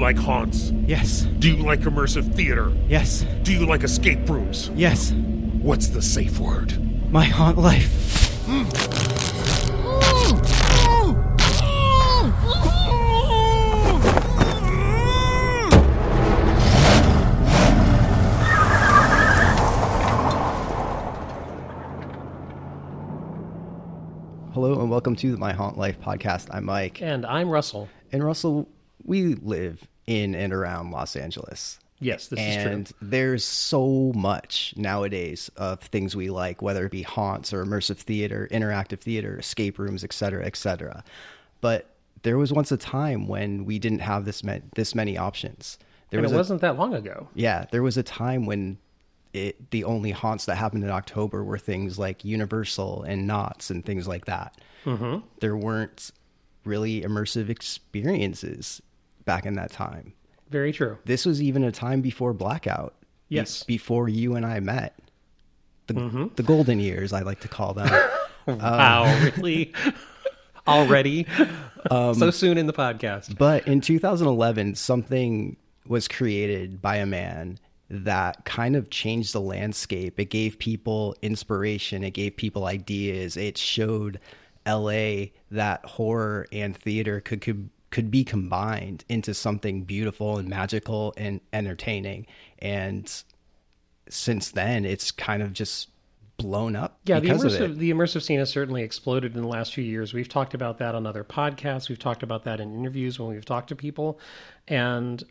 like haunts? Yes. Do you like immersive theater? Yes. Do you like escape rooms? Yes. What's the safe word? My haunt life. Hello and welcome to the My Haunt Life podcast. I'm Mike. And I'm Russell. And Russell, we live in and around Los Angeles. Yes, this and is true. there's so much nowadays of things we like, whether it be haunts or immersive theater, interactive theater, escape rooms, etc., etc. But there was once a time when we didn't have this ma- this many options. There And was it wasn't that long ago. yeah, there was a time when it the only haunts that happened in October were things like Universal and Knott's and things like that. Mm-hmm. There weren't really immersive experiences back in that time. Very true. This was even a time before Blackout. be- Yes. before you and I met. The Mm-hmm. the golden years, I like to call them. wow, really? Already? so soon in the podcast. But in 2011, something was created by a man that kind of changed the landscape. It gave people inspiration, it gave people ideas, it showed LA that horror and theater could could, could be combined into something beautiful and magical and entertaining. And since then, it's kind of just blown up Yeah, the immersive the immersive scene has certainly exploded in the last few years. We've talked about that on other podcasts. We've talked about that in interviews when we've talked to people. And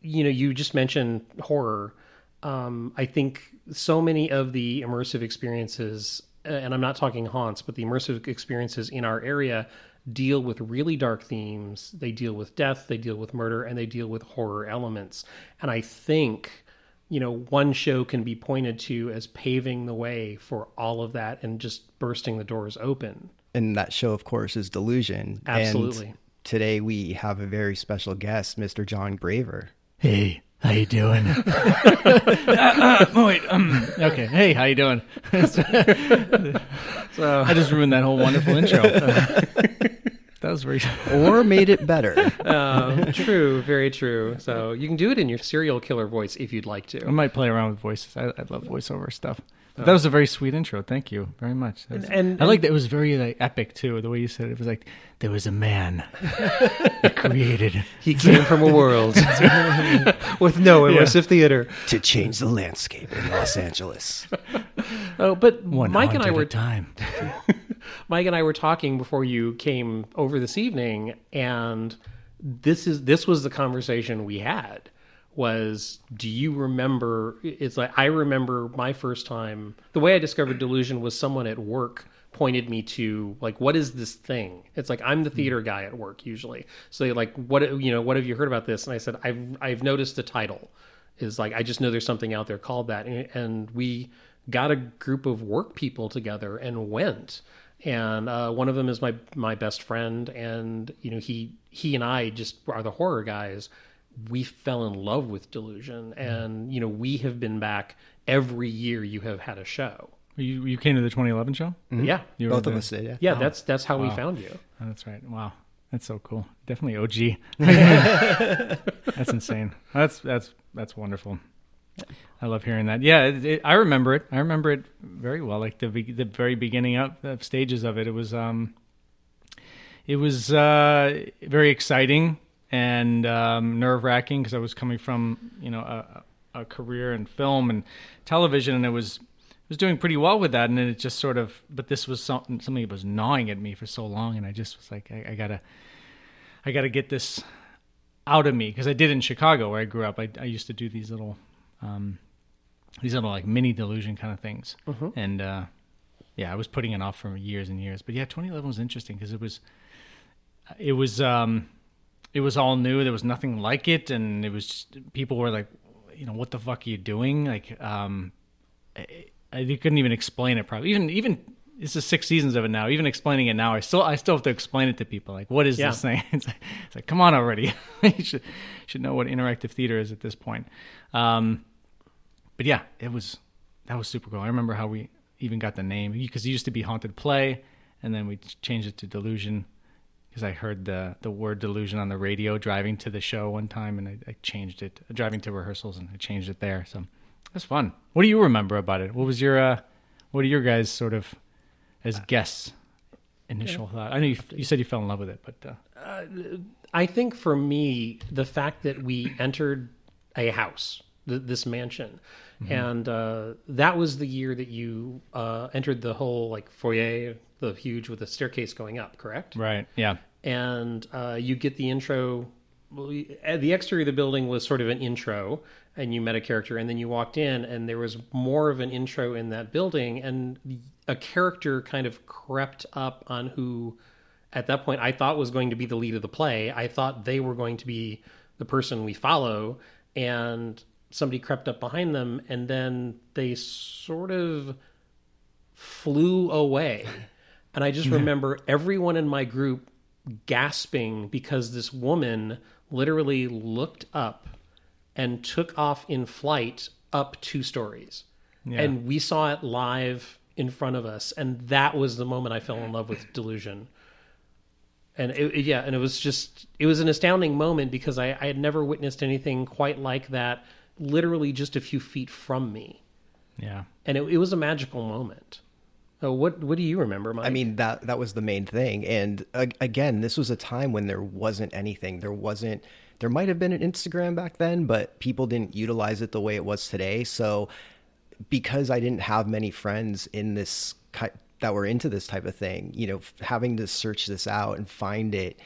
you know, you just mentioned horror. Um, I think so many of the immersive experiences, uh, and I'm not talking haunts, but the immersive experiences in our area deal with really dark themes. They deal with death, they deal with murder, and they deal with horror elements. And I think, you know, one show can be pointed to as paving the way for all of that and just bursting the doors open. and that show, of course, is Delusion. Absolutely. And today we have a very special guest, Mr. Jon Braver. Hey, how you doing? uh, uh, wait, um, okay. Hey, how you doing? so I just ruined that whole wonderful intro. Uh, that was very. Or made it better. Um, true, very true. So you can do it in your serial killer voice if you'd like to. I might play around with voices. I, I love voiceover stuff. But that was a very sweet intro. Thank you very much. Was- And- I like that. It was very like epic too. The way you said it, it was like there was a man created. He came from a world with no immersive theater. to change the landscape in Los Angeles. Oh, but One Mike and I were time. Mike and I were talking before you came over this evening, and this is this was the conversation we had. Was do you remember? It's like I remember my first time. The way I discovered delusion was someone at work pointed me to like what is this thing it's like i'm the theater guy at work usually so they like what you know what have you heard about this and i said i've i've noticed the title is like I just know there's something out there called that, and, and we got a group of work people together and went. And uh, one of them is my my best friend, and you know he he and I just are the horror guys. We fell in love with Delusion, and you know we have been back every year. You have had a show, You you came to the 2011 show. yeah, You Both of there? us did, yeah. yeah. That's that's how we found you. Oh, that's right. Wow, that's so cool. Definitely OG. that's insane. That's that's that's wonderful. I love hearing that. Yeah, it, it, I remember it. I remember it very well. Like the the very beginning of, of stages of it. It was um, it was uh, very exciting and um, nerve wracking because I was coming from you know a, a career in film and television, and it was was doing pretty well with that, and then it just sort of. But this was something something that was gnawing at me for so long, and I just was like, I, I gotta, I gotta get this out of me because I did in Chicago where I grew up. I, I used to do these little, um, these little like mini delusion kind of things, and uh, yeah, I was putting it off for years and years. But yeah, 2011 was interesting because it was, it was, um, it was all new. There was nothing like it, and it was just, people were like, you know, what the fuck are you doing? Like, um, I, I couldn't even explain it probably. Even even this is six seasons of it now. Even explaining it now, I still I still have to explain it to people. Like, what is Yeah. this thing? It's like, it's like, come on already. you should should know what interactive theater is at this point. Um, but yeah, it was that was super cool. I remember how we even got the name because it used to be Haunted Play, and then we changed it to Delusion. Because I heard the the word delusion on the radio driving to the show one time, and I, I changed it driving to rehearsals, and I changed it there. So that's fun. What do you remember about it? What was your uh, what are your guys sort of as guests initial thought? I know you, you said you fell in love with it, but uh, I think for me, the fact that we entered a house, th- this mansion, and uh, that was the year that you uh, entered the whole like foyer, the huge with the staircase going up, correct? right, yeah, and uh, you get the intro. Well, uh, the exterior of the building was sort of an intro, and you met a character, and then you walked in, and there was more of an intro in that building, and a character kind of crept up on who, at that point, I thought was going to be the lead of the play. I thought they were going to be the person we follow, and somebody crept up behind them, and then they sort of flew away. And I just remember everyone in my group gasping because this woman literally looked up and took off in flight up two stories. Yeah. And we saw it live in front of us. And that was the moment I fell in love with Delusion. And it, it- yeah, and it was just, it was an astounding moment because I, I had never witnessed anything quite like that, literally just a few feet from me. yeah. And it, it was a magical moment. Uh, what what do you remember, Mike? I mean that that was the main thing, and uh, again, this was a time when there wasn't anything. There wasn't. There might have been an Instagram back then, but people didn't utilize it the way it was today. So, because I didn't have many friends in this that were into this type of thing, you know, having to search this out and find it,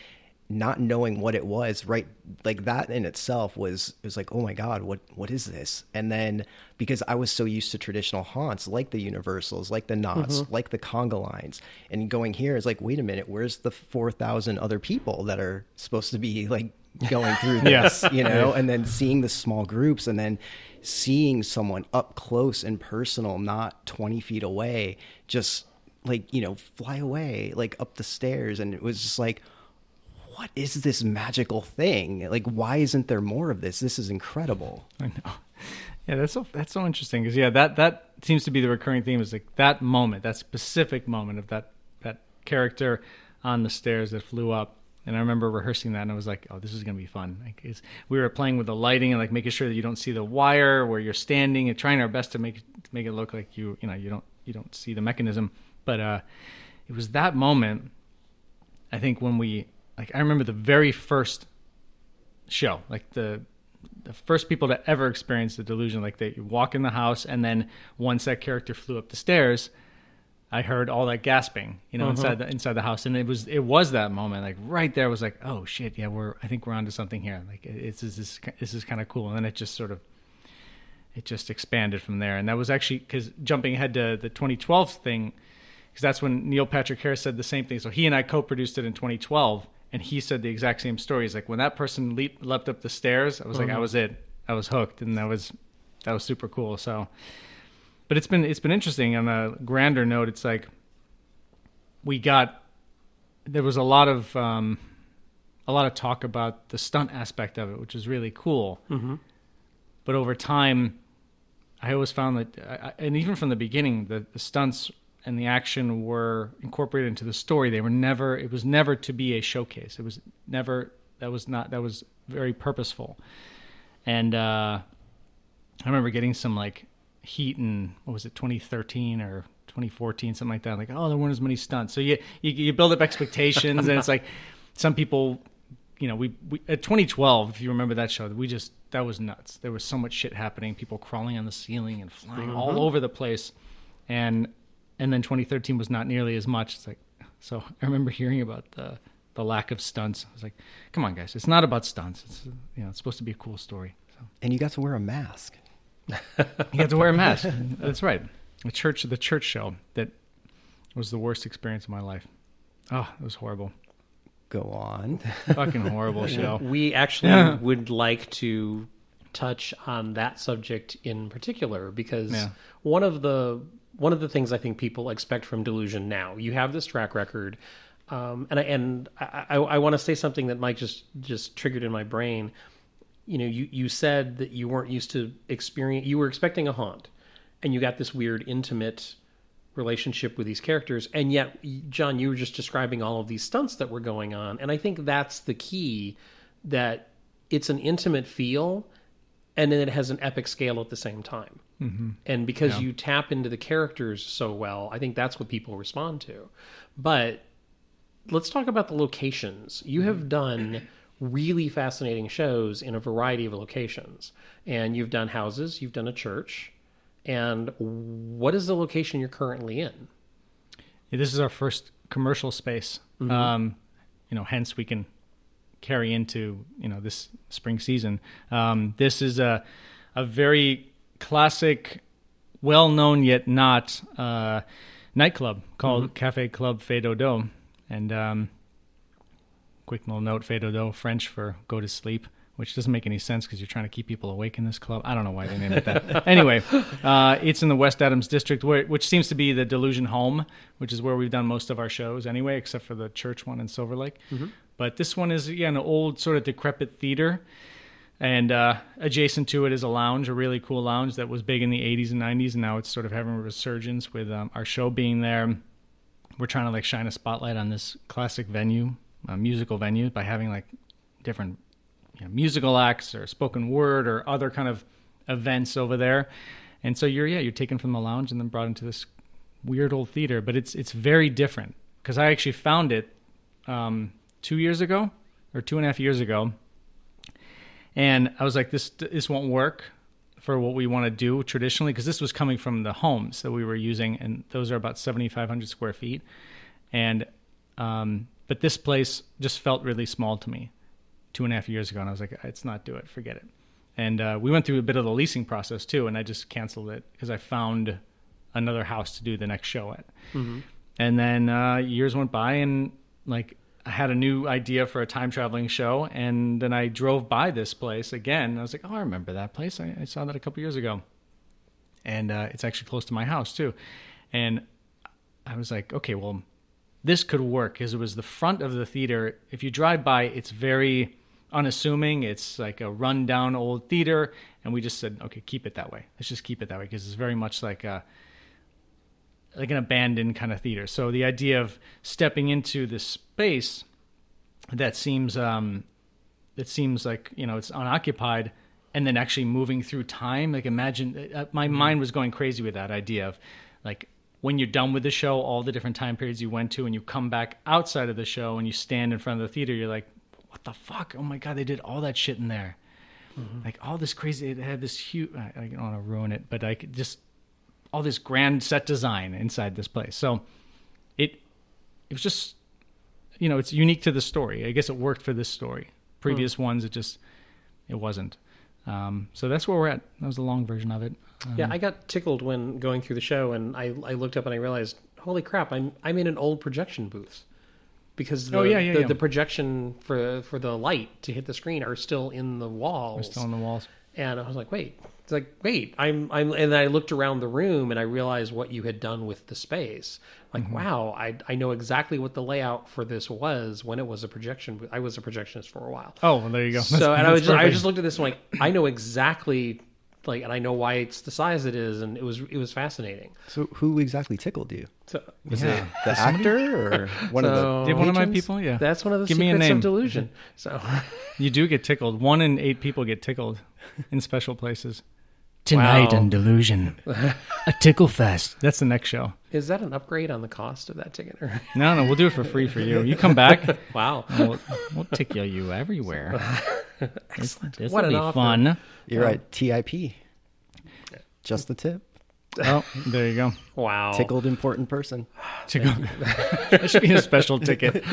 not knowing what it was, right? Like that in itself was it was like, oh my god, what what is this? And then because I was so used to traditional haunts like the Universals, like the Knott's, mm-hmm. like the conga lines, and going here is like, wait a minute, where's the four thousand other people that are supposed to be like going through this, you know? And then seeing the small groups, and then seeing someone up close and personal, not twenty feet away, just like you know, fly away, like up the stairs, and it was just like what is this magical thing? Like, why isn't there more of this? This is incredible. I know. Yeah, that's so that's so interesting because yeah, that that seems to be the recurring theme is like that moment, that specific moment of that that character on the stairs that flew up. And I remember rehearsing that, and I was like, "Oh, this is gonna be fun." Like, we were playing with the lighting and like making sure that you don't see the wire where you're standing, and trying our best to make to make it look like you, you know, you don't you don't see the mechanism. But uh, it was that moment. I think when we like, I remember the very first show, like the the first people to ever experience the delusion. Like they walk in the house, and then once that character flew up the stairs, I heard all that gasping, you know, inside uh-huh. the inside the house, and it was it was that moment, like right there, was like, oh shit, yeah, we're I think we're onto something here. Like it- it's this is this is kind of cool, and then it just sort of it just expanded from there, and that was actually because jumping ahead to the 2012 thing, because that's when Neil Patrick Harris said the same thing. So he and I co-produced it in 2012, and he said the exact same story. He's like, when that person leaped, leapt up the stairs, I was like, I was it, I was hooked, and that was that was super cool. So, but it's been it's been interesting on a grander note. It's like we got there was a lot of um, a lot of talk about the stunt aspect of it, which is really cool. Mm-hmm. But over time, I always found that, I- and even from the beginning, the, the stunts and the action were incorporated into the story. They were never. It was never to be a showcase. It was never. That was not. That was very purposeful. And uh, I remember getting some like heat in what was it, 2013 or 2014, something like that. Like, oh, there weren't as many stunts. So you you, you build up expectations, and it's like some people, you know, we, we at 2012, if you remember that show, we just that was nuts. There was so much shit happening. People crawling on the ceiling and flying all over the place, and and then 2013 was not nearly as much. It's like so. I remember hearing about the the lack of stunts. I was like, come on, guys, it's not about stunts. It's you know, it's supposed to be a cool story. So. And you got to wear a mask. You had to wear a mask. That's right. The church, the church show that was the worst experience of my life. Oh, it was horrible. Go on. Fucking horrible show. we actually would like to touch on that subject in particular because Yeah. one of the one of the things I think people expect from Delusion now, you have this track record, um, and I, and I, I, I want to say something that Mike just just triggered in my brain. You know, you you said that you weren't used to experience, you were expecting a haunt, and you got this weird intimate relationship with these characters and yet john you were just describing all of these stunts that were going on and i think that's the key that it's an intimate feel and then it has an epic scale at the same time mm-hmm. and because you tap into the characters so well i think that's what people respond to but let's talk about the locations you have done really fascinating shows in a variety of locations and you've done houses you've done a church and what is the location you're currently in? Yeah, this is our first commercial space. Mm-hmm. Um, you know, hence we can carry into you know this spring season. Um, this is a a very classic, well known yet not uh, nightclub called Mm-hmm. Cafe Club Fais Dodo, and um, quick little note: Fais Dodo, French for go to sleep. Which doesn't make any sense because you're trying to keep people awake in this club. I don't know why they named it that. anyway, uh, it's in the West Adams district, where, which seems to be the Delusion home, which is where we've done most of our shows anyway, except for the church one in Silver Lake. But this one is yeah, an old sort of decrepit theater, and uh, adjacent to it is a lounge, a really cool lounge that was big in the 80s and 90s, and now it's sort of having a resurgence with um, our show being there. We're trying to like shine a spotlight on this classic venue, a musical venue, by having like different you know, musical acts or spoken word or other kind of events over there. And so you're yeah you're taken from the lounge and then brought into this weird old theater, but it's it's very different because I actually found it um, two years ago or two and a half years ago, and I was like this this won't work for what we want to do traditionally because this was coming from the homes that we were using and those are about 7500 square feet and um, but this place just felt really small to me two and a half years ago, and I was like, "It's not do it, forget it." And uh, we went through a bit of the leasing process too, and I just canceled it because I found another house to do the next show at. And then uh, years went by, and like I had a new idea for a time traveling show, and then I drove by this place again. I was like, "Oh, I remember that place. I, I saw that a couple years ago." And uh, it's actually close to my house too. And I was like, "Okay, well." This could work because it was the front of the theater. If you drive by, it's very unassuming. It's like a rundown old theater, and we just said, okay, keep it that way. Let's just keep it that way because it's very much like a like an abandoned kind of theater. So the idea of stepping into this space that seems um, that seems like you know it's unoccupied, and then actually moving through time. Like imagine, uh, my mind was going crazy with that idea of like when you're done with the show, all the different time periods you went to, and you come back outside of the show and you stand in front of the theater, you're like, what the fuck? Oh my god, they did all that shit in there. Like all this crazy, it had this huge. I, I don't want to ruin it, but I could just all this grand set design inside this place. So it it was just you know it's unique to the story. I guess it worked for this story. Previous ones, it just it wasn't. Um, so that's where we're at. That was the long version of it. Um, Yeah, I got tickled when going through the show, and I, I looked up and I realized, holy crap, I'm I'm in an old projection booth because the, Oh, yeah, yeah, the, yeah. the projection for for the light to hit the screen are still in the walls. We're still on the walls. And I was like, wait, it's like, wait, I'm, I'm, and I looked around the room and I realized what you had done with the space. Like, Mm-hmm. wow, I, I know exactly what the layout for this was when it was a projection. I was a projectionist for a while. Oh, well, there you go. So, and I was just, I just looked at this and like, I know exactly, like, and I know why it's the size it is. And it was, it was fascinating. So who exactly tickled you? So, Was Yeah. it the actor or one of the Did one of my people? Yeah. that's one of the Give me a secrets name. of delusion. So, You do get tickled. One in eight people get tickled in special places. Tonight Wow. on Delusion, a tickle fest. That's the next show. is that an upgrade on the cost of that ticket? Or, No, no, we'll do it for free for you. You come back, wow. we'll, we'll tickle you everywhere. Excellent. This will What an be offer. fun. You're right. TIP. Just the tip. Oh, there you go. Wow. Tickled important person. Tickle. that should be a special ticket.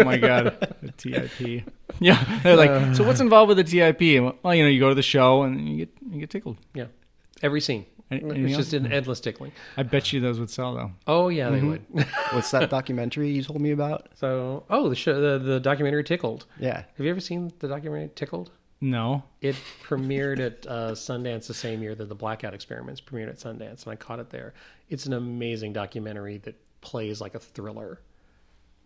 Oh my god, the TIP. Yeah, they're like, so what's involved with the TIP? And, Well, you know, you go to the show and you get you get tickled. Yeah. Every scene. Any- It's just else? an endless tickling. I bet you those would sell though. Oh yeah, they Mm-hmm. would. What's that documentary you told me about? so, oh, the show, the, the documentary Tickled. Yeah. Have you ever seen the documentary Tickled? No, It premiered at uh, Sundance the same year that the Blackout Experiments premiered at Sundance, and I caught it there. It's an amazing documentary that plays like a thriller.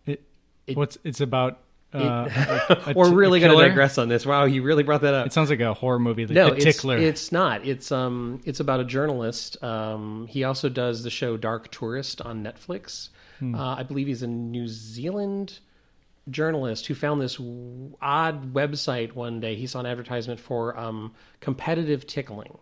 it, It- what's it's about uh, a- a We're really going to digress on this. Wow, you really brought that up. It sounds like a horror movie. The, no, it's, tickler. it's not. It's um, it's about a journalist. Um, he also does the show Dark Tourist on Netflix. Hmm. Uh, I believe he's a New Zealand journalist who found this odd website one day. He saw an advertisement for um, competitive tickling,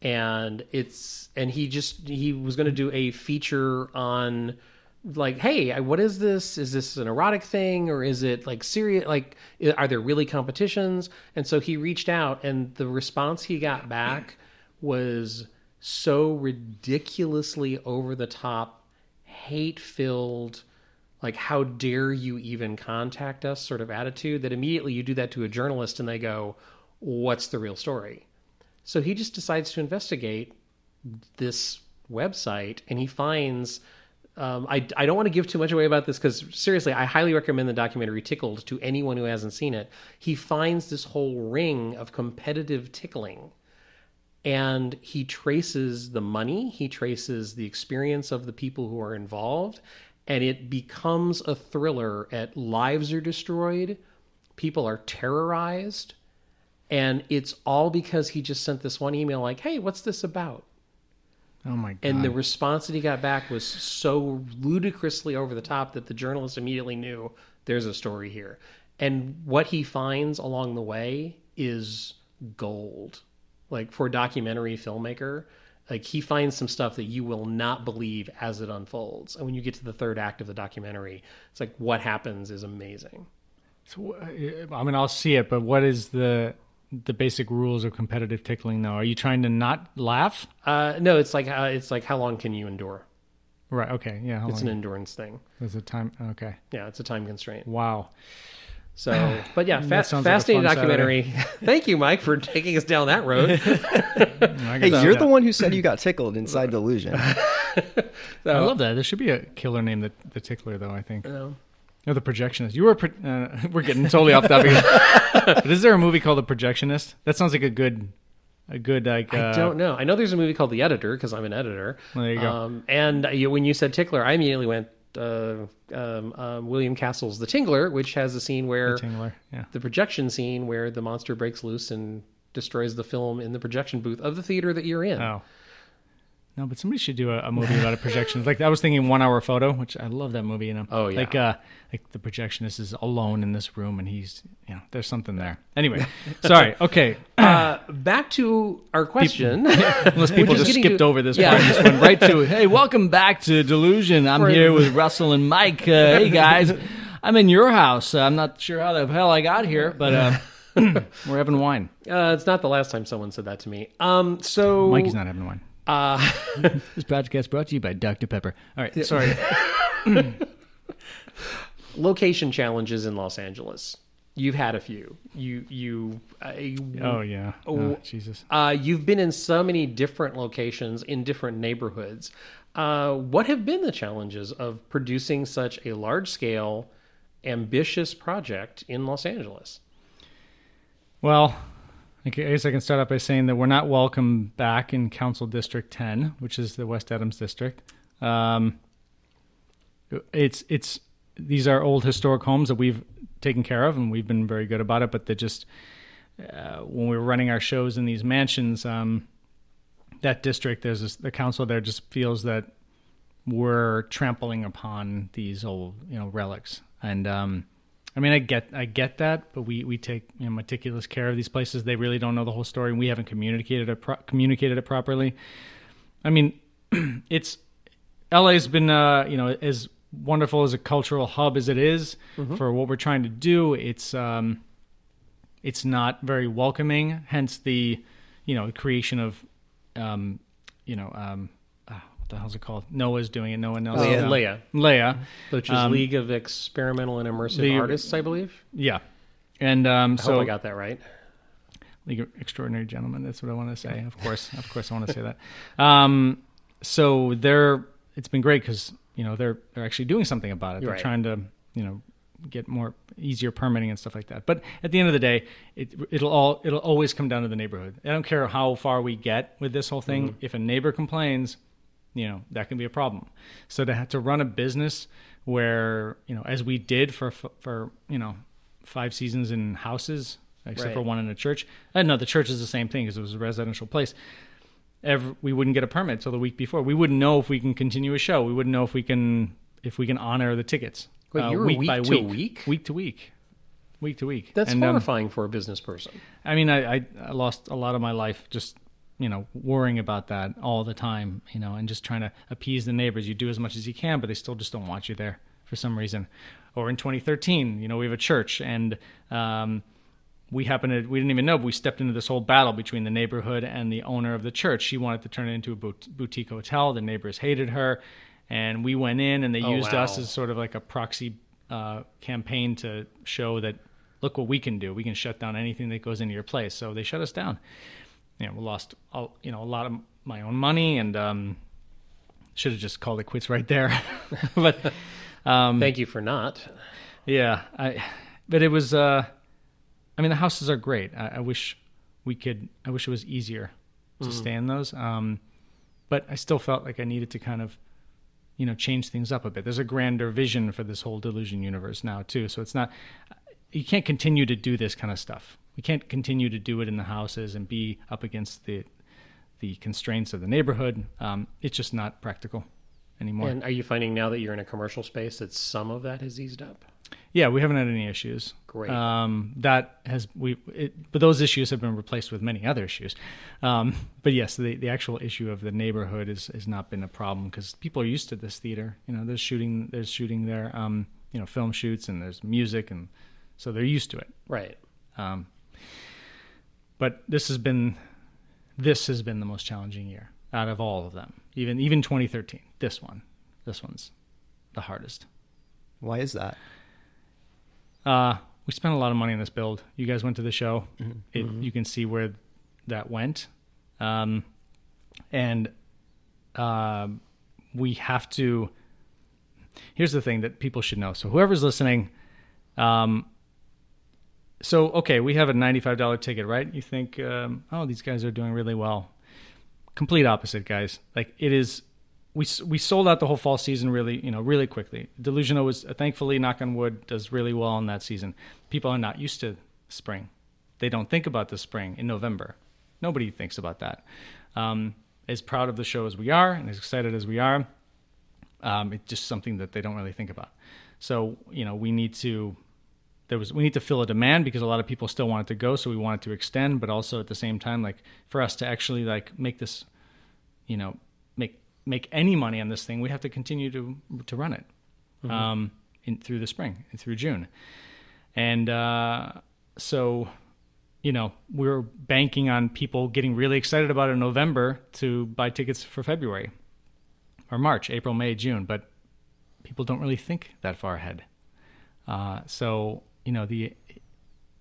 and it's and he just he was going to do a feature on like hey what is this? Is this an erotic thing or is it like serious like are there really competitions? And so he reached out and the response he got back was so ridiculously over the top hate filled like how dare you even contact us sort of attitude that immediately you do that to a journalist and they go what's the real story? So he just decides to investigate this website and he finds um, I, I don't want to give too much away about this because seriously i highly recommend the documentary tickled to anyone who hasn't seen it. He finds this whole ring of competitive tickling and he traces the money he traces the experience of the people who are involved and it becomes a thriller at lives are destroyed people are terrorized and it's all because he just sent this one email like hey what's this about oh my god! and the response that he got back was so ludicrously over the top that the journalist immediately knew there's a story here. And what he finds along the way is gold. Like for a documentary filmmaker, like he finds some stuff that you will not believe as it unfolds. And when you get to the third act of the documentary, it's like what happens is amazing. So, uh, I mean, I'll see it, but what is the the basic rules of competitive tickling? Though, are you trying to not laugh? Uh, no, it's like uh, it's like how long can you endure? Right. Okay. Yeah. It's an endurance thing. There's a time. Okay. Yeah, it's a time constraint. Wow. So, but yeah, fa- sounds like fascinating documentary. Thank you, Mike, for taking us down that road. Hey, guess- you're yeah. the one who said you got tickled inside Delusion. I love that. There should be a killer named the the tickler, though. I think. No. Or the projectionist. You were. Pro- uh, we're getting totally off topic. but is there a movie called The Projectionist? That sounds like a good, a good like. Uh, I don't know. I know there's a movie called The Editor because I'm an editor. Well, there you go. Um, and you, when you said Tickler, I immediately went uh, um, um, William Castle's The Tingler, which has a scene where Tingler. Yeah. the projection scene where the monster breaks loose and destroys the film in the projection booth of the theater that you're in. Oh. No, but somebody should do a, a movie about a projectionist. Like I was thinking, One Hour Photo, which I love that movie. You know, Oh, yeah. like uh, like the projectionist is alone in this room, and he's you know, there's something there. Anyway, sorry. Okay, Uh, back to our question. unless people just skipped to- over this Yeah. part just went right to, hey, welcome back to Delusion. I'm For- here with Russell and Mike. Uh, hey guys, I'm in your house. Uh, I'm not sure how the hell I got here, but uh, we're having wine. uh, it's not the last time someone said that to me. Um, so Mikey's not having wine. Uh, This podcast brought to you by Dr Pepper. All right, sorry. location challenges in Los Angeles. You've had a few. You you uh, Oh yeah. Oh, Jesus. uh, you've been in so many different locations in different neighborhoods. Uh, what have been the challenges of producing such a large scale, ambitious project in Los Angeles? Well, I guess I can start off by saying that we're not welcome back in Council District 10, which is the West Adams district. Um, it's it's these are old historic homes that we've taken care of, and we've been very good about it. But they just uh, when we were running our shows in these mansions, um, that district, there's this, the council there just feels that we're trampling upon these old you know relics and um i mean i get i get that but we we take you know, meticulous care of these places. They really don't know the whole story and we haven't communicated it pro- communicated it properly. I mean it's la's been uh you know as wonderful as a cultural hub as it is for what we're trying to do. It's um it's not very welcoming hence the you know creation of um you know um the hell's it called noah's doing it no one else Oh, is. LEIA. LEIA Which is Um, League of Experimental and Immersive the- Artists, I believe. yeah and um I so hope I got that right. League of Extraordinary Gentlemen. That's what I want to say. Of course, of course, I want to say that. Um, so they're it's been great because you know they're they're actually doing something about it. They're Right. trying to you know get more easier permitting and stuff like that. But at the end of the day, it it'll all it'll always come down to the neighborhood. I don't care how far we get with this whole thing. If a neighbor complains, you know that can be a problem. So to have to run a business where you know as we did for for you know five seasons in houses except Right. for one in a church. And no, the church is the same thing because it was a residential place. Every, we wouldn't get a permit till the week before. We wouldn't know if we can continue a show. We wouldn't know if we can if we can honor the tickets. Wait, you were week week by to week, week? week to week, week to week. That's And, um, for a business person. I mean, I, I, I lost a lot of my life just, you know, worrying about that all the time, you know, and just trying to appease the neighbors. You do as much as you can, but they still just don't want you there for some reason. Or in 2013, you know, we have a church and um, we happened to, we didn't even know, but we stepped into this whole battle between the neighborhood and the owner of the church. She wanted to turn it into a bout- boutique hotel. The neighbors hated her. And we went in and they Oh, used us as sort of like a proxy uh, campaign to show that look what we can do. We can shut down anything that goes into your place. So they shut us down. You know, lost a, you know a lot of my own money and um, should have just called it quits right there. but um, Thank you for not. yeah, I but it was. Uh, I mean, the houses are great. I, I wish we could. I wish it was easier to stay in those. Um, but I still felt like I needed to kind of, you know, change things up a bit. There's a grander vision for this whole delusion universe now too. So it's not. You can't continue to do this kind of stuff. We can't continue to do it in the houses and be up against the the constraints of the neighborhood. Um, it's just not practical anymore. And are you finding now that you're in a commercial space that some of that has eased up? Yeah, we haven't had any issues. Great. Um, that has we, it, but those issues have been replaced with many other issues. Um, but yes, the the actual issue of the neighborhood is has not been a problem because people are used to this theater. You know, there's shooting, there's shooting there. Um, you know, film shoots and there's music, and so they're used to it. Right. Um, but this has been this has been the most challenging year out of all of them. Even even 2013. This one, this one's the hardest. Why is that? Uh, we spent a lot of money on this build. You guys went to the show. It, You can see where that went. Um, and uh, we have to. Here's the thing that people should know. So, whoever's listening, um, so okay, we have a $95 ticket, right? You think, um, oh, these guys are doing really well. Complete opposite, guys. Like it is we we sold out the whole fall season really you know really quickly. Delusional was uh, thankfully knock on wood does really well in that season. People are not used to spring. They don't think about the spring in November. Nobody thinks about that. Um, as proud of the show as we are and as excited as we are, um, it's just something that they don't really think about. So you know we need to there was we need to fill a demand because a lot of people still wanted to go, so we wanted to extend, but also at the same time like for us to actually like make this you know make make any money on this thing, we have to continue to to run it um, in through the spring and through June, and uh, so you know we're banking on people getting really excited about it in November to buy tickets for February or March, April, May, June, but people don't really think that far ahead. Uh, so you know the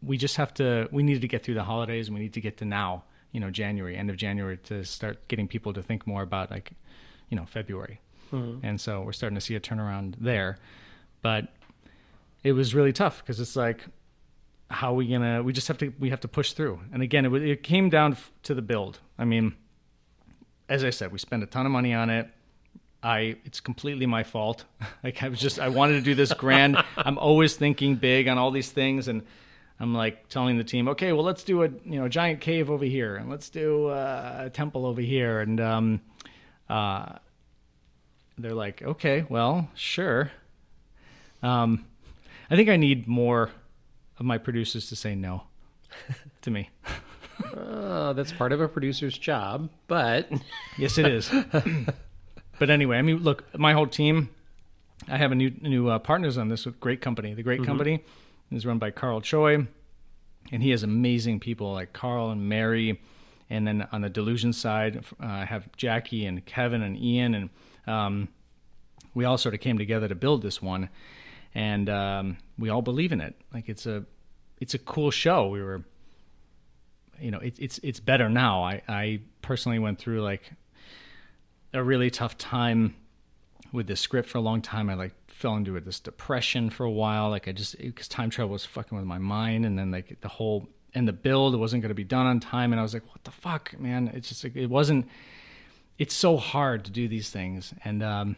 we just have to we needed to get through the holidays and we need to get to now you know january end of january to start getting people to think more about like you know february. Mm-hmm. And so we're starting to see a turnaround there. But it was really tough because it's like how are we gonna we just have to we have to push through. And again it, it came down to the build. I mean as i said we spent a ton of money on it I it's completely my fault. like I was just I wanted to do this grand. I'm always thinking big on all these things, and I'm like telling the team, okay, well let's do a you know giant cave over here, and let's do uh, a temple over here, and um, uh, they're like, okay, well sure. Um, I think I need more of my producers to say no to me. Uh, that's part of a producer's job, but Yes, it is. But anyway, I mean, look, my whole team. I have a new new uh, partners on this with Great Company. The Great Company is run by Carl Choi, and he has amazing people like Carl and Mary. And then on the Delusion side, uh, I have Jackie and Kevin and Ian, and um, we all sort of came together to build this one, and um, we all believe in it. Like it's a it's a cool show. We were you know it's it's it's better now. I I personally went through like a really tough time with this script for a long time. I like fell into this depression for a while. Like I just because time travel was fucking with my mind, and then like the whole and the build wasn't going to be done on time, and I was like, what the fuck, man? It's just like it wasn't. it's so hard to do these things, and um,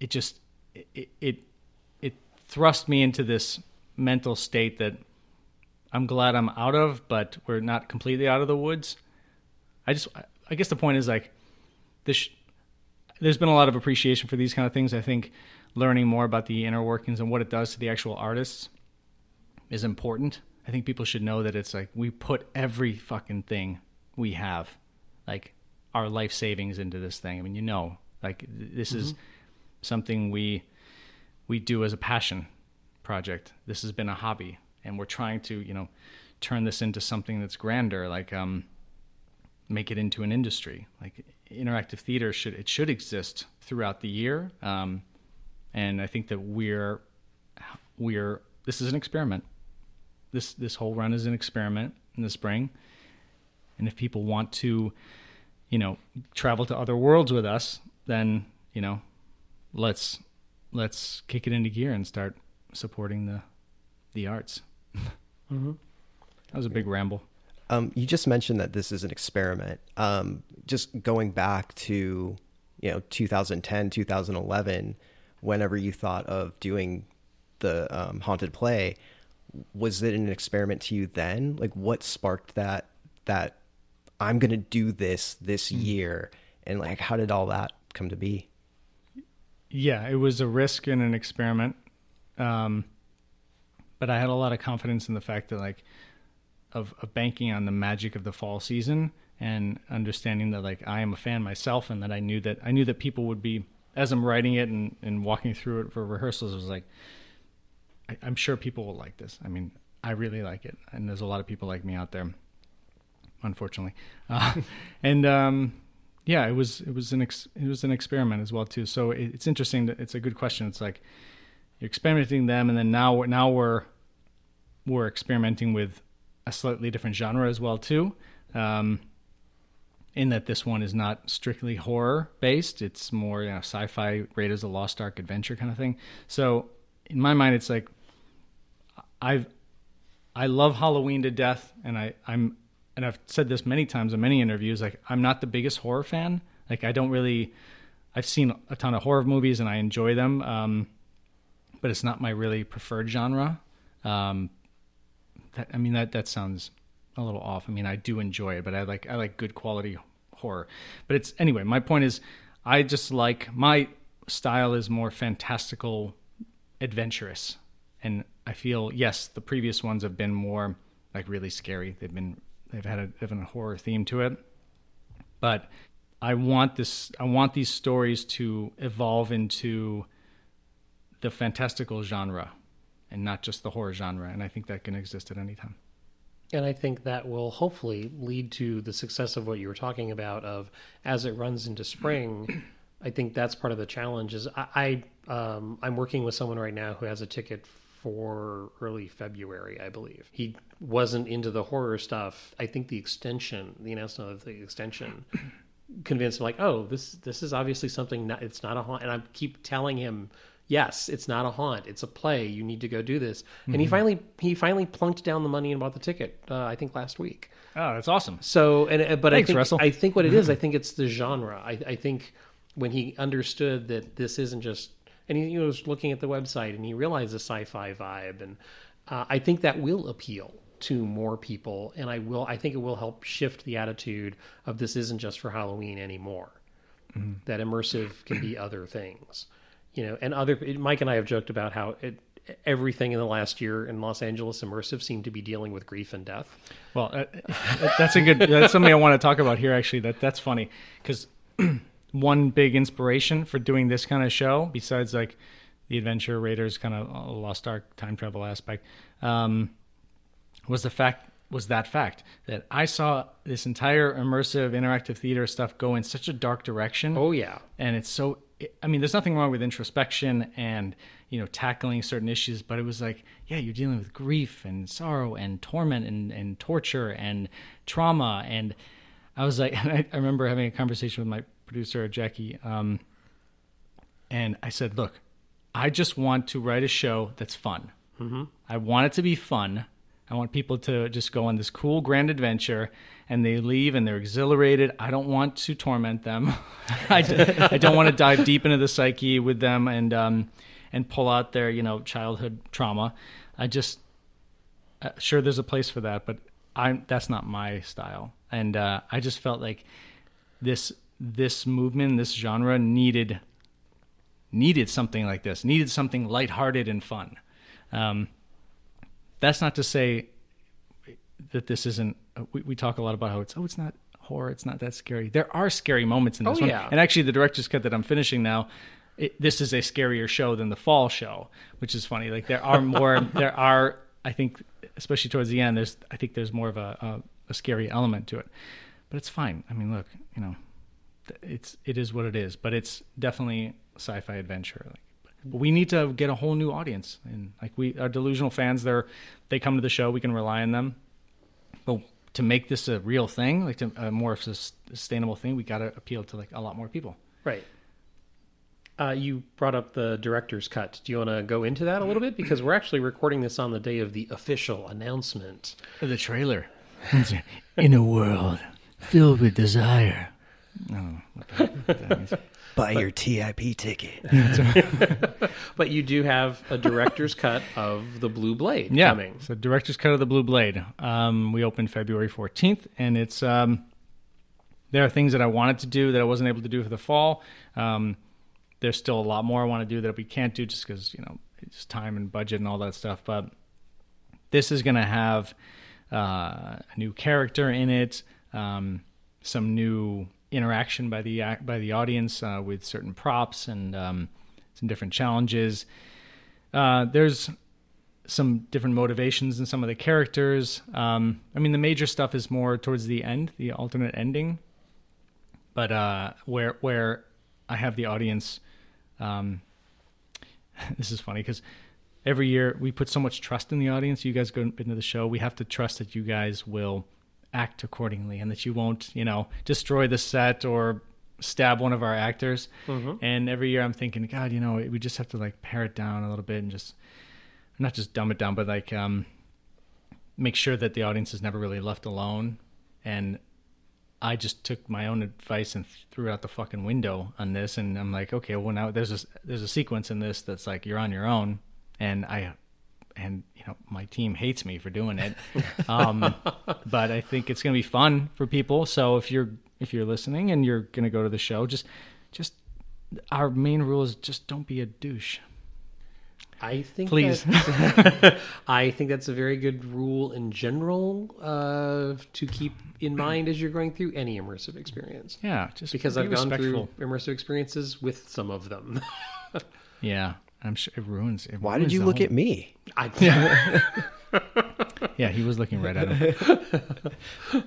it just it, it it thrust me into this mental state that I'm glad I'm out of, but we're not completely out of the woods. I just I guess the point is like this. There's been a lot of appreciation for these kind of things. I think learning more about the inner workings and what it does to the actual artists is important. I think people should know that it's like we put every fucking thing we have, like our life savings into this thing. I mean, you know, like this mm-hmm. is something we we do as a passion project. This has been a hobby, and we're trying to, you know, turn this into something that's grander, like um, make it into an industry. Like interactive theater should it should exist throughout the year, um, and I think that we're we're this is an experiment. This this whole run is an experiment in the spring, and if people want to, you know, travel to other worlds with us, then you know, let's let's kick it into gear and start supporting the the arts. mm-hmm. That was a big ramble. Um, you just mentioned that this is an experiment. Um, just going back to you know 2010, 2011, whenever you thought of doing the um, haunted play, was it an experiment to you then? Like, what sparked that that I'm going to do this this mm-hmm. year, and like, how did all that come to be? Yeah, it was a risk and an experiment. Um, but I had a lot of confidence in the fact that like of, of banking on the magic of the fall season and understanding that like I am a fan myself and that I knew that I knew that people would be as I'm writing it and, and walking through it for rehearsals it was like I, am sure people will like this. I mean, I really like it, and there's a lot of people like me out there, unfortunately. Uh, and um, yeah, it was it was an ex- it was an experiment as well too. So it, it's interesting. That, it's a good question. It's like you're experimenting them, and then now now we're we're experimenting with a slightly different genre as well too. Um, in that this one is not strictly horror based; it's more you know, sci-fi, Raiders of the Lost Ark adventure kind of thing. So in my mind, it's like I've I love Halloween to death, and I I'm and I've said this many times in many interviews. Like I'm not the biggest horror fan. Like I don't really. I've seen a ton of horror movies and I enjoy them. Um, but it's not my really preferred genre. Um, that, I mean that that sounds a little off. I mean I do enjoy it, but I like I like good quality horror. But it's anyway. My point is, I just like my style is more fantastical, adventurous, and I feel yes, the previous ones have been more like really scary. They've been they've had a, even a horror theme to it, but I want this. I want these stories to evolve into the fantastical genre and not just the horror genre. And I think that can exist at any time. And I think that will hopefully lead to the success of what you were talking about. Of as it runs into spring, I think that's part of the challenge. Is I, I um, I'm working with someone right now who has a ticket for early February, I believe. He wasn't into the horror stuff. I think the extension, the announcement of the extension, convinced him like, oh, this this is obviously something. Not, it's not a haunt. And I keep telling him yes, it's not a haunt. It's a play. You need to go do this. Mm-hmm. And he mm-hmm. finally he finally plunked down the money and bought the ticket. Uh, I think last week. Oh, that's awesome. So, and uh, but Thanks, I think Russell. I think what it is, I think it's the genre. I, I think when he understood that this isn't just, and he, he was looking at the website and he realized the sci-fi vibe, and uh, I think that will appeal to more people, and I will. I think it will help shift the attitude of this isn't just for Halloween anymore. Mm-hmm. That immersive can be other things you know, and other Mike and I have joked about how it, everything in the last year in Los Angeles immersive seemed to be dealing with grief and death. Well, uh, that's a good. That's something I want to talk about here. Actually, that that's funny because one big inspiration for doing this kind of show, besides like the adventure raiders kind of uh, lost ark time travel aspect, um, was the fact was that fact that I saw this entire immersive interactive theater stuff go in such a dark direction. Oh yeah, and it's so I mean, there's nothing wrong with introspection and you know tackling certain issues, but it was like, yeah, you're dealing with grief and sorrow and torment and, and torture and trauma. And I was like, and I, I remember having a conversation with my producer Jackie, um, and I said, look, I just want to write a show that's fun. Mm-hmm. I want it to be fun. I want people to just go on this cool grand adventure and they leave and they're exhilarated. I don't want to torment them. I, don't want to dive deep into the psyche with them and um, and pull out their you know childhood trauma. I just uh, sure there's a place for that, but I'm that's not my style. And uh, I just felt like this this movement, this genre needed needed something like this, needed something lighthearted and fun. Um, that's not to say that this isn't. Uh, we, we talk a lot about how it's oh, it's not horror, it's not that scary. There are scary moments in this Oh, one, yeah. and actually, the director's cut that I'm finishing now. It, this is a scarier show than the fall show, which is funny. Like there are more, there are, I think, especially towards the end, there's, I think there's more of a, a, a scary element to it, but it's fine. I mean, look, you know, it's it is what it is, but it's definitely sci-fi adventure. Like, but we need to get a whole new audience, and like we our delusional fans, they're they come to the show, we can rely on them. But to make this a real thing, like to, a more sustainable thing, we got to appeal to like a lot more people. Right. Uh, you brought up the director's cut. Do you want to go into that a little bit? Because we're actually recording this on the day of the official announcement. The trailer, in a world filled with desire. Oh, what the heck that means. Buy your TIP ticket. But you do have a director's cut of the Blue Blade yeah. coming. So director's cut of the Blue Blade. Um, we opened February 14th, and it's um, there are things that I wanted to do that I wasn't able to do for the fall. Um, there's still a lot more I want to do that we can't do just because you know it's time and budget and all that stuff. But this is going to have uh, a new character in it, um, some new interaction by the by the audience uh, with certain props and um, some different challenges. Uh, there's some different motivations in some of the characters. Um, I mean, the major stuff is more towards the end, the alternate ending, but uh, where where I have the audience. Um, this is funny because every year we put so much trust in the audience. You guys go into the show, we have to trust that you guys will act accordingly and that you won't, you know, destroy the set or stab one of our actors. And every year I'm thinking, God, you know, we just have to like pare it down a little bit and just not just dumb it down, but like um, make sure that the audience is never really left alone. And I just took my own advice and threw it out the fucking window on this. And I'm like, okay, well now there's a there's a sequence in this that's like you're on your own, and I and you know my team hates me for doing it. Um, but I think it's gonna be fun for people. So if you're if you're listening and you're gonna go to the show, just just our main rule is just don't be a douche. I think Please. that- I think that's a very good rule in general uh, to keep in mind as you're going through any immersive experience. Yeah, just Because be I've gone through immersive experiences with some of them. Yeah, I'm sure it ruins. It Why ruins did you look whole- at me? I, Yeah, he was looking right at him.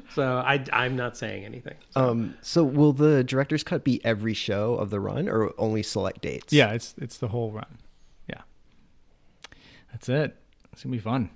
so I, I'm not saying anything. Um, so will the director's cut be every show of the run or only select dates? yeah, it's it's the whole run. Yeah, that's it. It's gonna be fun.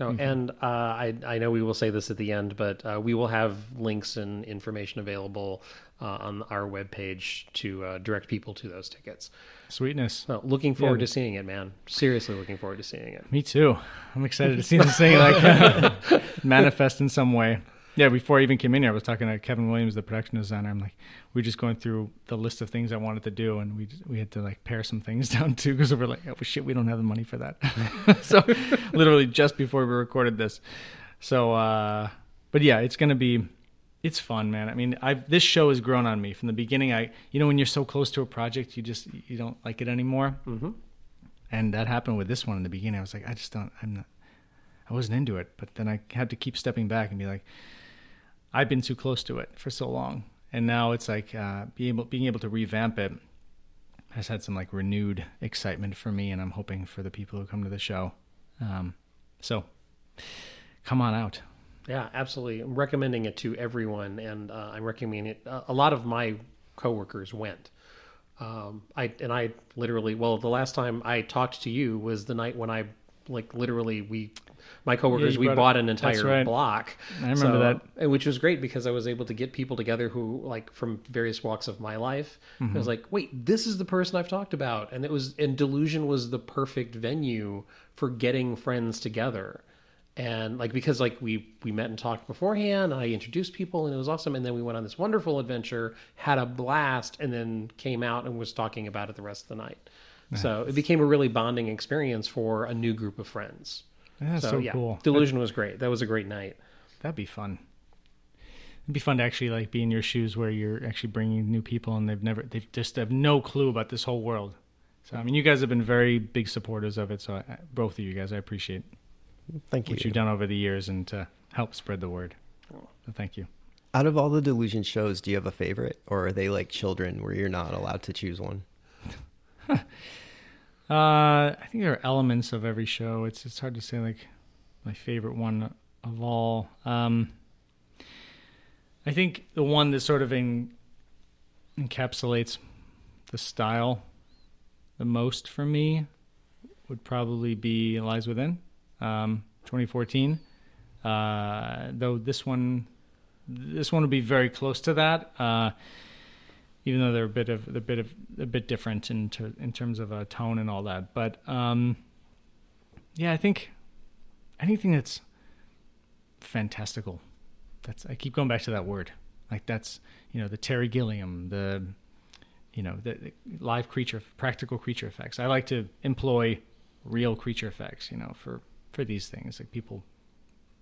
No, and uh, I I know we will say this at the end, but uh, we will have links and information available uh, on our webpage to uh, direct people to those tickets. Sweetness. So looking forward Yeah. to seeing it, man. Seriously, looking forward to seeing it. Me too. I'm excited to see this thing like manifest in some way. Yeah, before I even came in here, I was talking to Kevin Williams, the production designer. I'm like, we are just going through the list of things I wanted to do, and we just, we had to like pare some things down too because we were like, oh shit, we don't have the money for that. so, literally just before we recorded this. So, uh, but yeah, it's gonna be, it's fun, man. I mean, I this show has grown on me from the beginning. I, you know, when you're so close to a project, you just you don't like it anymore. Mm-hmm. And that happened with this one in the beginning. I was like, I just don't, I'm not, I wasn't into it. But then I had to keep stepping back and be like, I've been too close to it for so long, and now it's like uh, being able being able to revamp it has had some like renewed excitement for me, and I'm hoping for the people who come to the show. Um, so, come on out. Yeah, absolutely. I'm recommending it to everyone, and uh, I'm recommending it. Uh, a lot of my coworkers went. Um, I and I literally, well, the last time I talked to you was the night when I, like, literally, we, my coworkers, you we bought it- an entire right. block. I remember that. which was great because I was able to get people together who, like, from various walks of my life. I Mm-hmm. was like, wait, this is the person I've talked about, and it was, and Delusion was the perfect venue for getting friends together and like because like we we met and talked beforehand and i introduced people and it was awesome and then we went on this wonderful adventure had a blast and then came out and was talking about it the rest of the night so it became a really bonding experience for a new group of friends That's so, so, yeah cool. delusion was great that was a great night That'd be fun. It'd be fun to actually like be in your shoes where you're actually bringing new people and they've never, they've just have no clue about this whole world. So I mean, you guys have been very big supporters of it. So I, both of you guys, I appreciate Thank you. what you've done over the years and to help spread the word. Oh. So thank you. Out of all the Delusion shows, do you have a favorite, or are they like children where you're not allowed to choose one? Uh, I think there are elements of every show. It's it's hard to say like my favorite one of all. Um, I think the one that sort of en- encapsulates the style the most for me would probably be Lies Within, um, 2014. Uh, though this one, this one would be very close to that. Uh, even though they're a bit of a bit of a bit different in ter- in terms of uh, tone and all that. But um, yeah, I think anything that's fantastical. That's I keep going back to that word. Like that's you know the Terry Gilliam, the you know the, the live creature, practical creature effects. I like to employ real creature effects. You know for for these things like people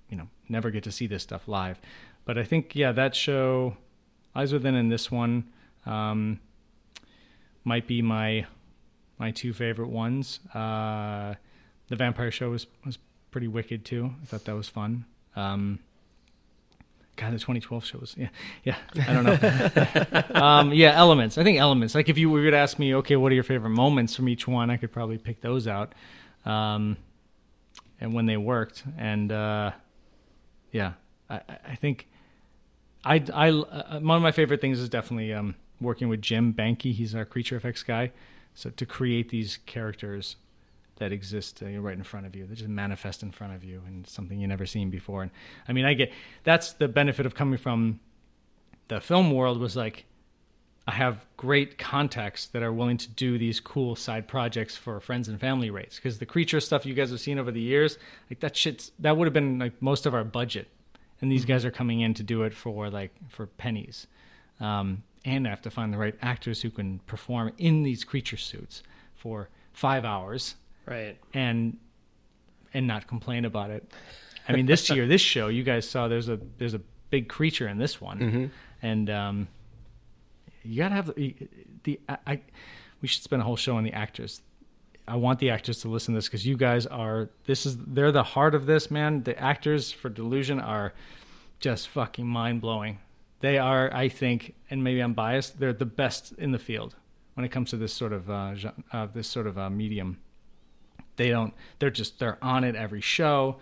you know never get to see this stuff live. But I think yeah that show Lies Within and this one um, might be my my two favorite ones. Uh, the Vampire Show was was pretty wicked too. I thought that was fun. Um, God, the 2012 show was yeah yeah. I don't know. um, yeah, elements. I think elements. Like if you were to ask me, okay, what are your favorite moments from each one? I could probably pick those out. Um, and when they worked, and uh, yeah, I, I- I think I, I uh, one of my favorite things is definitely um, working with Jim Banky. He's our creature effects guy. So to create these characters that exist uh, right in front of you, that just manifest in front of you, and something you never seen before. And I mean, I get that's the benefit of coming from the film world was like I have great contacts that are willing to do these cool side projects for friends and family rates because the creature stuff you guys have seen over the years, like that shit's that would have been like most of our budget, and these guys are coming in to do it for like for pennies, um, and I have to find the right actors who can perform in these creature suits for five hours right and and not complain about it. I mean, this year, this show, you guys saw there's a there's a big creature in this one, and um, you gotta have the, the I, I. We should spend a whole show on the actors. I want the actors to listen to this because you guys are this is they're the heart of this man. The actors for Delusion are just fucking mind blowing. They are, I think, and maybe I'm biased. They're the best in the field when it comes to this sort of uh, uh, this sort of uh, medium. They don't they're just they're on it every show.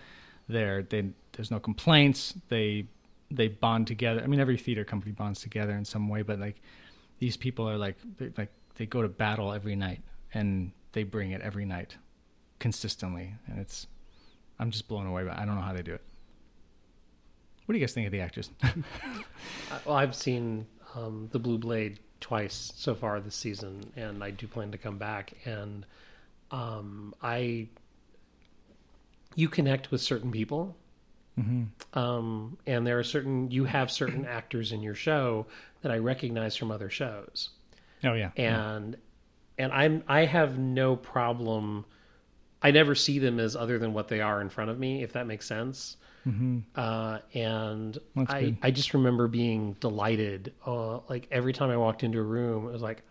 They're they there's no complaints. They they bond together. I mean every theater company bonds together in some way but like these people are like like they go to battle every night and they bring it every night consistently. And it's i'm just blown away But i don't know how they do it what do you guys think of the actors? Well i've seen um, the blue blade twice so far this season and i do plan to come back and um, i you connect with certain people. Um, and there are certain you have certain actors in your show that i recognize from other shows. Oh yeah. And and i'm i have no problem i never see them as other than what they are in front of me if that makes sense uh, and That's I, good. I just remember being delighted uh, like every time i walked into a room it was like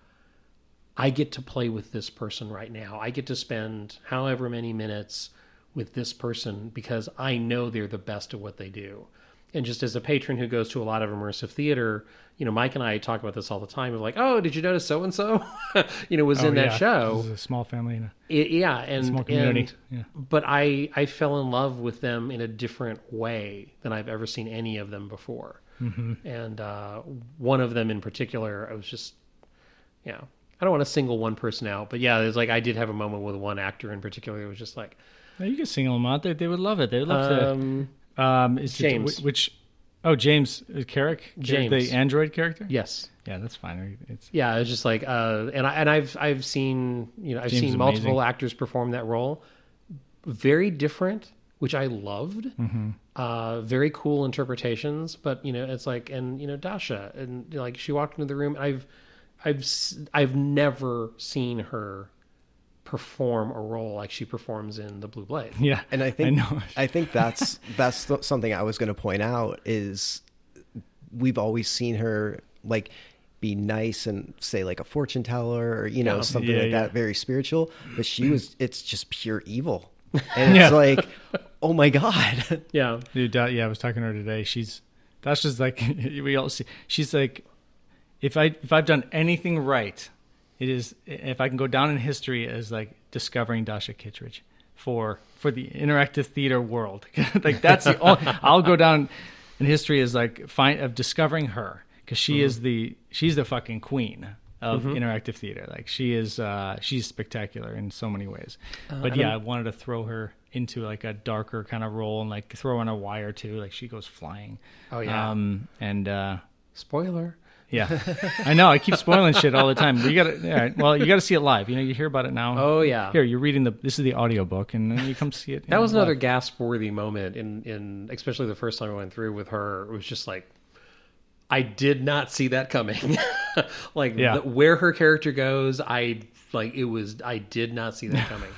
i get to play with this person right now. I get to spend however many minutes with this person because i know they're the best at what they do and just as a patron who goes to a lot of immersive theater you know mike and i talk about this all the time of like oh did you notice so and so you know was Oh, in that yeah. show this is a small family and a it, yeah, and small community and- yeah but I I fell in love with them in a different way than I've ever seen any of them before. Mm-hmm. And uh, one of them in particular, I was just, yeah, I don't want to single one person out, but yeah, there's like I did have a moment with one actor in particular. It was just like, you can single them out they, they would love it they would love to um, is James. It, which? Oh, James uh, Carrick, James. the android character. yes, yeah, that's fine. It's yeah, it's just like, uh, and I and I've I've seen you know I've James seen multiple amazing. actors perform that role, very different which I loved. Uh, very cool interpretations, but you know, it's like, and you know, Dasha, and you know, like she walked into the room. I've, I've, I've never seen her perform a role like she performs in the Blue Blade. Yeah, and I think know. I, think that's that's something I was going to point out is we've always seen her like be nice and say like a fortune teller or you know Yeah. something Yeah, like yeah. that very spiritual but she was it's just pure evil and it's like oh my god Yeah, Dude, Da- yeah, I was talking to her today. She's that's just like we all see. She's like, if I if I've done anything right, it is if I can go down in history as like discovering Dasha Kittredge for for the interactive theater world. like that's the only, I'll go down in history as like find of discovering her because she is the she's the fucking queen of interactive theater. Like she is uh she's spectacular in so many ways. but yeah, I wanted to throw her into like a darker kind of role and like throw in a wire too. Like she goes flying. Oh, yeah. Um and uh spoiler. Yeah. I know, I keep spoiling shit all the time. But you gotta all right, well, you gotta see it live. You know, you hear about it now. Oh yeah, Here, you're reading the this is the audiobook and then you come see it. That know, was another gasp worthy moment in in especially the first time I went through with her. It was just like I did not see that coming. like Yeah. the, where her character goes, I like it was I did not see that coming.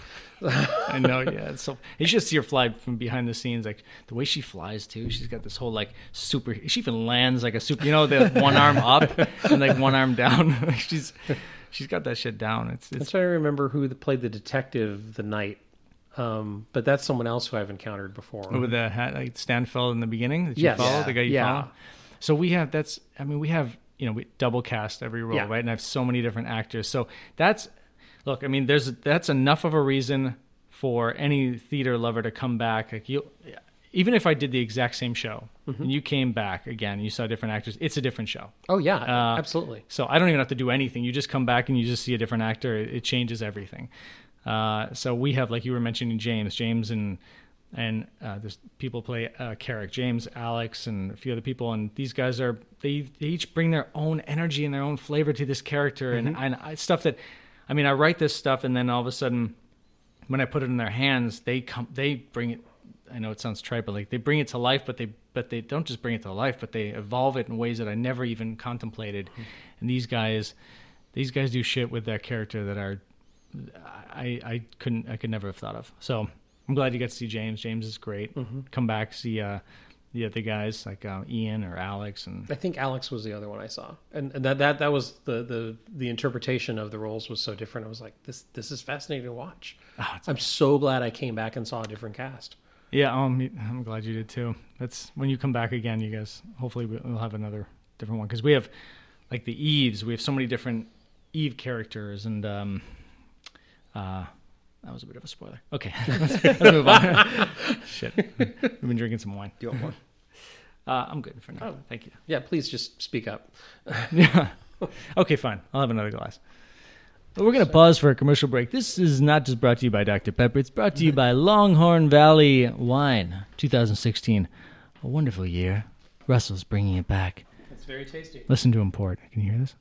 I know, yeah. It's so you should see her fly from behind the scenes, like the way she flies too. She's got this whole like super. She even lands like a super. You know, the one arm up and like one arm down. she's she's got that shit down. It's I'm it's trying to remember who played the detective the night. Um, but that's someone else who I've encountered before. with the hat like Stanfeld in the beginning that you Yes. follow, Yeah. the guy you Yeah. follow. So we have that's. I mean, we have you know we double cast every role, Yeah. right? And I have so many different actors. So that's look. I mean, there's that's enough of a reason for any theater lover to come back. Like you, even if I did the exact same show Mm-hmm. and you came back again, you saw different actors. It's a different show. oh yeah, Uh, absolutely. So I don't even have to do anything. You just come back and you just see a different actor. It, it changes everything. Uh, so we have, like you were mentioning, James, James, and and uh, there's people play uh, Carrick, James, Alex, and a few other people, and these guys are they, they each bring their own energy and their own flavor to this character, and and I, stuff that, I mean, I write this stuff, and then all of a sudden, when I put it in their hands, they come, they bring it. I know it sounds trite, but like they bring it to life, but they but they don't just bring it to life, but they evolve it in ways that I never even contemplated. And these guys, these guys do shit with their character that are I I couldn't I could never have thought of. So I'm glad you got to see James. James is great. Come back see uh, the other guys like uh, Ian or Alex and I think Alex was the other one I saw, and, and that that that was the the the interpretation of the roles was so different. I was like, this this is fascinating to watch. It's- I'm so glad I came back and saw a different cast. yeah. Um, I'm glad you did too. That's when you come back again. You guys hopefully we'll have another different one because we have like the Eves. We have so many different Eve characters and um, uh. That was a bit of a spoiler. Okay, let's, let's move on. Shit, we've been drinking some wine. Do you want more? Uh, I'm good for now. Oh. Thank you. Yeah, please just speak up. Yeah. Okay, fine. I'll have another glass. But we're going to pause for a commercial break. This is not just brought to you by Dr. Pepper. It's brought to you by Longhorn Valley Wine 2016. A wonderful year. Russell's bringing it back. It's very tasty. Listen to him pour it. Can you hear this?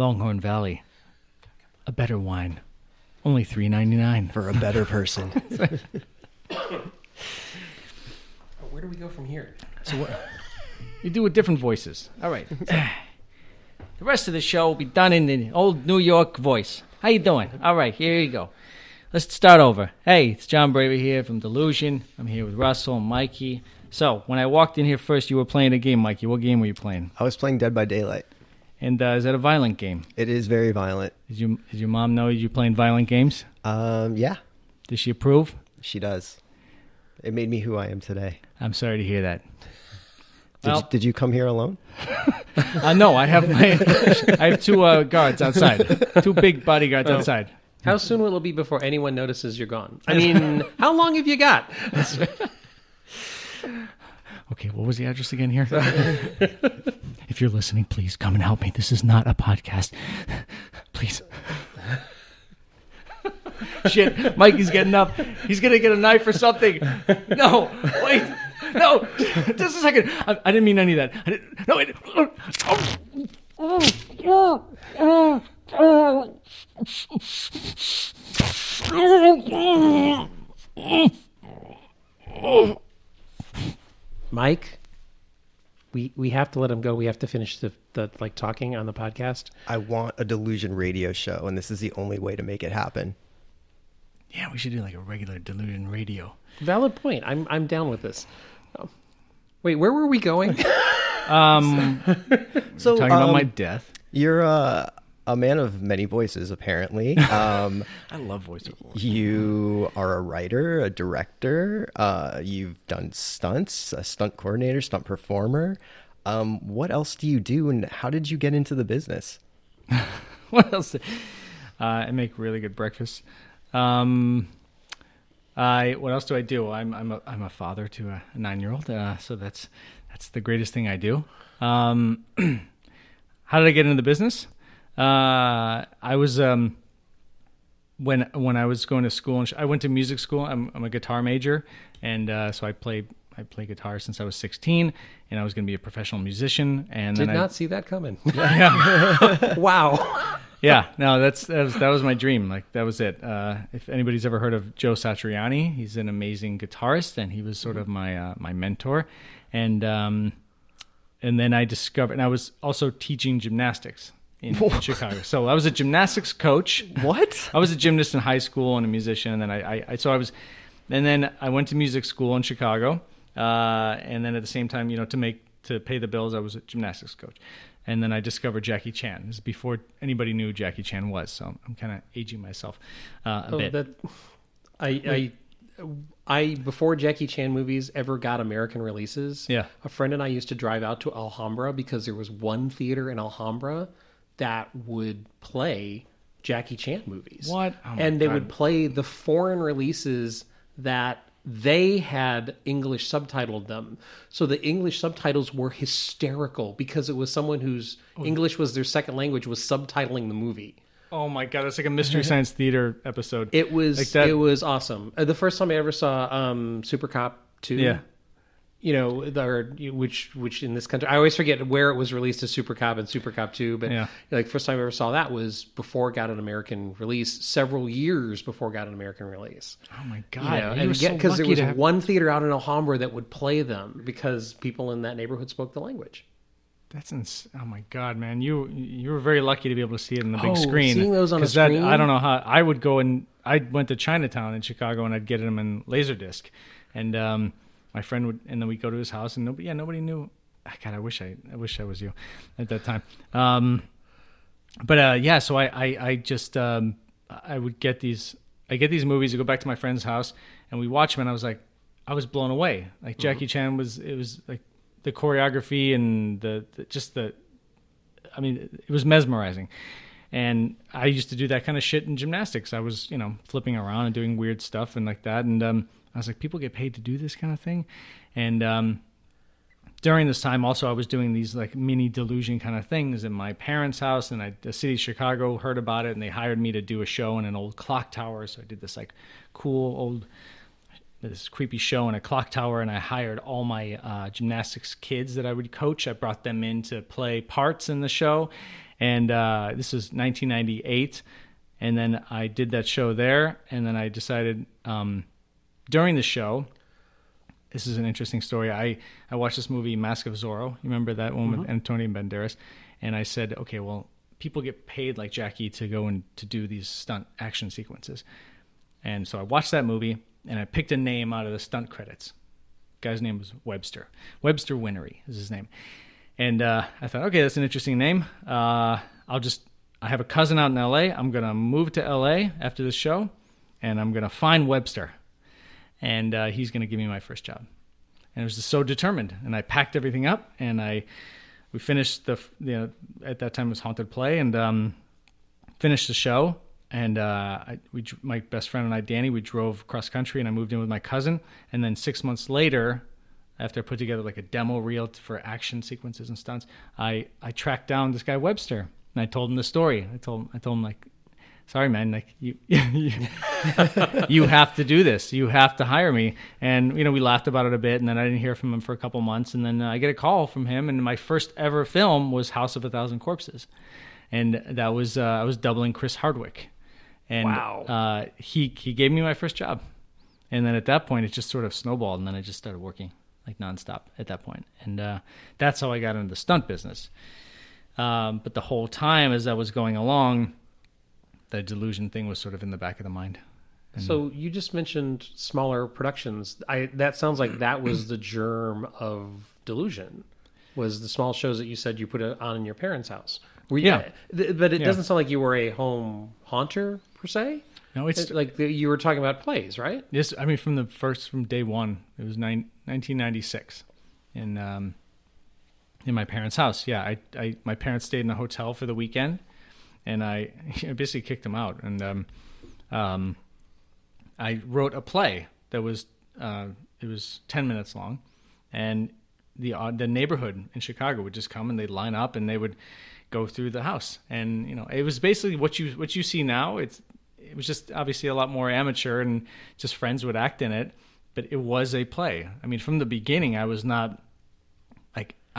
Longhorn Valley. A better wine. Only three ninety nine. for a better person Where do we go from here? So what? You do it different voices. All right. the rest of the show will be done in the old New York voice. How you doing? All right, here you go. Let's start over. Hey, it's Jon Braver here from Delusion. I'm here with Russell and Mikey. So, when I walked in here first, you were playing a game, Mikey. What game were you playing? I was playing Dead by Daylight And uh, is that a violent game? it is very violent Did you did your mom know you're playing violent games? um yeah Does she approve? she does it made me who I am today I'm sorry to hear that. did, Well- you, did you come here alone Uh, no, I have my I have two uh, guards outside, two big bodyguards outside. How soon will it be before anyone notices you're gone? I mean, how long have you got? Okay, what was the address again here? if you're listening, please come and help me. This is not a podcast. please. Shit, Mikey's getting up. He's gonna get a knife or something. No, wait, no, just a second. I, I didn't mean any of that. I no, wait. Mike, we we have to let him go. We have to finish the, the like talking on the podcast. I want a delusion radio show, and this is the only way to make it happen. Yeah, we should do like a regular Delusion radio. Valid point. I'm I'm down with this. Oh. Wait, where were we going? Um, So, talking about um, my death. You're uh, a man of many voices, apparently. Um, I love voiceover. you are a writer, a director. Uh, you've done stunts, a stunt coordinator, stunt performer. Um, what else do you do, and how did you get into the business? what else? Uh, I make really good breakfast. Um, I what else do I do? I'm I'm a I'm a father to a, nine year old, uh, so that's that's the greatest thing I do. Um, how did I get into the business? Uh, I was um, when when I was going to school, and I went to music school. I'm, I'm a guitar major, and uh, so I play I play guitar since I was 16, and I was going to be a professional musician. And Did not I, see that coming. wow. yeah, no, that's that was, that was my dream. Like that was it. Uh, if anybody's ever heard of Joe Satriani, he's an amazing guitarist, and he was sort of my uh, my mentor. And um, and then I discovered, and I was also teaching gymnastics in, Chicago. So I was a gymnastics coach. What? I was a gymnast in high school and a musician, and then I, I, so I was, and then I went to music school in Chicago, uh, and then at the same time, you know, to make to pay the bills, I was a gymnastics coach, and then I discovered Jackie Chan. This is before anybody knew who Jackie Chan was, so I'm kind of aging myself uh, a Oh, bit. that I I I before Jackie Chan movies ever got American releases. Yeah. a friend and I used to drive out to Alhambra because there was one theater in Alhambra that would play Jackie Chan movies. What? Oh and they God. would play the foreign releases that they had English subtitled them. So the English subtitles were hysterical because it was someone whose Oh. English was their second language was subtitling the movie. oh my god, it's like a mystery science theater episode. It was Like that- it was awesome. Uh, the first time I ever saw um, Super Cop two. Yeah. You know, the, or, which which in this country, I always forget where it was released as Super Cop and Super Cop two. But Yeah. like first time I ever saw that was before it got an American release, several years before it got an American release. oh my You god, know, and were so because there was have- one theater out in Alhambra that would play them because people in that neighborhood spoke the language. That's ins- oh my god, man! You you were very lucky to be able to see it on the big Oh, screen. seeing those on a that- screen? I don't know how I would go and I went to Chinatown in Chicago and I'd get them in Laserdisc, and um, my friend would and then we'd go to his house and nobody yeah nobody knew. ah, God, I wish I I wish I was you at that time. Um, but uh, yeah, so I I, I just um, I would get these I get these movies. I go back to my friend's house and we watch them, and I was like, I was blown away. Like Jackie Chan was it was like the choreography and the, the just the I mean, it was mesmerizing. And I used to do that kind of shit in gymnastics. I was, you know, flipping around and doing weird stuff and like that. And um, I was like, people get paid to do this kind of thing. And um, during this time, also, I was doing these like mini delusion kind of things in my parents' house. And I, the city of Chicago heard about it and they hired me to do a show in an old clock tower. So I did this like cool old this creepy show in a clock tower and i hired all my uh, gymnastics kids that i would coach i brought them in to play parts in the show and uh, this was 1998 and then i did that show there and then i decided um, during the show this is an interesting story i, I watched this movie mask of zorro you remember that one with antonio banderas and i said okay well people get paid like jackie to go and to do these stunt action sequences and so I watched that movie and I picked a name out of the stunt credits. guy's name was Webster. Webster Whinery is his name. And uh, I thought, okay, that's an interesting name. Uh, I'll just, I have a cousin out in LA. I'm going to move to LA after this show and I'm going to find Webster. And uh, he's going to give me my first job. And I was just so determined. And I packed everything up and I, we finished the, you know, at that time it was Haunted Play and um, finished the show and uh, I, we, my best friend and I, Danny, we drove cross country, and I moved in with my cousin. And then six months later, after I put together like a demo reel for action sequences and stunts, I, I tracked down this guy Webster, and I told him the story. I told I told him like, sorry man, like you you, you have to do this. You have to hire me. And you know, we laughed about it a bit, and then I didn't hear from him for a couple months, and then uh, I get a call from him, and my first ever film was House of a Thousand Corpses and that was uh, I was doubling Chris Hardwick, and Wow. uh, he he gave me my first job, and then at that point it just sort of snowballed, and then I just started working like nonstop at that point, and uh, that's how I got into the stunt business. Um, but the whole time as I was going along, the delusion thing was sort of in the back of the mind. So you just mentioned smaller productions. I that sounds like that was the germ of delusion. Was the small shows that you said you put it on in your parents' house? Were you, Yeah. th- but it Yeah. doesn't sound like you were a home haunter per se. No, it's It- like the, you were talking about plays, right? Yes, I mean from the first from day one. It was nine, 1996, in um, in my parents' house. Yeah, I, I my parents stayed in a hotel for the weekend, and I, basically kicked them out. And um, um, I wrote a play that was uh, it was 10 minutes long, and the uh, the neighborhood in Chicago would just come and they'd line up and they would go through the house, and you know it was basically what you what you see now. It's it was just obviously a lot more amateur and just friends would act in it, but it was a play. I mean, from the beginning, I was not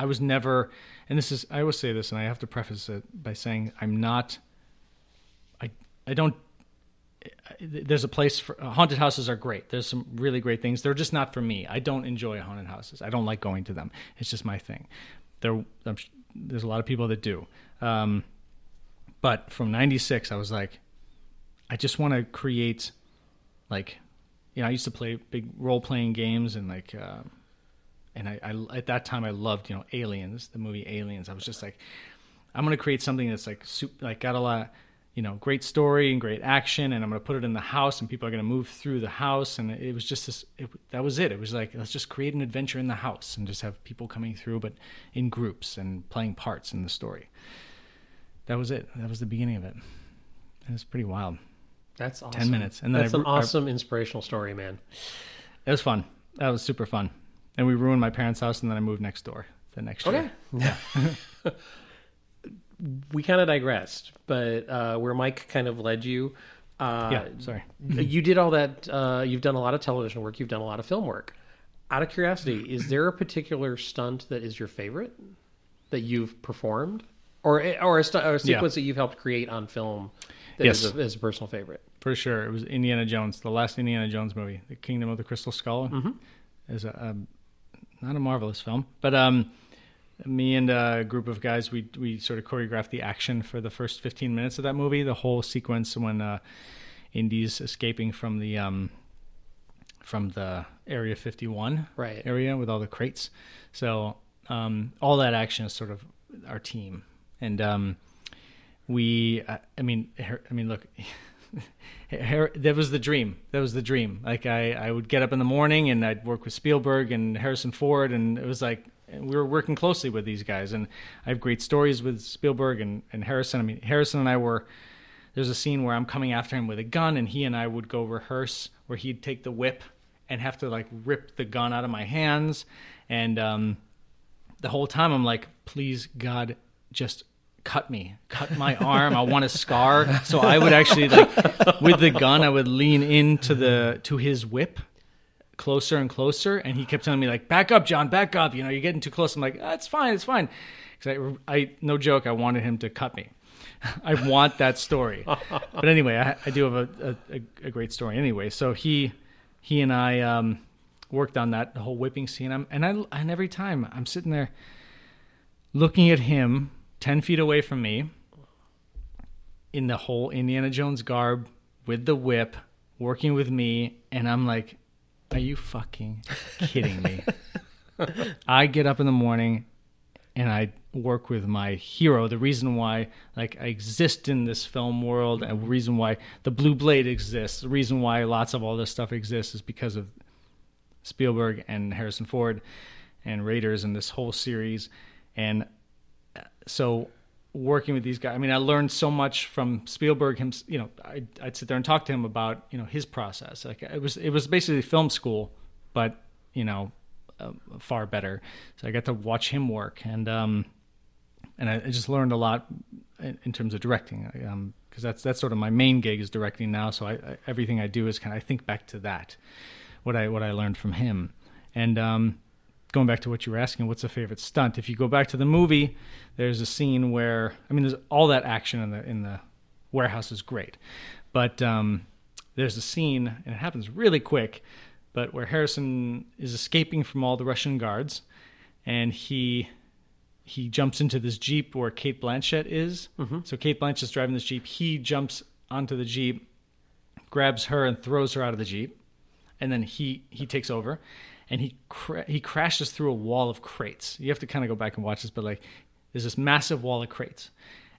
I was never, and this is I always say this, and I have to preface it by saying I'm not. I I don't. There's a place for haunted houses are great. There's some really great things. They're just not for me. I don't enjoy haunted houses. I don't like going to them. It's just my thing. There, I'm, there's a lot of people that do. Um, but from '96, I was like, I just want to create, like, you know, I used to play big role playing games and like, uh, and I, I at that time I loved you know Aliens, the movie Aliens. I was just like, I'm gonna create something that's like soup, like got a lot, you know, great story and great action, and I'm gonna put it in the house, and people are gonna move through the house, and it was just this. It, that was it. It was like let's just create an adventure in the house and just have people coming through, but in groups and playing parts in the story. That was it. That was the beginning of it. It was pretty wild. That's awesome. 10 minutes, and then that's I an ru- I- awesome inspirational story, man. It was fun. That was super fun. And we ruined my parents' house, and then I moved next door the next year. Okay. Yeah. we kind of digressed, but uh, where Mike kind of led you. Uh, Yeah, sorry. you did all that. Uh, you've done a lot of television work. You've done a lot of film work. Out of curiosity, is there a particular stunt that is your favorite that you've performed, or or a, stu- or a sequence that you've helped create on film that is Yes. a, is a personal favorite? For sure. It was Indiana Jones, the last Indiana Jones movie, The Kingdom of the Crystal Skull. Mm-hmm. Is a, a not a marvelous film, but um, me and a group of guys, we we sort of choreographed the action for the first 15 minutes of that movie, the whole sequence when uh, Indy's escaping from the um, from the Area 51 Right. area with all the crates. So um, all that action is sort of our team, and um, we. I, I mean, I mean, look. That was the dream. That was the dream. Like I, I would get up in the morning and I'd work with Spielberg and Harrison Ford, and it was like we were working closely with these guys. And I have great stories with Spielberg and, and Harrison. I mean, Harrison and I were. There's a scene where I'm coming after him with a gun, and he and I would go rehearse where he'd take the whip and have to like rip the gun out of my hands, and um, the whole time I'm like, please God, just cut me, cut my arm. I want a scar. So I would actually like with the gun, I would lean into the to his whip closer and closer, and he kept telling me like, back up, Jon, back up. You know, you're getting too close. I'm like, ah, it's fine, it's fine. Because I, I, no joke, I wanted him to cut me. I want that story. but anyway, I, I do have a, a, a great story anyway. So he he and I um, worked on that whole whipping scene. I'm, and I and every time I'm sitting there looking at him ten feet away from me in the whole Indiana Jones garb with the whip, working with me, and I'm like, "Are you fucking kidding me?" I get up in the morning and I work with my hero. The reason why, like, I exist in this film world, and the reason why the Blue Blade exists, the reason why lots of all this stuff exists, is because of Spielberg and Harrison Ford and Raiders and this whole series. And so, working with these guys, I mean, I learned so much from Spielberg. Him, you know, I'd, I'd sit there and talk to him about you know his process. Like, it was it was basically film school, but you know uh, far better. So I got to watch him work, and um, and I, I just learned a lot in, in terms of directing. Um, Because that's that's sort of my main gig is directing now. So I, I everything I do is kind of I think back to that, what I what I learned from him, and um, going back to what you were asking, what's a favorite stunt? If you go back to the movie, there's a scene where I mean, there's all that action in the in the warehouse is great, but um, there's a scene and it happens really quick, but where Harrison is escaping from all the Russian guards, and he he jumps into this jeep where Cate Blanchett is. So Cate Blanchett's driving this jeep. He jumps onto the jeep, grabs her, and throws her out of the jeep, and then he he takes over, and he cra- he crashes through a wall of crates. You have to kind of go back and watch this, but like there's this massive wall of crates,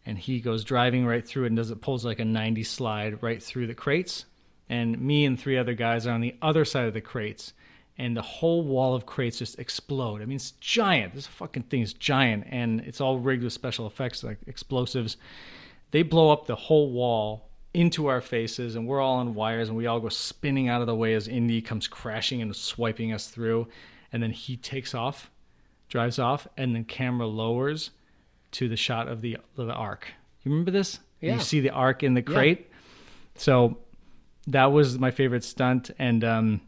and he goes driving right through it and does it pulls like a 90 slide right through the crates, and me and three other guys are on the other side of the crates and the whole wall of crates just explode. I mean, it's giant. This fucking thing is giant, and it's all rigged with special effects like explosives. They blow up the whole wall into our faces, and we're all on wires, and we all go spinning out of the way as Indy comes crashing and swiping us through. And then he takes off, drives off, and then camera lowers to the shot of the of the ark. You remember this? Yeah. You see the ark in the crate. So that was my favorite stunt, and um,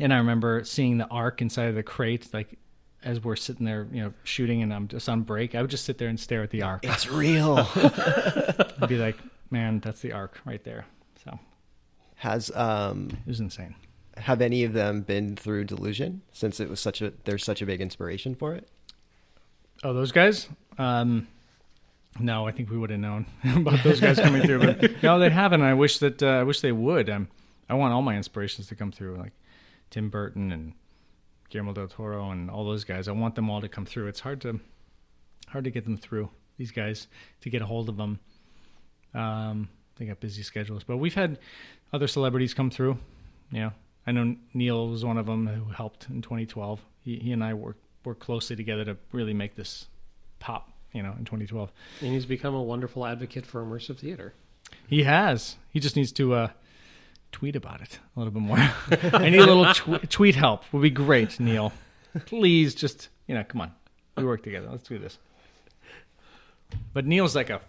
and I remember seeing the ark inside of the crate, like as we're sitting there, you know, shooting, and I'm just on break. I would just sit there and stare at the ark. It's real. I'd be like, man, that's the ark right there. So Has um it was insane. have any of them been through delusion since it was such a there's such a big inspiration for it? Oh, those guys? Um, no, I think we would have known about those guys coming through, but no, they haven't. and I wish that uh, I wish they would. Um, I want all my inspirations to come through, like Tim Burton and Guillermo del Toro and all those guys. I want them all to come through. It's hard to hard to get them through. These guys to get a hold of them. Um, they got busy schedules, but we've had other celebrities come through. You know, I know Neil was one of them who helped in 2012. He, he and I worked worked closely together to really make this pop. You know, in 2012, And he's become a wonderful advocate for immersive theater. he has. He just needs to uh, tweet about it a little bit more. I need a little tw- tweet help. Would be great, Neil. Please, just you know, come on. We work together. Let's do this. But Neil's like a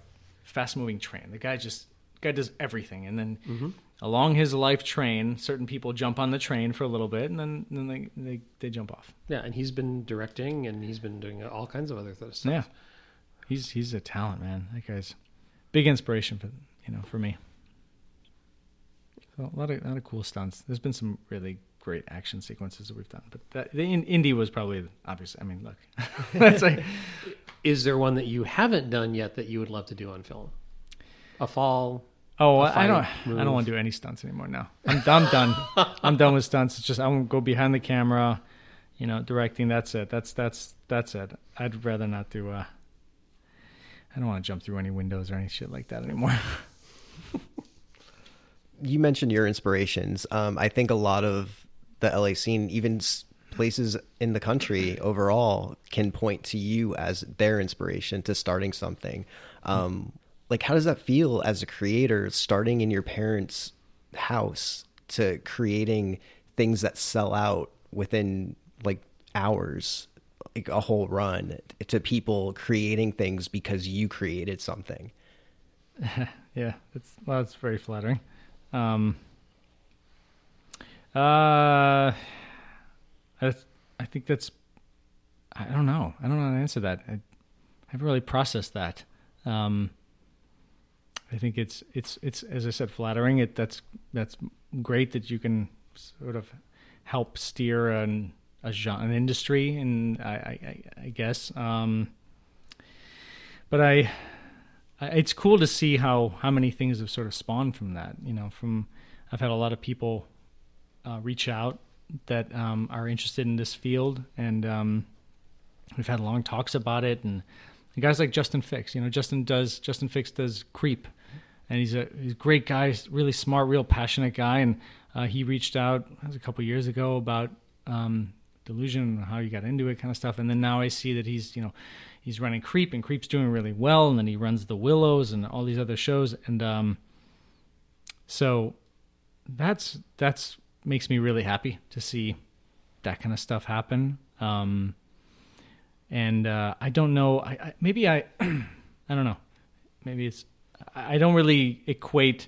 fast-moving train. The guy just guy does everything, and then mm-hmm. along his life train, certain people jump on the train for a little bit, and then then they they, they jump off. Yeah, and he's been directing and he's been doing all kinds of other th- stuff. Yeah, he's he's a talent, man. That guy's big inspiration for you know for me. So a lot of a lot of cool stunts. There's been some really great action sequences that we've done, but that, the in, Indy was probably obviously. I mean, look, that's like Is there one that you haven't done yet that you would love to do on film? A fall. oh, A I don't fight I don't want to do any stunts anymore now. I'm I'm done. I'm done with stunts. It's just I won't go behind the camera, you know, directing. That's it. That's that's that's it. I'd rather not do. Uh, I don't want to jump through any windows or any shit like that anymore. You mentioned your inspirations. Um, I think a lot of the LA scene, even s- places in the country overall, can point to you as their inspiration to starting something. Um, like, how does that feel as a creator, starting in your parents' house to creating things that sell out within like hours, like a whole run, to people creating things because you created something? Yeah, it's well, it's very flattering. Um, uh, I, I think that's. I don't know. I don't know how to answer that. I, I haven't really processed that. Um, I think it's it's it's as I said, flattering. It that's that's great that you can sort of help steer an a genre, an industry, and I I, I- I guess. Um, but I I- it's cool to see how how many things have sort of spawned from that. You know, from I've had a lot of people uh, reach out that um, are interested in this field, and um, we've had long talks about it. And guys like Justin Fix, you know, Justin does Justin Fix does Creep, and he's a he's a great guy, really smart, real passionate guy, and uh, he reached out a couple years ago about um, delusion and how you got into it, kind of stuff. And then now I see that he's you know he's running Creep, and Creep's doing really well, and then he runs The Willows and all these other shows, and um, so that's that's makes me really happy to see that kind of stuff happen. Um, and uh, I don't know. I, I maybe I I don't know. Maybe it's I don't really equate.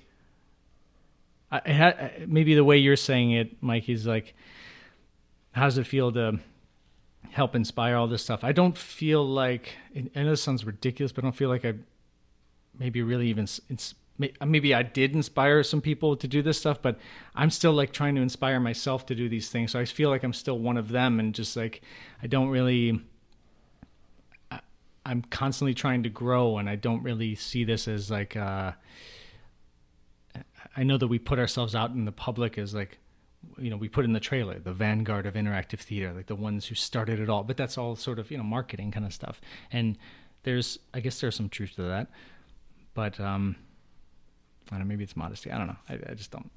I, ha- maybe the way you're saying it, Mike, is like, how does it feel to help inspire all this stuff. I don't feel like I know this sounds ridiculous, but I don't feel like I maybe really even maybe I did inspire some people to do this stuff, but I'm still like trying to inspire myself to do these things. So I feel like I'm still one of them, and just like I don't really. I'm constantly trying to grow, and I don't really see this as like. Uh, I know that we put ourselves out in the public as like you know we put in the trailer the vanguard of interactive theater like the ones who started it all but that's all sort of you know marketing kind of stuff and there's i guess there's some truth to that but um i don't know maybe it's modesty. I don't know. I, I just don't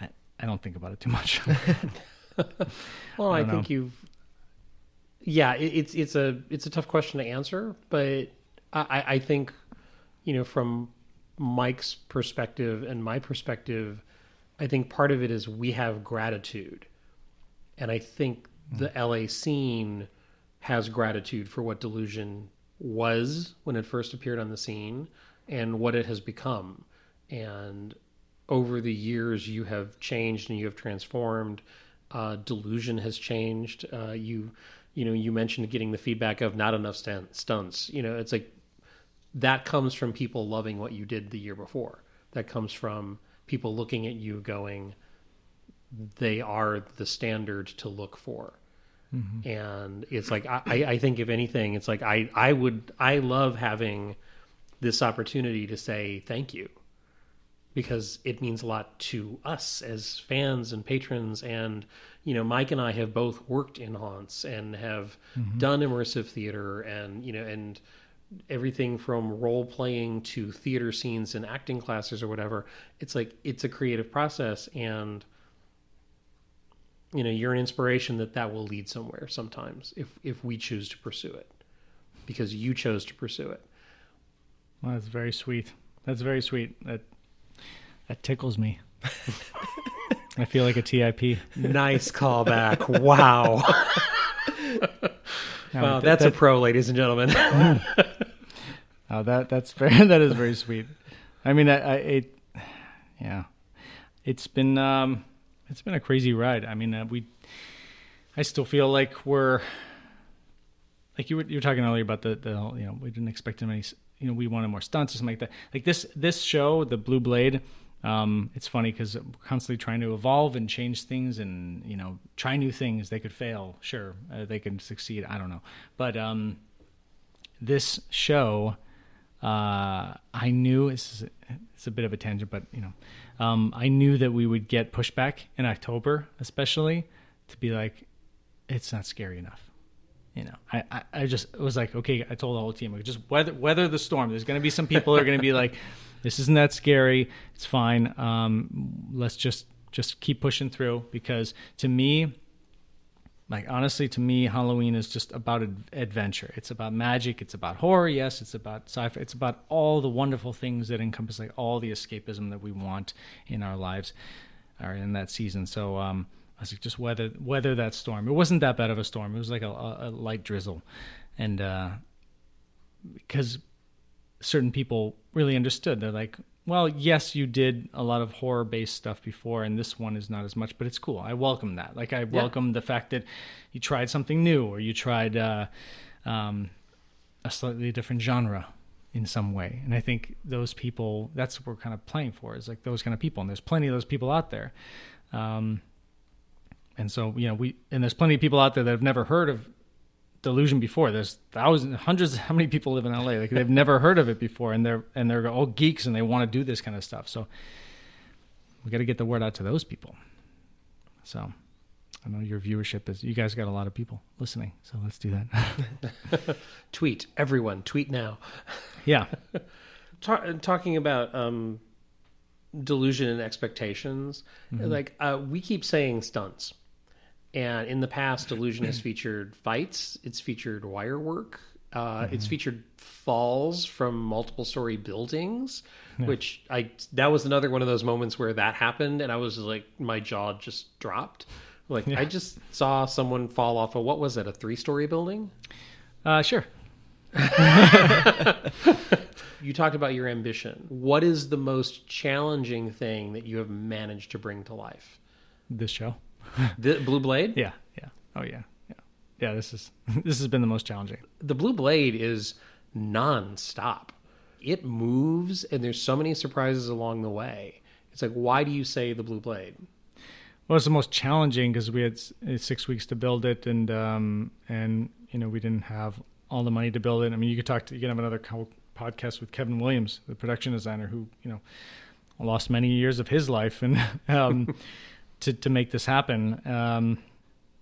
I, I don't think about it too much. Well i, I think you've yeah it, it's it's a it's a tough question to answer but i i think you know from mike's perspective and my perspective I think part of it is we have gratitude. And I think hmm. the LA scene has gratitude for what delusion was when it first appeared on the scene and what it has become. And over the years, you have changed and you have transformed. Uh, delusion has changed. Uh, you, you know, you mentioned getting the feedback of not enough stunts. You know, it's like that comes from people loving what you did the year before. That comes from people looking at you going, they are the standard to look for. Mm-hmm. And it's like I, I think if anything, it's like I, I would I love having this opportunity to say thank you because it means a lot to us as fans and patrons. And you know mike and i have both worked in haunts and have mm-hmm. done immersive theater and you know and everything from role playing to theater scenes and acting classes or whatever. It's like it's a creative process and you know you're an inspiration that that will lead somewhere sometimes if if we choose to pursue it because you chose to pursue it. Well that's very sweet. That's very sweet that that tickles me i feel like a tip nice callback wow No, well, that's that, a pro, ladies and gentlemen. oh, that that's very that is very sweet. I mean, I, I it, yeah, it's been um, it's been a crazy ride. I mean, uh, we, I still feel like we're, like you were you were talking earlier about the the you know we didn't expect many you know we wanted more stunts or something like that. Like this this show, the Blue Blade um, it's funny because constantly trying to evolve and change things and you know try new things. They could fail sure uh, they can succeed i don't know. But um, this show uh, i knew it's, it's a bit of a tangent but you know um, i knew that we would get pushback in october especially to be like it's not scary enough. You know, I, I, I just was like, okay, I told the whole team, just weather weather the storm. There's going to be some people that are going to be like, this isn't that scary. It's fine. Um, let's just just keep pushing through because to me, like honestly, to me, Halloween is just about adventure. It's about magic. It's about horror. Yes, it's about sci-fi. It's about all the wonderful things that encompass like all the escapism that we want in our lives, or in that season. So. Um, I was like, just weather weather that storm. It wasn't that bad of a storm. It was like a, a light drizzle, and uh, because certain people really understood. They're like, well, yes, you did a lot of horror based stuff before, and this one is not as much, but it's cool. I welcome that. Like, I welcome yeah. the fact that you tried something new or you tried uh, um, a slightly different genre in some way. And I think those people, that's what we're kind of playing for, is like those kind of people. And there's plenty of those people out there. Um, and so, you know, we, and there's plenty of people out there that have never heard of delusion before. There's thousands, hundreds. How many people live in LA? Like they've never heard of it before, and they're and they're all geeks and they want to do this kind of stuff. So we got to get the word out to those people. So I know your viewership is. You guys got a lot of people listening, so let's do that. tweet everyone. Tweet now. Yeah. Talk, talking about um, delusion and expectations, mm-hmm. like uh, we keep saying stunts and in the past, Delusion has featured fights. It's featured wire work. Uh, mm-hmm. It's featured falls from multiple story buildings, yeah. which I that was another one of those moments where that happened, and I was like, my jaw just dropped. Like yeah. I just saw someone fall off of what was it, a three story building? Uh, sure. you talked about your ambition. What is the most challenging thing that you have managed to bring to life? This show. the Blue Blade? Yeah, yeah. Oh yeah, yeah. yeah, this is this has been the most challenging. The Blue Blade is non-stop. It moves and there's so many surprises along the way. It's like why do you say the Blue Blade? Well, it's the most challenging because we had uh, six weeks to build it, and um, and you know we didn't have all the money to build it. I mean, you could talk to you can have another co- podcast with Kevin Williams, the production designer, who you know lost many years of his life and um, to to make this happen. Um,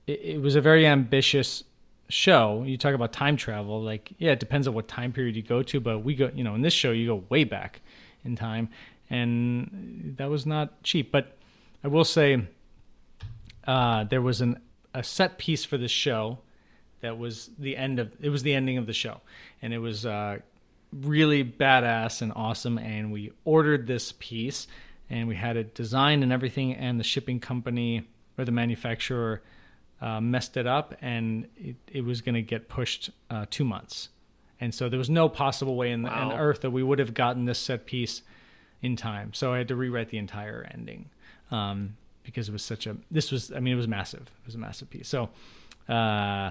it, it was a very ambitious show. You talk about time travel, like yeah, it depends on what time period you go to, but we go, you know, in this show you go way back in time, and that was not cheap. But I will say, uh, there was an a set piece for this show that was the end of it was the ending of the show, and it was uh, really badass and awesome. And we ordered this piece, and we had it designed and everything, and the shipping company or the manufacturer uh, messed it up, and it, it was going to get pushed uh, two months. And so there was no possible way in, Wow. in Earth that we would have gotten this set piece in time. So I had to rewrite the entire ending um, because it was such a. This was, I mean, it was massive. It was a massive piece. So, uh,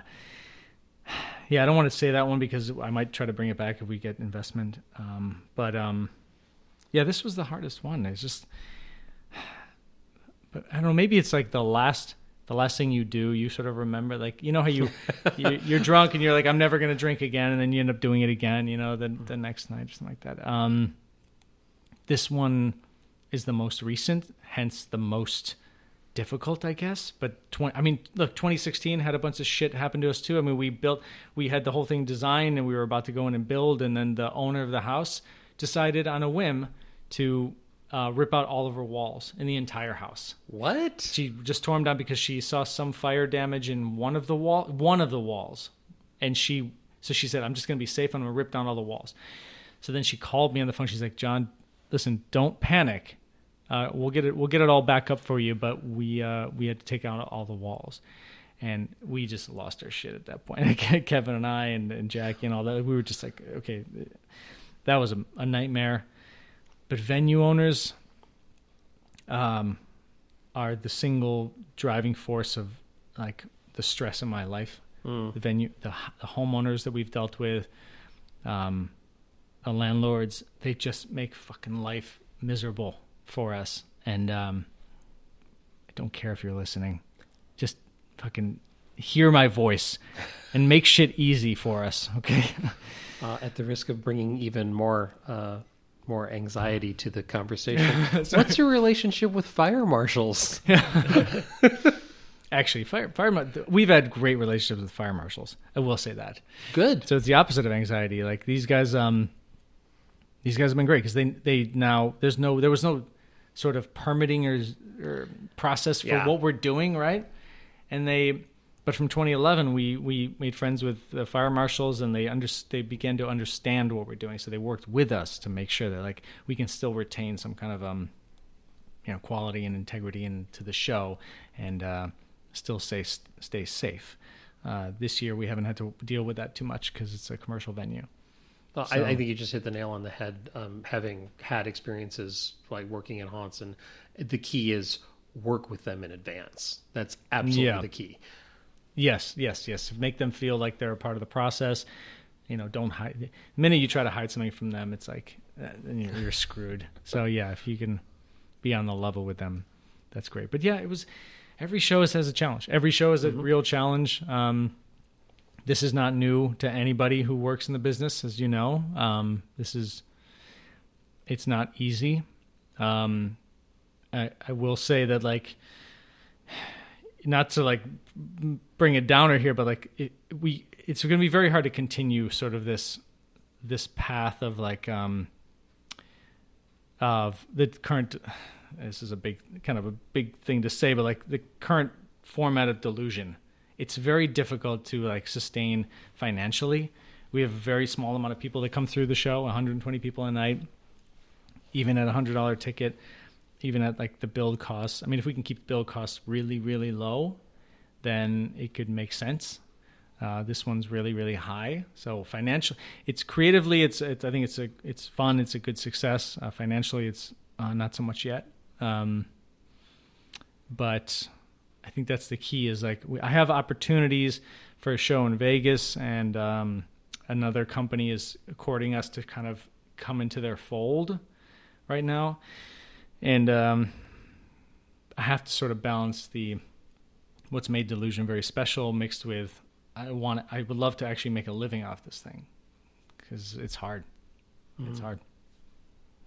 yeah, I don't want to say that one because I might try to bring it back if we get investment. Um, but um, yeah, this was the hardest one. It's just, but I don't know. Maybe it's like the last. The last thing you do, you sort of remember, like you know how you, you you're drunk and you're like, I'm never gonna drink again, and then you end up doing it again, you know, the the next night or something like that. Um, this one is the most recent, hence the most difficult, I guess. But 20, I mean, look, 2016 had a bunch of shit happen to us too. I mean, we built, we had the whole thing designed, and we were about to go in and build, and then the owner of the house decided on a whim to uh, rip out all of her walls in the entire house. What? She just tore them down because she saw some fire damage in one of the wall, one of the walls, and she so she said, "I'm just going to be safe. I'm going to rip down all the walls." So then she called me on the phone. She's like, "Jon, listen, don't panic. Uh, we'll get it. We'll get it all back up for you. But we uh, we had to take out all the walls." And we just lost our shit at that point. Kevin and I and, and Jackie and all that. We were just like, okay, that was a, a nightmare. But venue owners, um, are the single driving force of like the stress in my life. The venue, the, the homeowners that we've dealt with, um, the landlords, they just make fucking life miserable for us. And um, I don't care if you're listening, just fucking hear my voice and make shit easy for us, okay? Uh, at the risk of bringing even more uh, more anxiety to the conversation, what's your relationship with fire marshals? Actually, fire, fire, we've had great relationships with fire marshals. I will say that. Good. So it's the opposite of anxiety. Like these guys, um, these guys have been great because they they now there's no there was no sort of permitting or, or process for Yeah. what we're doing, right? And they, but from 2011, we we made friends with the fire marshals, and they under they began to understand what we're doing. So they worked with us to make sure that like we can still retain some kind of um, you know, quality and integrity into the show, and uh, still stay stay safe. Uh, this year we haven't had to deal with that too much because it's a commercial venue. Well, So- I, I think you just hit the nail on the head. Um, having had experiences like working in haunts, and the key is work with them in advance. That's absolutely Yeah. the key. Yes, yes, yes. Make them feel like they're a part of the process. You know, don't hide. The minute you try to hide something from them, it's like uh, you're, you're screwed. So yeah, if you can be on the level with them, that's great. But yeah, it was. Every show is- has a challenge. Every show is a real challenge. Um, this is not new to anybody who works in the business, as you know. Um, this is. It's not easy. Um, I, I will say that like not to like bring it downer here, but like it, we, it's going to be very hard to continue sort of this, this path of like, um, of the current. This is a big kind of a big thing to say, but like the current format of delusion, it's very difficult to like sustain financially. We have a very small amount of people that come through the show, 120 people a night, even at a hundred dollar ticket even at like the build costs. I mean, if we can keep build costs really, really low, then it could make sense. Uh, this one's really, really high. So financial, it's creatively, it's, it's I think it's a, it's fun. It's a good success. Uh, financially, it's uh, not so much yet. Um, but I think that's the key. Is like we, I have opportunities for a show in Vegas, and um, another company is courting us to kind of come into their fold right now, and um, I have to sort of balance the what's made Delusion very special mixed with I want I would love to actually make a living off this thing because it's hard. It's hard.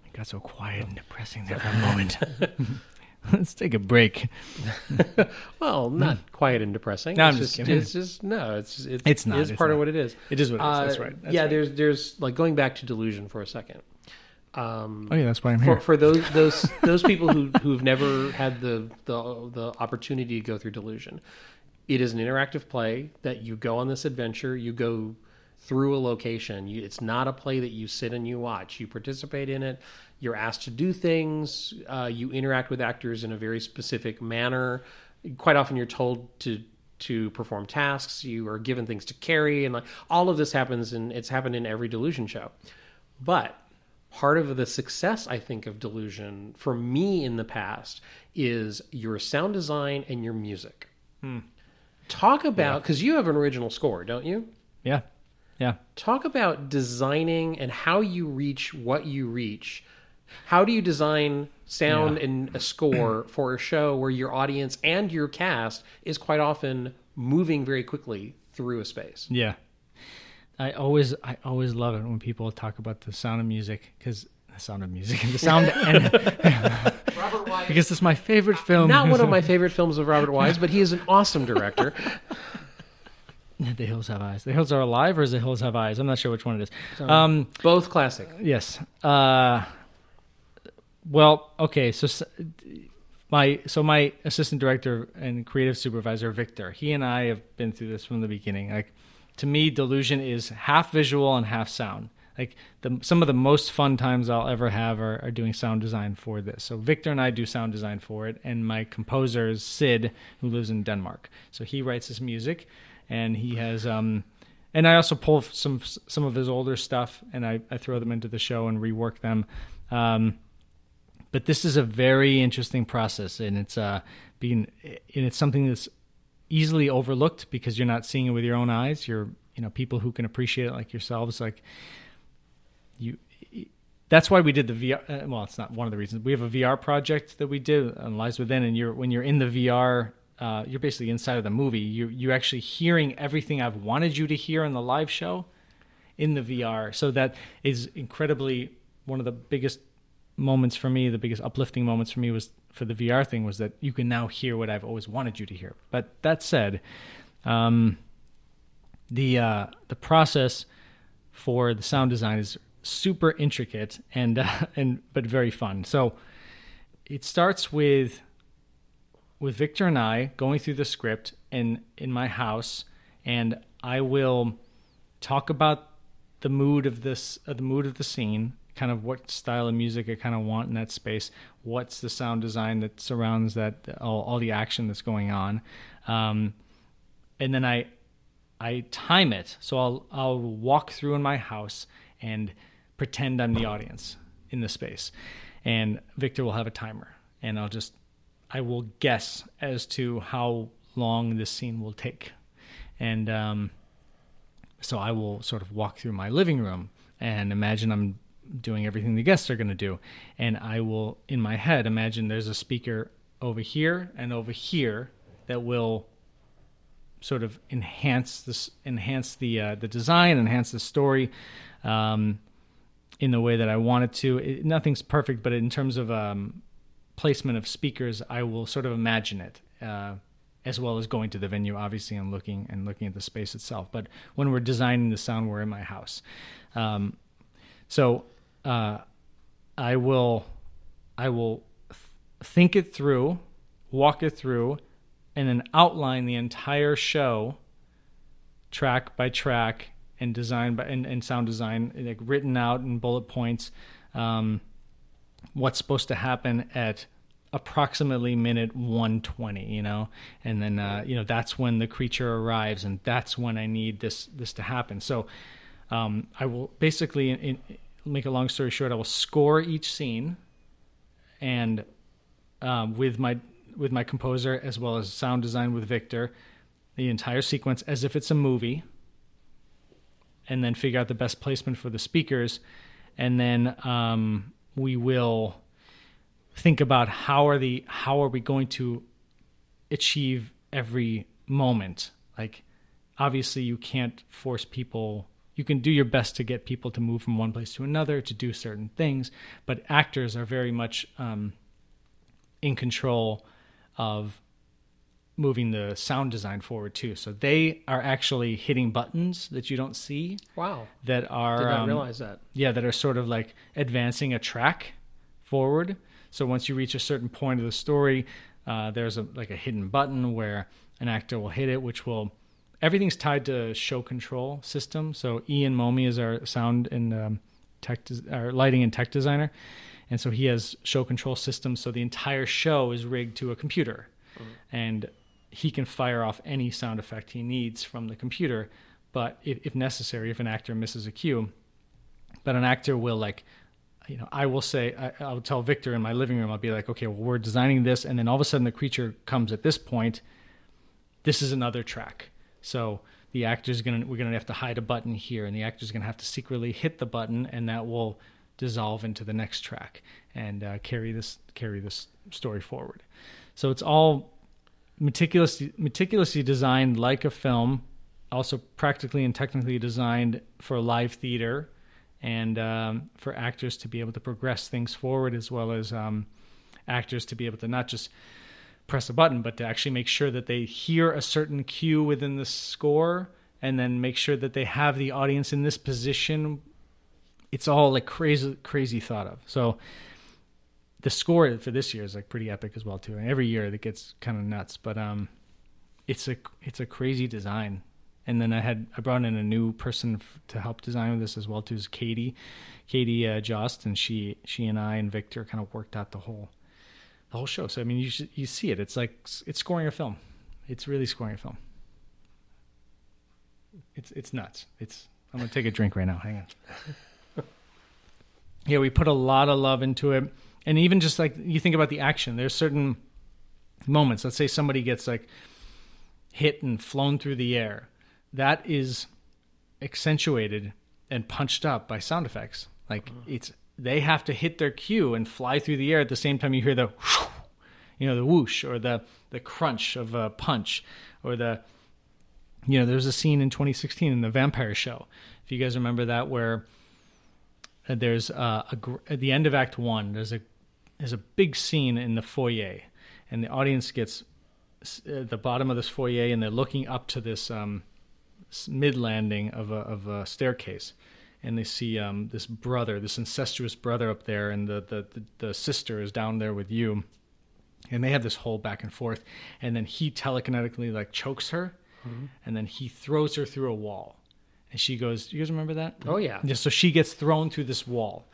It got so quiet and depressing there for a moment. Let's take a break. Well, not quiet and depressing. No, I'm it's just kidding. It's just no. It's it's It's not, It's it's part of what it is. It is what it is. That's Uh, right. That's yeah, right. there's there's like going back to delusion for a second. Um, Oh yeah, that's why I'm for, here. for those those those people who who've never had the, the the opportunity to go through delusion it is an interactive play that you go on this adventure you go through a location. You, it's not a play that you sit and you watch. You participate in it. You're asked to do things. Uh, you interact with actors in a very specific manner. Quite often you're told to to perform tasks. You are given things to carry and like all of this happens and it's happened in every delusion show. But part of the success I think of Delusion for me in the past is your sound design and your music. Hmm. Talk about because you have an original score, don't you? yeah, yeah. Talk about designing and how you reach what you reach. How do you design sound Yeah. and a score for a show where your audience and your cast is quite often moving very quickly through a space? Yeah. I always I always love it when people talk about the sound of music because the sound of music, and the sound, and Robert Wise because it's my favorite film. Not one of my favorite films of Robert Wise, but he is an awesome director. The Hills Have Eyes. The Hills Are Alive, or is The Hills Have Eyes? I'm not sure which one it is. Um, Both classic. yes. Uh, well, okay. So my so my assistant director and creative supervisor Victor, he and I have been through this from the beginning. Like to me, Delusion is half visual and half sound. Like the some of the most fun times I'll ever have are, are doing sound design for this. So Victor and I do sound design for it, and my composer is Sid, who lives in Denmark. So he writes his music, and he has um, and I also pull some some of his older stuff, and I, I throw them into the show and rework them. Um, but this is a very interesting process, and it's uh being and it's something that's easily overlooked because you're not seeing it with your own eyes. You're you know people who can appreciate it like yourselves, like you. That's why we did the VR. Uh, well, it's not one of the reasons. We have a VR project that we did on Lies Within, and you're when you're in the VR, uh, you're basically inside of the movie. You you're actually hearing everything I've wanted you to hear in the live show, in the VR. So that is incredibly one of the biggest moments for me. The biggest uplifting moments for me was for the VR thing was that you can now hear what I've always wanted you to hear. But that said, um, the uh, the process for the sound design is super intricate and uh, and but very fun. So it starts with with Victor and I going through the script in in my house, and I will talk about the mood of this uh, the mood of the scene, kind of what style of music I kind of want in that space. What's the sound design that surrounds that all, all the action that's going on, um, and then I I time it. So I'll I'll walk through in my house and pretend I'm the audience in the space, and Victor will have a timer, and I'll just I will guess as to how long this scene will take, and um, so I will sort of walk through my living room and imagine I'm doing everything the guests are going to do, and I will in my head imagine there's a speaker over here and over here that will sort of enhance this enhance the uh, the design enhance the story um, in the way that I want it to. It, nothing's perfect but in terms of um, placement of speakers I will sort of imagine it uh, as well as going to the venue obviously and looking and looking at the space itself. But when we're designing the sound we're in my house. Um, so uh, I will I will th- think it through walk it through and then outline the entire show track by track and design by and, and sound design like written out in bullet points um, what's supposed to happen at approximately minute 120 you know? And then uh, you know that's when the creature arrives and that's when i need this this to happen. So um, i will basically in, in, make a long story short i will score each scene and um, with my with my composer as well as sound design with Victor, the entire sequence as if it's a movie, and then figure out the best placement for the speakers, and then um, we will think about how are the how are we going to achieve every moment? Like obviously you can't force people you can do your best to get people to move from one place to another to do certain things but actors are very much um, in control of moving the sound design forward too so they are actually hitting buttons that you don't see Wow. that are Did not um, realize that. yeah, that are sort of like advancing a track forward. So once you reach a certain point of the story, uh, there's a like a hidden button where an actor will hit it, which will everything's tied to show control system. So Ian Momi is our sound and um, tech, des- our lighting and tech designer, and so he has show control systems. So the entire show is rigged to a computer, and he can fire off any sound effect he needs from the computer. But if, if necessary, if an actor misses a cue, but an actor will like you know i will say I, i'll tell victor in my living room i'll be like okay well we're designing this and then all of a sudden the creature comes at this point this is another track so the actor's gonna we're gonna have to hide a button here and the actor's gonna have to secretly hit the button and that will dissolve into the next track and uh, carry this carry this story forward. So it's all meticulously meticulously designed like a film also practically and technically designed for live theater and um, for actors to be able to progress things forward as well as um, actors to be able to not just press a button but to actually make sure that they hear a certain cue within the score and then make sure that they have the audience in this position it's all like crazy crazy thought of. So the score for this year is like pretty epic as well too. And every year it gets kind of nuts but um it's a it's a crazy design. And then I had I brought in a new person f- to help design this as well too is Katie, Katie uh, Jost, and she she and I and Victor kind of worked out the whole the whole show. So I mean you should, you see it. It's like it's scoring a film. It's really scoring a film. It's it's nuts. It's I'm gonna take a drink right now. Hang on. yeah, we put a lot of love into it, and even just like you think about the action, there's certain moments. Let's say somebody gets like hit and flown through the air that is accentuated and punched up by sound effects. Like mm-hmm. it's they have to hit their cue and fly through the air at the same time you hear the whoosh, you know the whoosh or the the crunch of a punch or the you know there's a scene in 2016 in the vampire show. If you guys remember that where uh, there's uh, a at the end of act 1 there's a there's a big scene in the foyer and the audience gets at the bottom of this foyer and they're looking up to this um, mid landing of a of a staircase, and they see um, this brother, this incestuous brother up there, and the, the the the sister is down there with you, and they have this whole back and forth, and then he telekinetically like chokes her, and then he throws her through a wall, and she goes, "Do you guys remember that?" Oh, yeah. Yeah. So she gets thrown through this wall,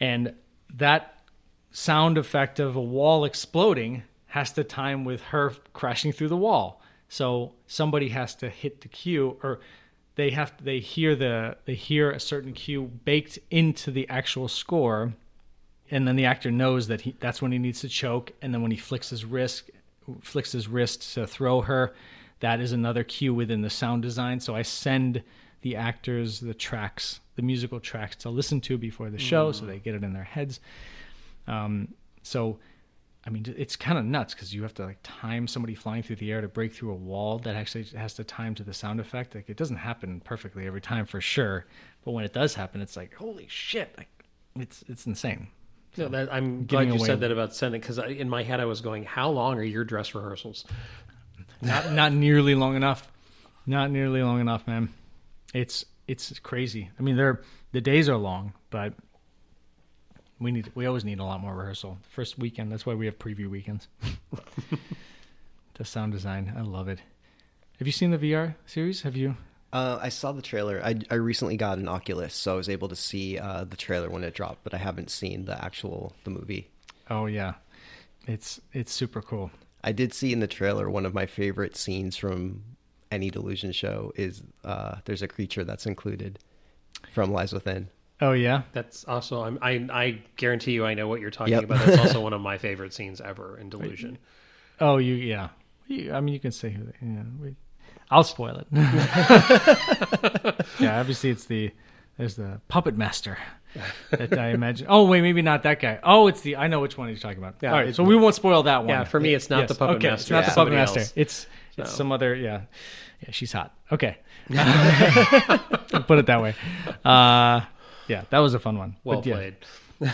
and that sound effect of a wall exploding has to time with her crashing through the wall. So somebody has to hit the cue, or they have they hear the they hear a certain cue baked into the actual score, and then the actor knows that he that's when he needs to choke, and then when he flicks his wrist flicks his wrist to throw her, that is another cue within the sound design. So I send the actors the tracks, the musical tracks to listen to before the show, so they get it in their heads. Um, so, I mean, it's kind of nuts because you have to like time somebody flying through the air to break through a wall that actually has to time to the sound effect. Like, it doesn't happen perfectly every time for sure, but when it does happen, it's like holy shit! Like, it's it's insane. No, that, I'm glad you away- said that about sending because in my head I was going, how long are your dress rehearsals? Not not nearly long enough. Not nearly long enough, man. It's it's crazy. I mean, they're the days are long, but we need we always need a lot more rehearsal. First weekend, that's why we have preview weekends. the sound design, I love it. Have you seen the VR series? Have you? Uh, I saw the trailer. I, I recently got an Oculus, so I was able to see uh, the trailer when it dropped, but I haven't seen the actual the movie. Oh yeah, it's it's super cool. I did see in the trailer one of my favorite scenes from any delusion show is uh, there's a creature that's included from Lies Within. Oh yeah. That's also I'm, I I guarantee you I know what you're talking Yep. about. That's also one of my favorite scenes ever in Delusion. Oh, you yeah. You- I mean, you can say who. They, yeah, we, I'll spoil it. yeah, obviously it's the there's the puppet master that I imagine. Oh wait, maybe not that guy. Oh, it's the I know which one he's talking about. Yeah, All right, so we won't spoil that one. Yeah, for me, it's not Yes, the puppet okay, master. It's not it's the puppet master. else. It's it's So. some other yeah. Yeah, she's hot. Okay, put it that way. Uh, yeah, that was a fun one. Well But yeah, played.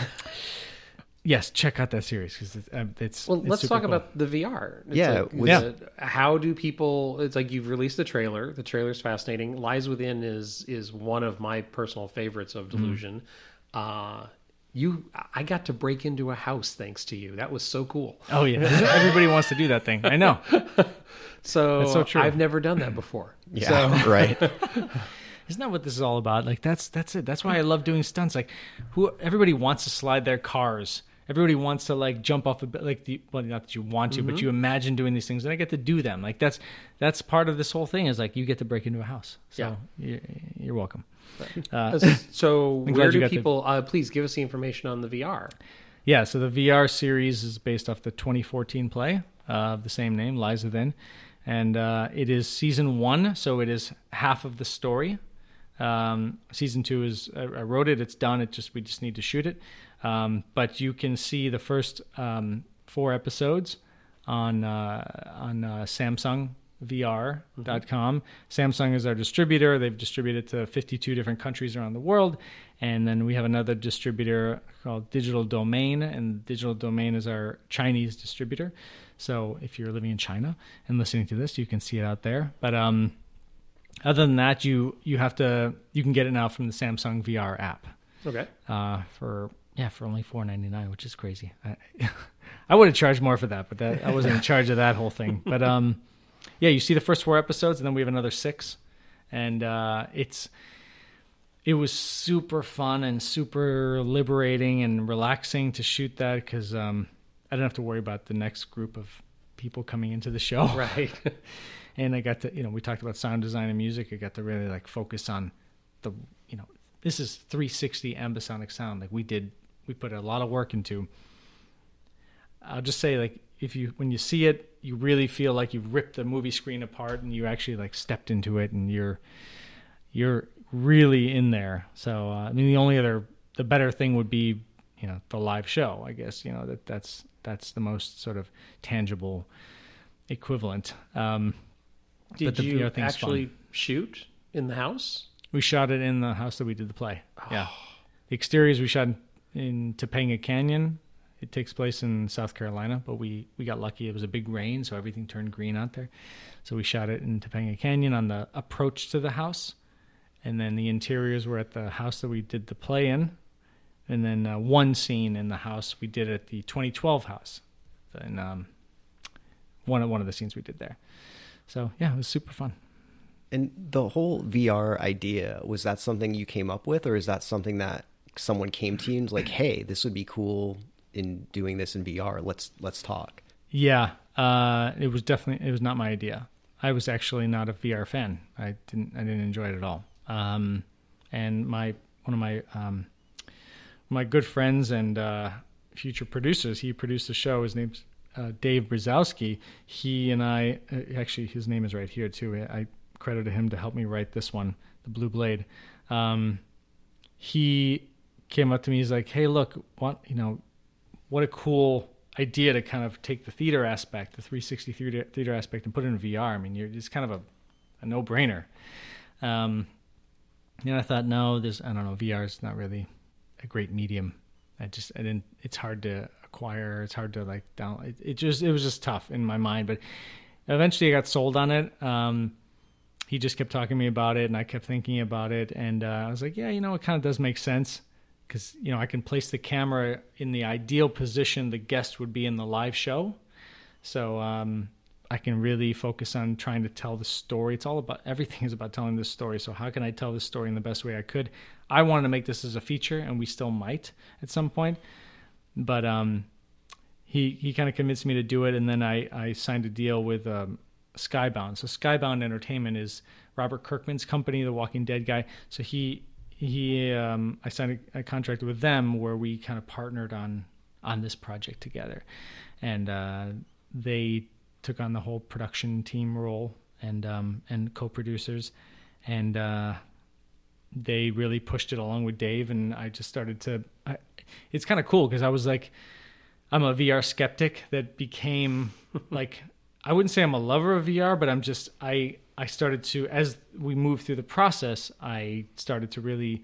yes, check out that series because it's, um, it's Well, it's let's super talk cool. about the VR. It's Yeah, like, Yeah. the- how do people? It's like you've released the trailer. The trailer's fascinating. Lies Within is is one of my personal favorites of Mm-hmm. Delusion. Uh, you, I got to break into a house thanks to you. That was so cool. Oh yeah, everybody wants to do that thing. I know. So, That's so true. I've never done that before. Yeah, right. Isn't that what this is all about? Like that's that's it. That's why I love doing stunts. Like who everybody wants to slide their cars. Everybody wants to like jump off a bit like the well not that you want to, but you imagine doing these things and I get to do them. Like that's that's part of this whole thing is like you get to break into a house. So you're, you're welcome. Uh, So, where do the- people? Uh, please give us the information on the VR. Yeah, so the VR series is based off the 2014 play uh, of the same name, Lies Within, and uh, it is season one, so it is half of the story. Um, season two is I, I wrote it, it's done. It just we just need to shoot it, um, but you can see the first um, four episodes on uh, on uh, Samsung VR.com. Samsung is our distributor. They've distributed to 52 different countries around the world. And then we have another distributor called Digital Domain, and Digital Domain is our Chinese distributor. So if you're living in China and listening to this, you can see it out there. But um, other than that, you you have to you can get it now from the Samsung VR app Okay. uh, for yeah for only four ninety nine, which is crazy. I, I would have charged more for that, but that I wasn't in charge of that whole thing. But um, yeah, you see the first four episodes, and then we have another six, and uh, it's it was super fun and super liberating and relaxing to shoot that because um, I didn't have to worry about the next group of people coming into the show Right. and I got to you know we talked about sound design and music. I got to really like focus on the you know this is 360 ambisonic sound. Like we did, we put a lot of work into. I'll just say like if you when you see it, you really feel like you've ripped the movie screen apart and you actually like stepped into it and you're you're really in there. So uh, I mean the only other the better thing would be you know the live show. I guess you know that that's that's the most sort of tangible equivalent. Um, Did the you actually shoot in the house? We shot it in the house that we did the play. Yeah. The exteriors we shot in Topanga Canyon. It takes place in South Carolina, but we, we got lucky. It was a big rain, so everything turned green out there. So we shot it in Topanga Canyon on the approach to the house. And then the interiors were at the house that we did the play in. And then uh, one scene in the house we did at the 2012 house. And um, one one of the scenes we did there. So yeah, it was super fun. And the whole VR idea was that something you came up with, or is that something that someone came to you and was like, "Hey, this would be cool in doing this in VR. Let's let's talk." Yeah, uh, it was definitely it was not my idea. I was actually not a VR fan. I didn't I didn't enjoy it at all. Um, and my one of my um, my good friends and uh, future producers, he produced the show. His name's uh, Dave Brzezowski. He and I uh, actually his name is right here too. I credited him to help me write this one, The Blue Blade. Um, he came up to me. He's like, "Hey, look, what you know, what a cool idea to kind of take the theater aspect, the 360 theater, aspect, and put it in VR. I mean, it's kind of a, a no brainer. Um, and I thought, no, this I don't know, VR is not really a great medium. I just, I didn't, it's hard to acquire. It's hard to like down. It, it just, it was just tough in my mind. But eventually I got sold on it. Um, he just kept talking to me about it and I kept thinking about it. And uh, I was like, yeah, you know, it kind of does make sense because you know I can place the camera in the ideal position the guest would be in the live show, so um, I can really focus on trying to tell the story. It's all about everything is about telling the story. So how can I tell the story in the best way I could? I wanted to make this as a feature, and we still might at some point, but um, he he kind of convinced me to do it, and then I I signed a deal with. Um, Skybound. So Skybound Entertainment is Robert Kirkman's company, the Walking Dead guy. So he he um, I signed a, a contract with them where we kind of partnered on on this project together, and uh, they took on the whole production team role and um, and co-producers, and uh, they really pushed it along with Dave, and I just started to. I, it's kind of cool because I was like, I'm a VR skeptic that became like I wouldn't say I'm a lover of VR, but I'm just I I started to as we moved through the process, I started to really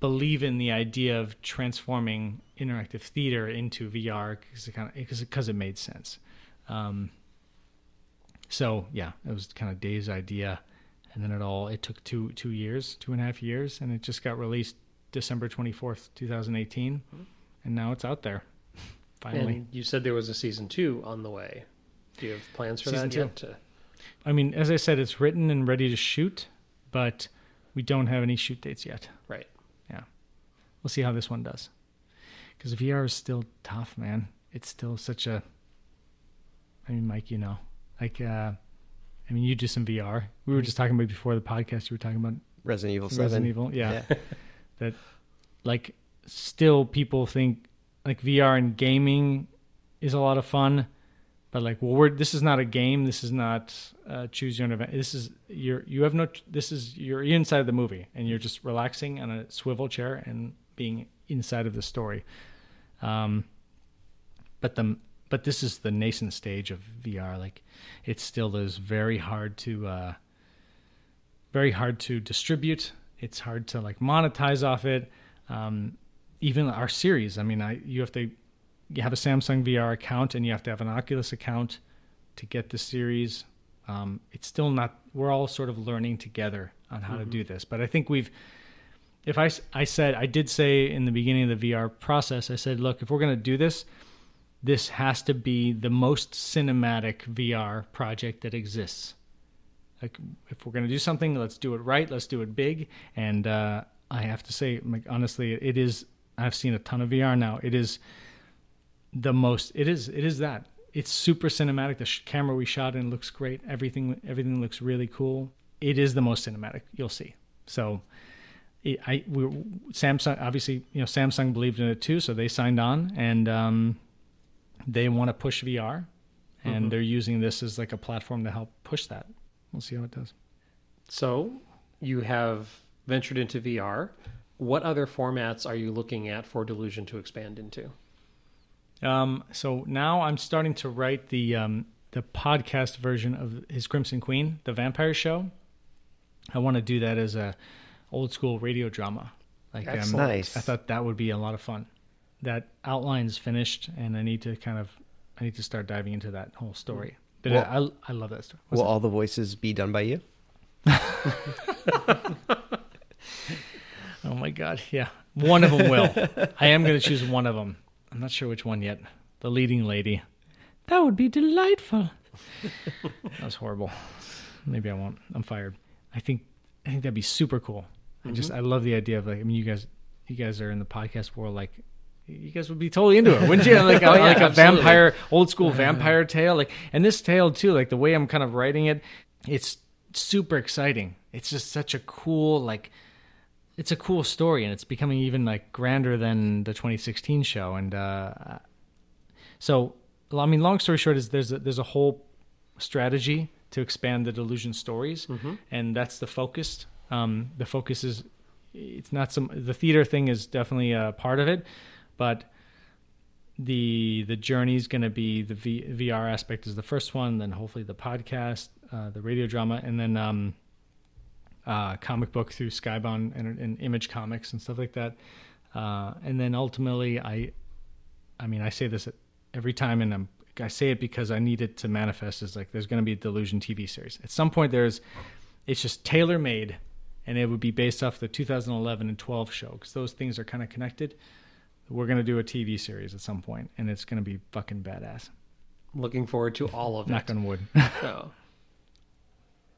believe in the idea of transforming interactive theater into VR because it kind of because because it made sense. Um, so yeah, it was kind of Dave's idea, and then it all it took two two years, two and a half years, and it just got released December twenty fourth, two thousand eighteen, and now it's out there. Finally, And you said there was a season two on the way. Do you have plans for Season that two. yet? To, I mean, as I said, it's written and ready to shoot, but we don't have any shoot dates yet. right. Yeah, we'll see how this one does. Because VR is still tough, man. It's still such a. I mean, Mike, you know, like, uh, I mean, you do some VR. We were just talking about before the podcast. You were talking about Resident Evil Seven. Resident Evil. Yeah. that, like, still people think like VR and gaming is a lot of fun, but like, well, we're this is not a game. This is not uh, choose your own event. This is you're you have no. This is you're inside the movie and you're just relaxing on a swivel chair and being inside of the story. Um, but the but this is the nascent stage of VR. Like, it still is very hard to. Uh, very hard to distribute. It's hard to like monetize off it. Um, even our series, I mean, I you have to you have a Samsung VR account and you have to have an Oculus account to get the series. Um, it's still not. We're all sort of learning together on how to do this. But I think we've. If I I said I did say in the beginning of the VR process, I said, look, if we're going to do this, this has to be the most cinematic VR project that exists. Like if we're going to do something let's do it right let's do it big and uh, i have to say like honestly it is i've seen a ton of vr now. It is the most it is it is that. It's super cinematic. The sh- camera we shot in looks great. Everything everything looks really cool. It is the most cinematic you'll see. So it, i we samsung obviously you know samsung believed in it too so they signed on and um, they want to push vr and they're using this as like a platform to help push that we'll see how it does So you have ventured into VR. What other formats are you looking at for Delusion to expand into? Um, so now I'm starting to write the um, the podcast version of his Crimson Queen, the vampire show. I want to do that as a old school radio drama. Like um, Nice. I thought that would be a lot of fun. That outline's finished, and I need to kind of I need to start diving into that whole story. Mm. But Well- I, I love that story. What's Will that? all the voices be done by you? Oh my god, yeah. One of them will. I am going to choose one of them. I'm not sure which one yet. The leading lady. That would be delightful. that was horrible. Maybe I won't. I'm fired. I think I think that'd be super cool. I just mm-hmm. I love the idea of like I mean you guys you guys are in the podcast world like you guys would be totally into it, wouldn't you? Like a, Oh, yeah, like a absolutely. vampire, old school vampire tale. Like and this tale too, like the way I'm kind of writing it, it's super exciting. It's just such a cool like it's a cool story and it's becoming even like grander than the 2016 show and uh so well, i mean long story short is there's a, there's a whole strategy to expand the delusion stories and that's the focus um the focus is it's not some the theater thing is definitely a part of it but the the journey is going to be the v, VR aspect is the first one, then hopefully the podcast, uh, the radio drama, and then um, uh, comic book through Skybound and, and Image Comics and stuff like that. Uh, and then ultimately, I, I mean, I say this every time, and I'm, I say it because I need it to manifest. Is like there's going to be a Delusion TV series at some point. There's, it's just tailor made, and it would be based off the 2011 and 12 show because those things are kind of connected. We're going to do a TV series at some point, and it's going to be fucking badass. Looking forward to all of it. Knock on wood. So,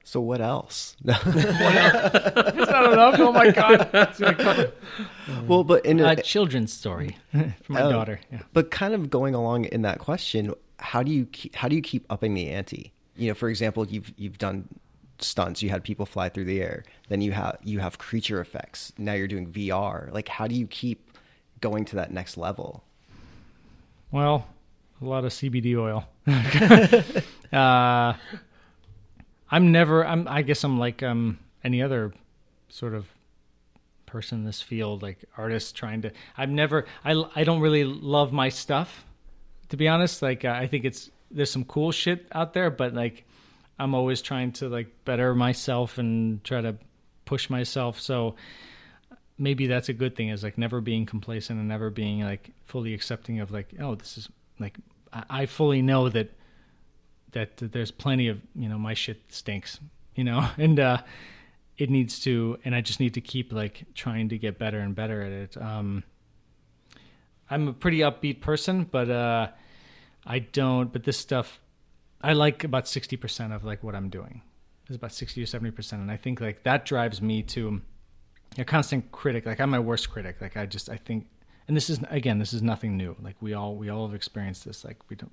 So what else? I don't know. Oh my god. Mm. well, but in a, A children's story for my Oh. daughter. Yeah. but kind of going along in that question, how do you keep, how do you keep upping the ante? You know, for example, you've you've done stunts. You had people fly through the air. Then you have you have creature effects. Now you're doing VR. Like, how do you keep going to that next level? Well, a lot of CBD oil. uh, I'm never. I'm. I guess I'm like um any other sort of person in this field, like artist trying to. I'm never. I I don't really love my stuff, to be honest. Like uh, I think it's there's some cool shit out there, but like I'm always trying to like better myself and try to push myself. So maybe that's a good thing is like never being complacent and never being like fully accepting of like oh this is like I, fully know that, that that there's plenty of you know my shit stinks you know and uh it needs to and I just need to keep like trying to get better and better at it um I'm a pretty upbeat person but uh I don't but this stuff I like about 60% of like what I'm doing. is about 60 or 70% and I think like that drives me to a constant critic. Like I'm my worst critic. Like I just I think and this is again, this is nothing new. Like we all we all have experienced this. Like we don't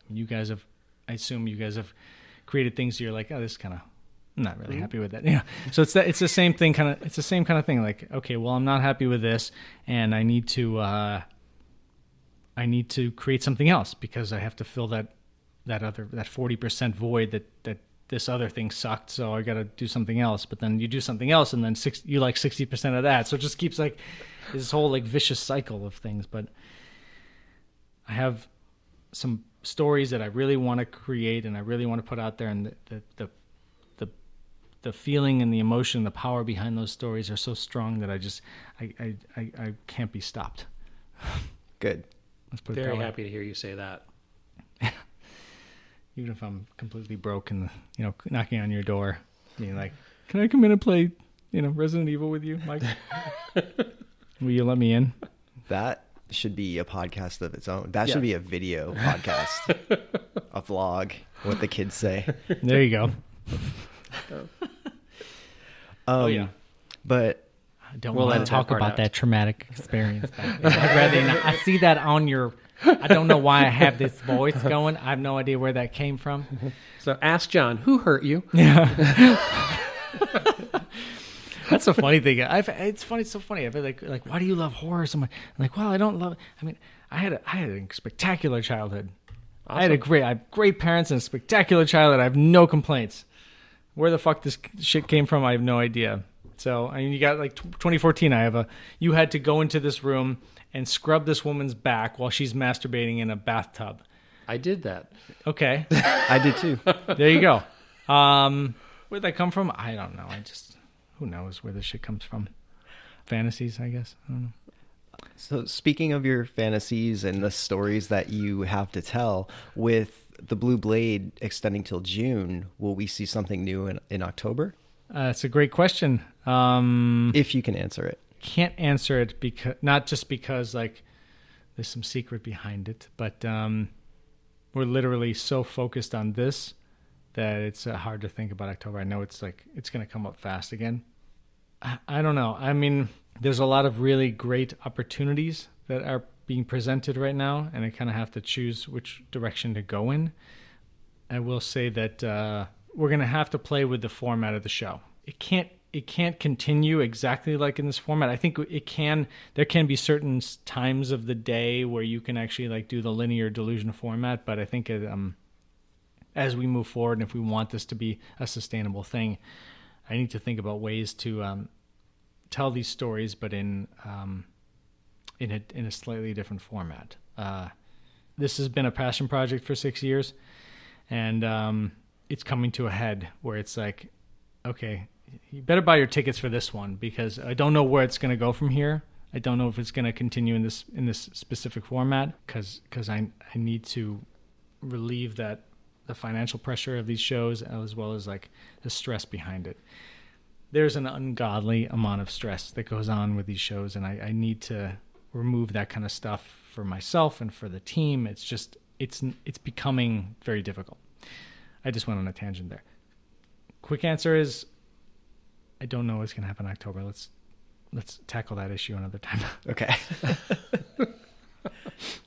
I mean, you guys have I assume you guys have created things you're like, oh, this kind of I'm not really happy with that. Yeah. So it's that it's the same thing kind of it's the same kind of thing like okay, well, I'm not happy with this and I need to uh I need to create something else because I have to fill that that other that 40% void that that this other thing sucked so i got to do something else. But then you do something else and then six, you like 60% of that. So it just keeps like this whole like vicious cycle of things. But i have some stories that i really want to create and i really want to put out there and the the the the, the feeling and the emotion the power behind those stories are so strong that i just i i i, I can't be stopped. Good. let's put Very that happy to hear you say that. Even if I'm completely broke and you know knocking on your door, being like, "Can I come in and play, you know, Resident Evil with you, Mike? Will you let me in?" That should be a podcast of its own. That Yeah. should be a video podcast, a vlog. What the kids say. There you go. Um, Oh, yeah. But I don't We'll want to talk part about out. that traumatic experience. I'd rather not. I see that on your. I don't know why I have this voice going. I have no idea where that came from. So ask Jon, who hurt you? Yeah. That's a funny thing. I've it's funny. It's so funny. I've been like like why do you love horror so much? I'm like, well, I don't love. I mean, I had a, I had a spectacular childhood. I had a great I have great parents and a spectacular childhood. I have no complaints. Where the fuck this shit came from, I have no idea. So I mean, you got like t- 2014. I have a. You had to go into this room and scrub this woman's back while she's masturbating in a bathtub. I did that. Okay, I did too. there you go. Um, where'd that come from? I don't know. I just who knows where this shit comes from. Fantasies, I guess. I don't know. So, speaking of your fantasies and the stories that you have to tell, with the Blue Blade extending till June, will we see something new in, in October? Uh, it's a great question. Um, If you can answer it. can't answer it because not just because like there's some secret behind it, but um, we're literally so focused on this that it's uh, hard to think about October. I know it's like it's going to come up fast again. I, I don't know. I mean, there's a lot of really great opportunities that are being presented right now, and I kind of have to choose which direction to go in. I will say that uh, we're going to have to play with the format of the show. It can't it can't continue exactly like in this format. I think it can. There can be certain times of the day where you can actually like do the linear delusion format, but I think it, um, as we move forward, and if we want this to be a sustainable thing, I need to think about ways to um, tell these stories, but in um, in a in a slightly different format. Uh, this has been a passion project for six years, and um, it's coming to a head where it's like, okay, you better buy your tickets for this one because I don't know where it's going to go from here. I don't know if it's going to continue in this in this specific format because because I I need to relieve that the financial pressure of these shows as well as like the stress behind it. There's an ungodly amount of stress that goes on with these shows, and I, I need to remove that kind of stuff for myself and for the team. It's just it's it's becoming very difficult. I just went on a tangent there. Quick answer is I don't know what's going to happen in October. Let's let's tackle that issue another time. Okay.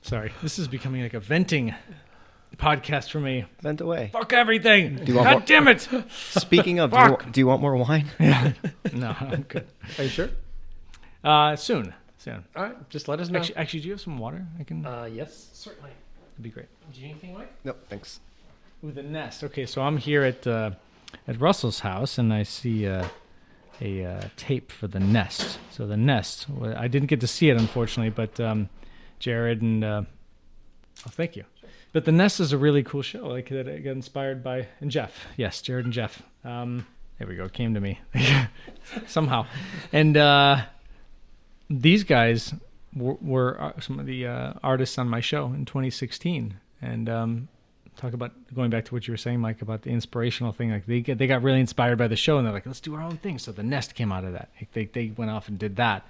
Sorry, this is becoming like a venting podcast for me. Vent away. Fuck everything. you want God more- damn it. Speaking of, do you, do you want more wine? Yeah. no, I'm good. Are you sure? Uh, soon, soon. All right, just let us know. Actually, actually, do you have some water? I can. uh, yes, certainly. That'd be great. Do you need anything, Mike? no, thanks. Ooh, the nest. Okay, so I'm here at uh, at Russell's house, and I see uh, a uh, tape for the nest. So the nest. I didn't get to see it, unfortunately, but um, Jared and uh, oh, thank you. But the nest is a really cool show. Like that, got inspired by and Jeff. Yes, Jared and Jeff. Um, there we go. Came to me somehow, and uh, these guys were, were uh, some of the artists on my show in 2016, and um, talk about going back to what you were saying, Mike, about the inspirational thing. Like they get, they got really inspired by the show, and they're like, let's do our own thing. So the nest came out of that. Like they they went off and did that,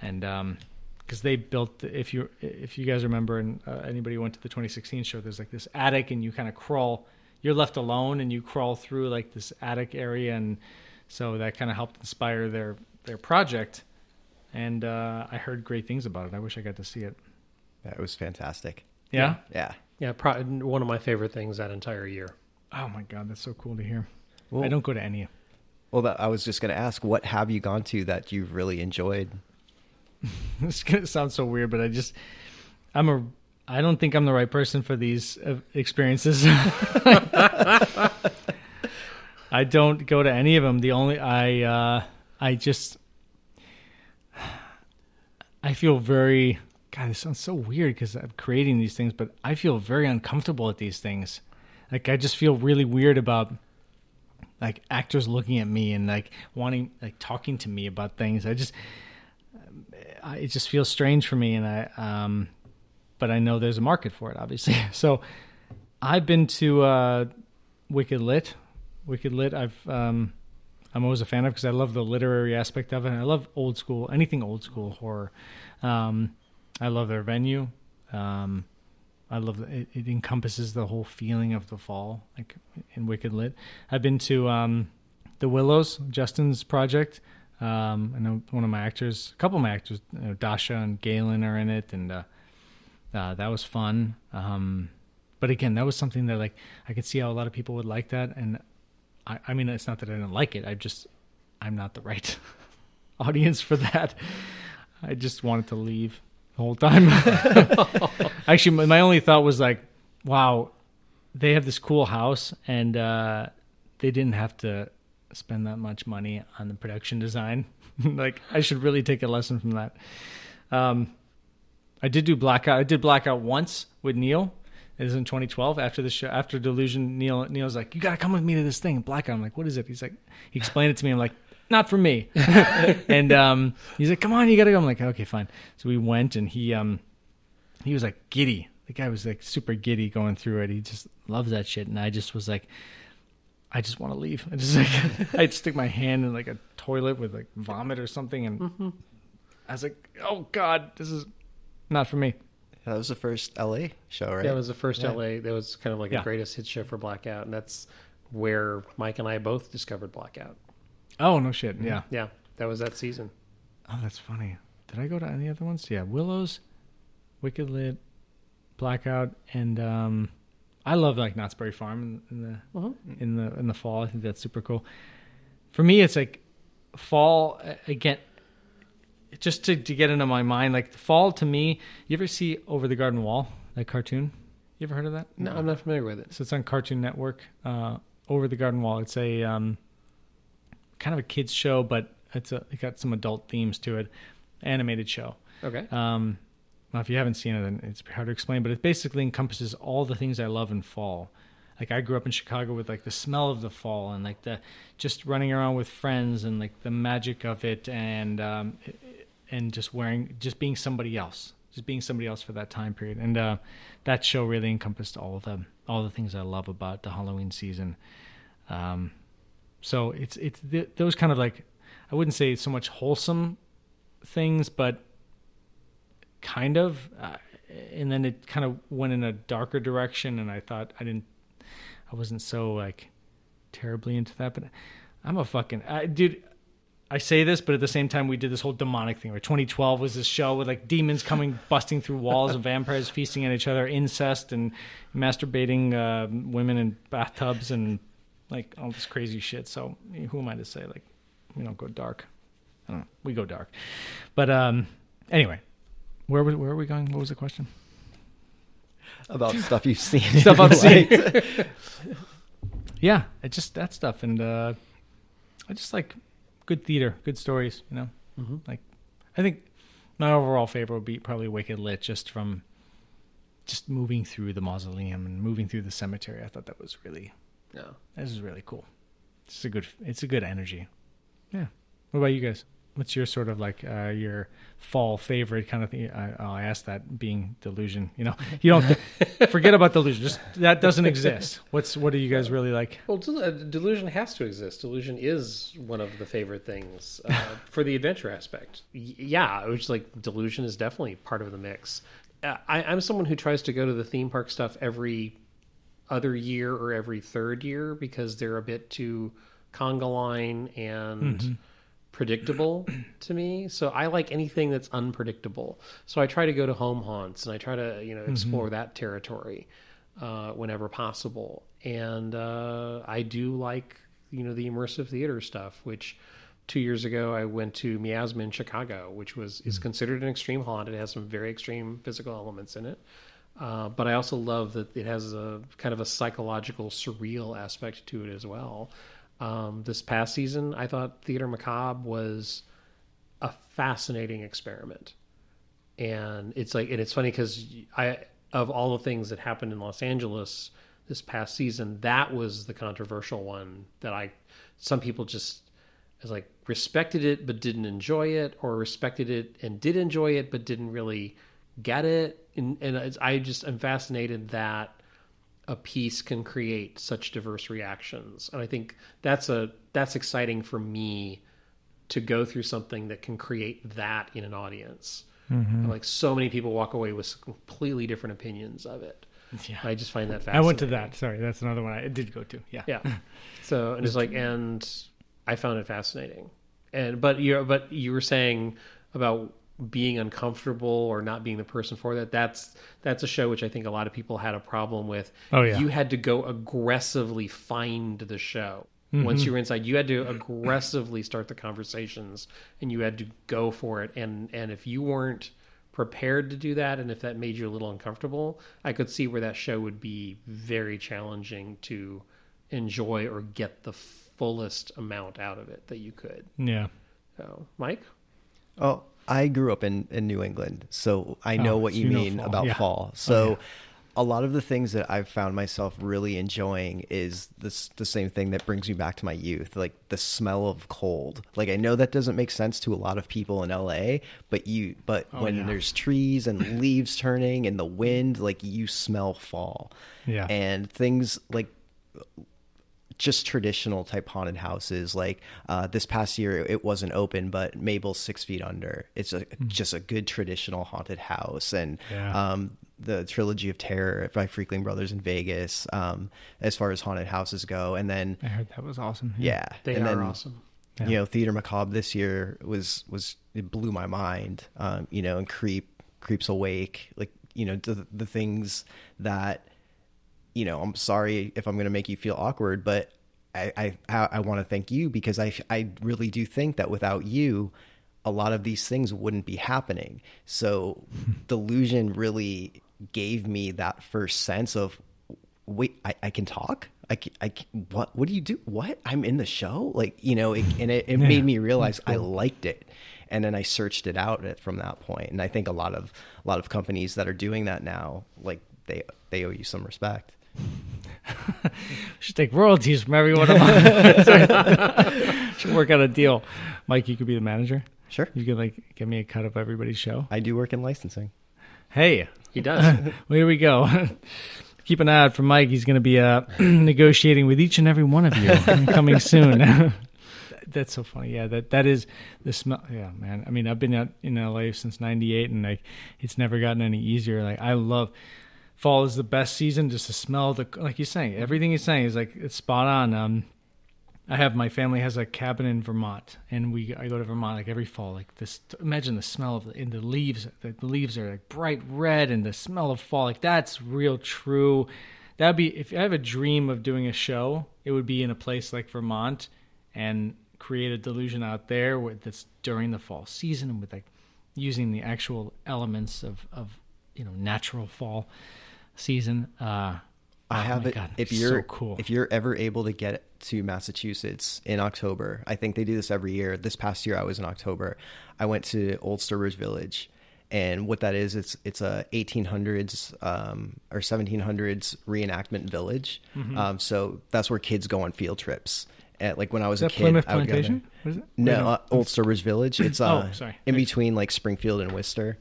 and um, because they built, if you if you guys remember, and uh, anybody who went to the 2016 show, there's like this attic, and you kind of crawl. You're left alone, and you crawl through like this attic area, and so that kind of helped inspire their their project. And uh, I heard great things about it. I wish I got to see it. That was fantastic. Yeah. Yeah. Yeah, pro- one of my favorite things that entire year. Oh my god, that's so cool to hear. Well, I don't go to any. Well, that, I was just going to ask, what have you gone to that you've really enjoyed? It's gonna sound so weird, but I just I'm a I don't think I'm the right person for these uh, experiences. I don't go to any of them. The only I uh I just I feel very God. This sounds so weird because I'm creating these things, but I feel very uncomfortable at these things. Like I just feel really weird about like actors looking at me and like wanting like talking to me about things. I just I, it just feels strange for me, and I um, but I know there's a market for it, obviously. So I've been to uh, Wicked Lit. Wicked Lit. I've um, I'm always a fan of because I love the literary aspect of it. I love old school, anything old school horror. Um, I love their venue. Um, I love it, it encompasses the whole feeling of the fall, like in Wicked Lit. I've been to um, the Willows, Justin's project. Um, I know one of my actors, a couple of my actors, you know, Dasha and Galen are in it, and uh, uh, that was fun. Um, but again, that was something that like I could see how a lot of people would like that, and I, I mean, it's not that I didn't like it. I just I'm not the right audience for that. I just wanted to leave the whole time. Actually, my, only thought was like, wow, they have this cool house, and uh, they didn't have to spend that much money on the production design. like, I should really take a lesson from that. Um, I did do blackout. I did blackout once with Neil. It was in 2012 after the show, after Delusion. Neil Neil's like, "You got to come with me to this thing, blackout." I'm like, "What is it?" He's like, he explained it to me. I'm like, "Not for me." and um, he's like, "Come on, you got to go." I'm like, "Okay, fine." So we went, and he um, he was like giddy. The guy was like super giddy going through it. He just loves that shit, and I just was like, I just want to leave. I just like I'd stick my hand in like a toilet with like vomit or something, and I was like, "Oh God, this is not for me." That was the first LA show, right? That was the first Yeah. LA. That was kind of like Yeah. a greatest hit show for Blackout, and that's where Mike and I both discovered Blackout. Oh no shit, yeah. Yeah, that was that season. Oh, that's funny. Did I go to any other ones? Yeah, Willows, Wicked Lit, Blackout, and um, I love like Knott's Berry Farm in, in the Mhm. in the in the fall. I think that's super cool. For me, it's like fall uh, again. Just to, to get into my mind, like fall to me. You ever see Over the Garden Wall, that cartoon? You ever heard of that? No, I'm not familiar with it. So it's on Cartoon Network. Uh, Over the Garden Wall. It's a um, kind of a kids show, but it's a, it got some adult themes to it. Animated show. Okay. Um, well, if you haven't seen it, then it's hard to explain. But it basically encompasses all the things I love in fall. Like I grew up in Chicago with like the smell of the fall and like the just running around with friends and like the magic of it and um, and just wearing just being somebody else, just being somebody else for that time period. And uh, that show really encompassed all the all the things I love about the Halloween season. Um, so it's it's th- those kind of like I wouldn't say so much wholesome things, but kind of. Uh, and then it kind of went in a darker direction, and I thought I didn't, I wasn't so like terribly into that. But I'm a fucking I, dude. I say this, but at the same time, we did this whole demonic thing. Where 2012 was this show with like demons coming, busting through walls, and vampires feasting on each other, incest and masturbating uh, women in bathtubs, and like all this crazy shit. So who am I to say like we don't go dark? I don't know. We go dark, but um, anyway, where was where are we going? What was the question? about stuff you've seen. Stuff I've seen. yeah, it's just that stuff, and uh, I just like good theater, good stories. You know, Mm-hmm. like I think my overall favorite would be probably Wicked Lit, just from just moving through the mausoleum and moving through the cemetery. I thought that was really No. this is really cool. It's a good it's a good energy. Yeah. What about you guys? What's your sort of like uh, your fall favorite kind of thing? I, oh, I asked that being delusion. You know, you don't forget about delusion. Just that doesn't exist. What's what do you guys really like? Well, del- uh, delusion has to exist. Delusion is one of the favorite things uh, for the adventure aspect. Y- yeah, it was like delusion is definitely part of the mix. Uh, I, I'm someone who tries to go to the theme park stuff every other year or every third year because they're a bit too conga line and predictable to me. So I like anything that's unpredictable. So I try to go to home haunts and I try to you know explore that territory uh, whenever possible. And uh, I do like you know the immersive theater stuff, which. Two years ago, I went to Miasma in Chicago, which was is considered an extreme haunt. It has some very extreme physical elements in it, uh, but I also love that it has a kind of a psychological, surreal aspect to it as well. Um, this past season, I thought Theater Macabre was a fascinating experiment, and it's like, and it's funny because I, of all the things that happened in Los Angeles this past season, that was the controversial one that I, some people just as like respected it but didn't enjoy it, or respected it and did enjoy it but didn't really get it. And, and it's, I just am fascinated that a piece can create such diverse reactions, and I think that's a that's exciting for me to go through something that can create that in an audience. And like so many people walk away with completely different opinions of it. Yeah. I just find that fascinating. I went to that. Sorry, that's another one I did go to. Yeah. Yeah. So and it's like, and I found it fascinating. And but you but you were saying about being uncomfortable or not being the person for that. That's that's a show which I think a lot of people had a problem with. Oh, yeah. You had to go aggressively find the show. Mm-hmm. Once you were inside, you had to aggressively start the conversations and you had to go for it. And and if you weren't prepared to do that and if that made you a little uncomfortable, I could see where that show would be very challenging to enjoy or get the fullest amount out of it that you could. Yeah. So, Mike? Oh, I grew up in, in New England, so I oh, know Oh, what so you you know mean fall. about Yeah. fall. Oh, So yeah. a lot of the things that I've found myself really enjoying is this the same thing that brings me back to my youth, like the smell of cold. Like I know that doesn't make sense to a lot of people in LA, but you but oh, when Oh, yeah. there's trees and leaves turning and the wind, like you smell fall. Yeah. And things like just traditional type haunted houses. Like uh, this past year, it wasn't open, but Mabel's Six Feet Under. It's a, just a good traditional haunted house, and Yeah. um, the trilogy of terror by Freakling Brothers in Vegas. Um, as far as haunted houses go, and then I heard that was awesome. yeah, They and are then, awesome. You know, Theater Macabre this year was was it blew my mind. Um, you know, and Creep, Creeps Awake, like you know the the things that you know. I'm sorry if I'm going to make you feel awkward, but I I I want to thank you because I I really do think that without you, a lot of these things wouldn't be happening. So, delusion really gave me that first sense of wait, I, I can talk. I, can, I can, what what do you do? What I'm in the show, like you know, it, and it, it made me realize I liked it, and then I searched it out from that point. And I think a lot of a lot of companies that are doing that now, like they they owe you some respect. Should take royalties from every one of them. Should work out a deal. Mike, you could be the manager. Sure, You could like give me a cut of everybody's show. I do work in licensing. Hey, He does. well, here we go. Keep an eye out for Mike. He's going to be uh, negotiating with each and every one of you coming soon. That's so funny. Yeah, that that is the smell. Yeah, man. I mean, I've been out in LA since '98, and like, it's never gotten any easier. Like, I love fall is the best season. Just to smell the like you're saying, everything you're saying is like it's spot on. Um, I have my family has a cabin in Vermont, and we I go to Vermont like every fall. Like this, imagine the smell of the, in the leaves. The, the leaves are like bright red, and the smell of fall. Like that's real true. That'd be if I have a dream of doing a show, it would be in a place like Vermont, and create a delusion out there with that's during the fall season with like using the actual elements of of you know natural fall season. Uh, I oh have it. God, if you're cool. if you're ever able to get to Massachusetts in October, I think they do this every year. This past year, I was in October. I went to Old Sturbridge Village, and what that is, it's it's a 1800s um, or 1700s reenactment village. Mm-hmm. Um, so that's where kids go on field trips. And like when I was Is a kid, Plymouth I would go there. Plantation? What is it? No, uh, Old Sturbridge Village. It's uh, Oh, sorry. in between like Springfield and Worcester.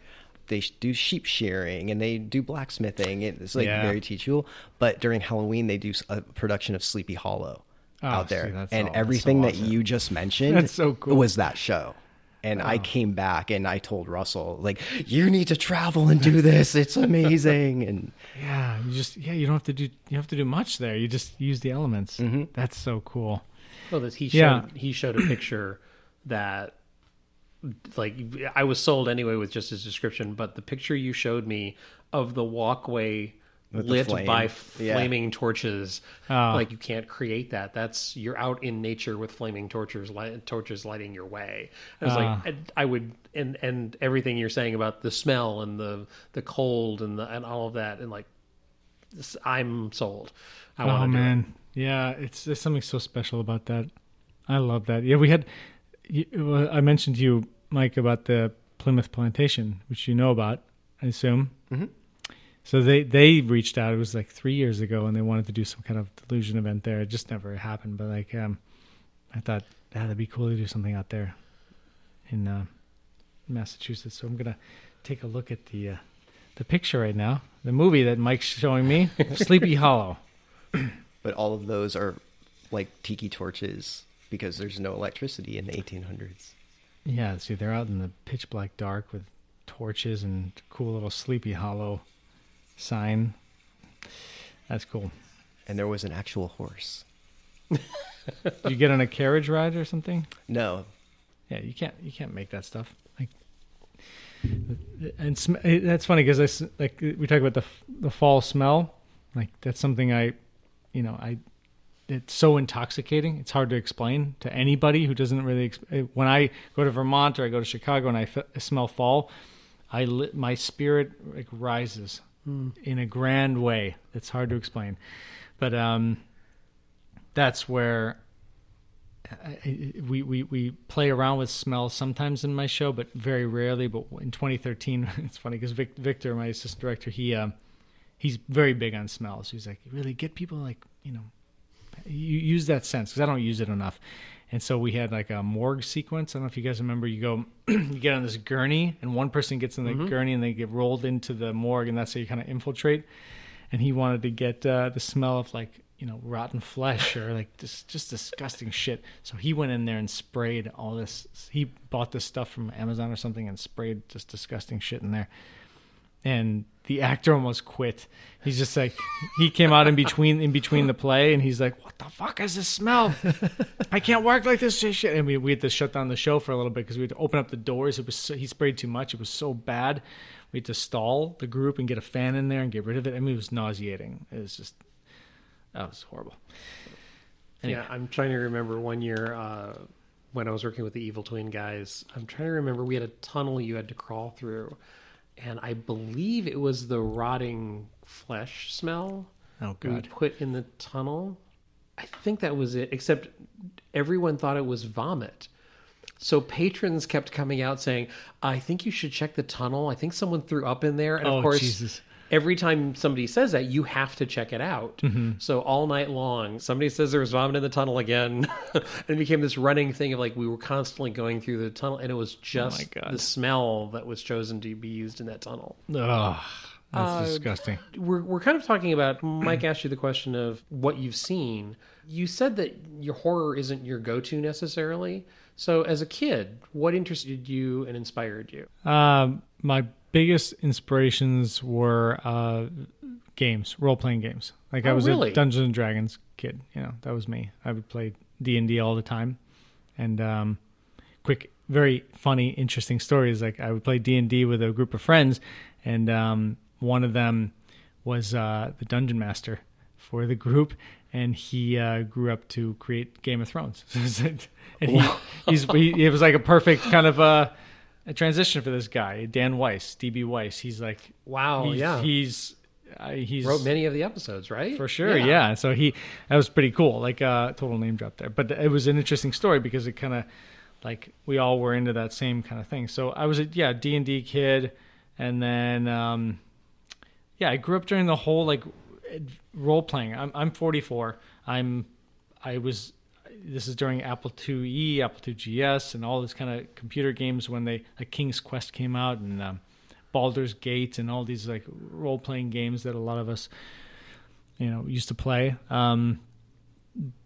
They do sheep shearing and they do blacksmithing. It's like Yeah. very teachable. But during Halloween, they do a production of Sleepy Hollow Oh, out there, that's and all- that's so everything that you just mentioned That's so cool. Oh. was that show. And I came back and I told Russell, like, you need to travel and do this. It's amazing. And Yeah, you just yeah, you don't have to do you don't have to do much there. You just use the elements. Mm-hmm. That's so cool. Well, this he showed Yeah. he showed a picture that like I was sold anyway with just his description, but the picture you showed me of the walkway With lit flame. by Yeah. flaming torches, Oh. like you can't create that. That's you're out in nature with flaming torches, light, torches lighting your way. I was like, uh. I, I would, and and everything you're saying about the smell and the the cold and the and all of that, and like, this, I'm sold. I want oh to do it. yeah, it's there's something so special about that. I love that. Yeah, we had. You- well, I mentioned to you, Mike, about the Plymouth Plantation, which you know about, I assume. Mhm. So they they reached out. It was like three years ago, and they wanted to do some kind of delusion event there. It just never happened. But like, um, I thought yeah, that'd be cool to do something out there in uh, Massachusetts. So I'm gonna take a look at the uh, the picture right now, the movie that Mike's showing me, Sleepy Hollow. but all of those are like tiki torches because there's no electricity in the 1800s. Yeah, see, they're out in the pitch black dark with torches and cool little Sleepy Hollow sign. That's cool. And there was an actual horse. Did you get on a carriage ride or something? No, Yeah, you can't you can't make that stuff. Like, and sm- eh, that's funny because I like we talk about the f- the fall smell. Like that's something I, you know, I. It's so intoxicating. It's hard to explain to anybody who doesn't really. Eh, when I go to Vermont or I go to Chicago and I f- smell fall, I li- my spirit like rises in a grand way. It's hard to explain, but um, that's where I- I- we, we we play around with smells sometimes in my show, but very rarely. But in 2013, it's funny because Vic, Victor, my assistant director, he um, he's very big on smells. He's like, really get people like you know, you use that sense because I don't use it enough. And so we had like a morgue sequence. I don't know if you guys remember. You go, you get on this gurney, and one person gets in the gurney, and they get rolled into the morgue, and that's how you kind of infiltrate. And he wanted to get uh, the smell of like you know rotten flesh or like just just disgusting shit. So he went in there and sprayed all this. He bought this stuff from Amazon or something and sprayed just disgusting shit in there. And the actor almost quit. He's just like he came out in between in between the play and he's like, "What the fuck is this smell? I can't work like this shit." And we we had to shut down the show for a little bit because we had to open up the doors. It was so, he sprayed too much. It was so bad. We had to stall the group and get a fan in there and get rid of it. I mean, it was nauseating. It was just that was horrible. Anyway. Yeah, I'm trying to remember one year uh, when I was working with the Evil Twin guys. I'm trying to remember we had a tunnel you had to crawl through, and I believe it was the rotting flesh smell Oh we put in the tunnel. I think that was it. Except everyone thought it was vomit. So patrons kept coming out saying, "I think you should check the tunnel. I think someone threw up in there." And Oh, of course, Jesus. Every time somebody says that, you have to check it out. Mm-hmm. So all night long, somebody says there was vomit in the tunnel again, and it became this running thing of like we were constantly going through the tunnel, and it was just Oh the smell that was chosen to be used in that tunnel. Ugh, that's Uh, disgusting. We're we're kind of talking about. Mike asked you the question of what you've seen. You said that your horror isn't your go-to necessarily. So as a kid, what interested you and inspired you? Um, my biggest inspirations were uh, games, role playing games. Like I Oh, was really? a Dungeons and Dragons kid. You know, that was me. I would play D and D all the time, and um, quick, very funny, interesting stories. Like I would play D and D with a group of friends, and um, one of them was uh, the dungeon master for the group, and he uh, grew up to create Game of Thrones. and he, he's he, it was like a perfect kind of uh, a transition for this guy, Dan Weiss, DB Weiss. He's like, Wow, he's, yeah. he's uh, he's Wrote many of the episodes, right? for sure, yeah. So he that was pretty cool. Like uh total name drop there. But it was an interesting story because it kind of like we all were into that same kind of thing. So I was a yeah, D&D kid and then um yeah, I grew up during the whole like role playing. I'm I'm 44. I'm I was this is during Apple IIe, Apple II GS, and all this kind of computer games when they like King's Quest came out and um, Baldur's Gate and all these like role playing games that a lot of us you know used to play. Um,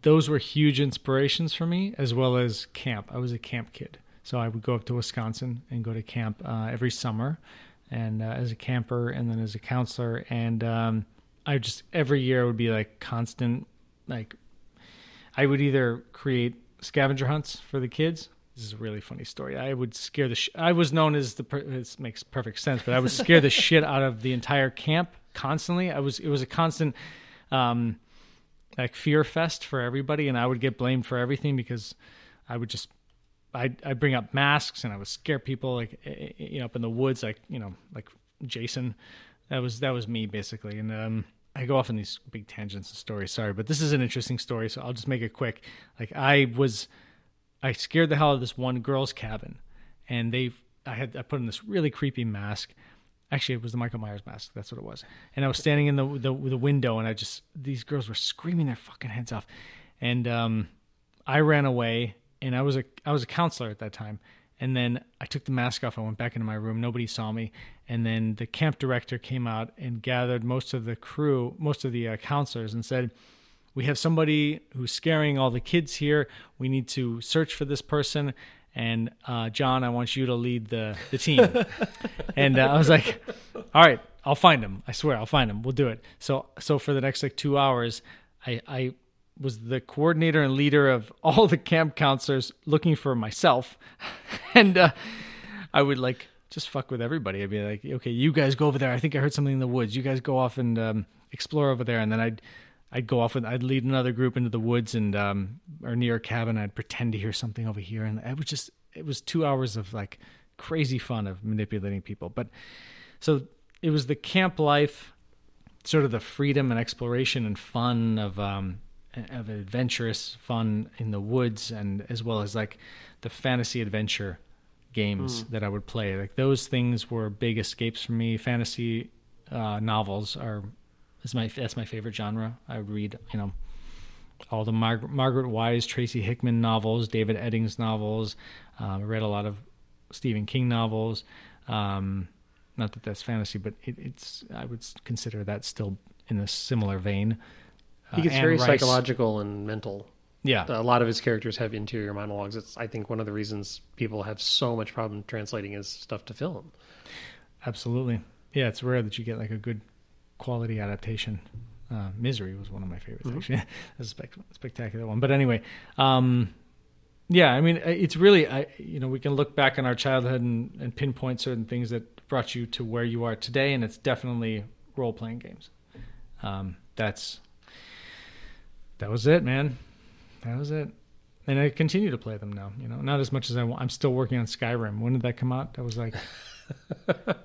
those were huge inspirations for me, as well as camp. I was a camp kid, so I would go up to Wisconsin and go to camp uh, every summer, and uh, as a camper, and then as a counselor, and um, I just every year would be like constant, like I would either create scavenger hunts for the kids. This is a really funny story. I would scare the. Sh- I was known as the. Per- this makes perfect sense, but I would scare the shit out of the entire camp constantly. I was. It was a constant, um, like fear fest for everybody, and I would get blamed for everything because I would just. I I bring up masks and I would scare people like eh, eh, you know up in the woods like you know like Jason. That was that was me basically, and um, I go off on these big tangents and stories. Sorry, but this is an interesting story, so I'll just make it quick. Like I was, I scared the hell out of this one girl's cabin, and they, I had, I put on this really creepy mask. Actually, it was the Michael Myers mask. That's what it was. And I was standing in the the, the window, and I just these girls were screaming their fucking heads off, and um, I ran away, and I was a I was a counselor at that time. And then I took the mask off. I went back into my room. Nobody saw me. And then the camp director came out and gathered most of the crew, most of the uh, counselors, and said, "We have somebody who's scaring all the kids here. We need to search for this person." And uh, Jon, I want you to lead the the team. and uh, I was like, "All right, I'll find him. I swear, I'll find him. We'll do it." So, so for the next like two hours, I, I was the coordinator and leader of all the camp counselors looking for myself and uh, i would like just fuck with everybody. I'd be like okay you guys go over there. I think i heard something in the woods. You guys go off and um, explore over there. And then i'd i'd go off and i'd lead another group into the woods and um, or near a cabin. I'd pretend to hear something over here. And it was just it was two hours of like crazy fun of manipulating people. But so it was the camp life sort of the freedom and exploration and fun of um, of adventurous fun in the woods and as well as like the fantasy adventure games that I would play. Like those things were big escapes for me. Fantasy uh, novels are is my that's my favorite genre. I would read, you know, all the Mar- Margaret Weis, Tracy Hickman novels, David Eddings novels. Um, I read a lot of Stephen King novels. Um, not that that's fantasy, but it, it's I would consider that still in a similar vein. He Uh, gets Anne very Rice. psychological and mental. Yeah, A lot of his characters have interior monologues. It's, I think, one of the reasons people have so much problem translating his stuff to film. absolutely. Yeah, it's rare that you get like a good quality adaptation. Uh, Misery was one of my favorites actually. That's a spec- spectacular one. But anyway, um, yeah, I mean, it's really, I you know, we can look back on our childhood and, and pinpoint certain things that brought you to where you are today, and it's definitely role playing games. Um, that's that was it, man. That was it. And I continue to play them now. You know, not as much as I want. I'm still working on Skyrim. When did that come out? That was like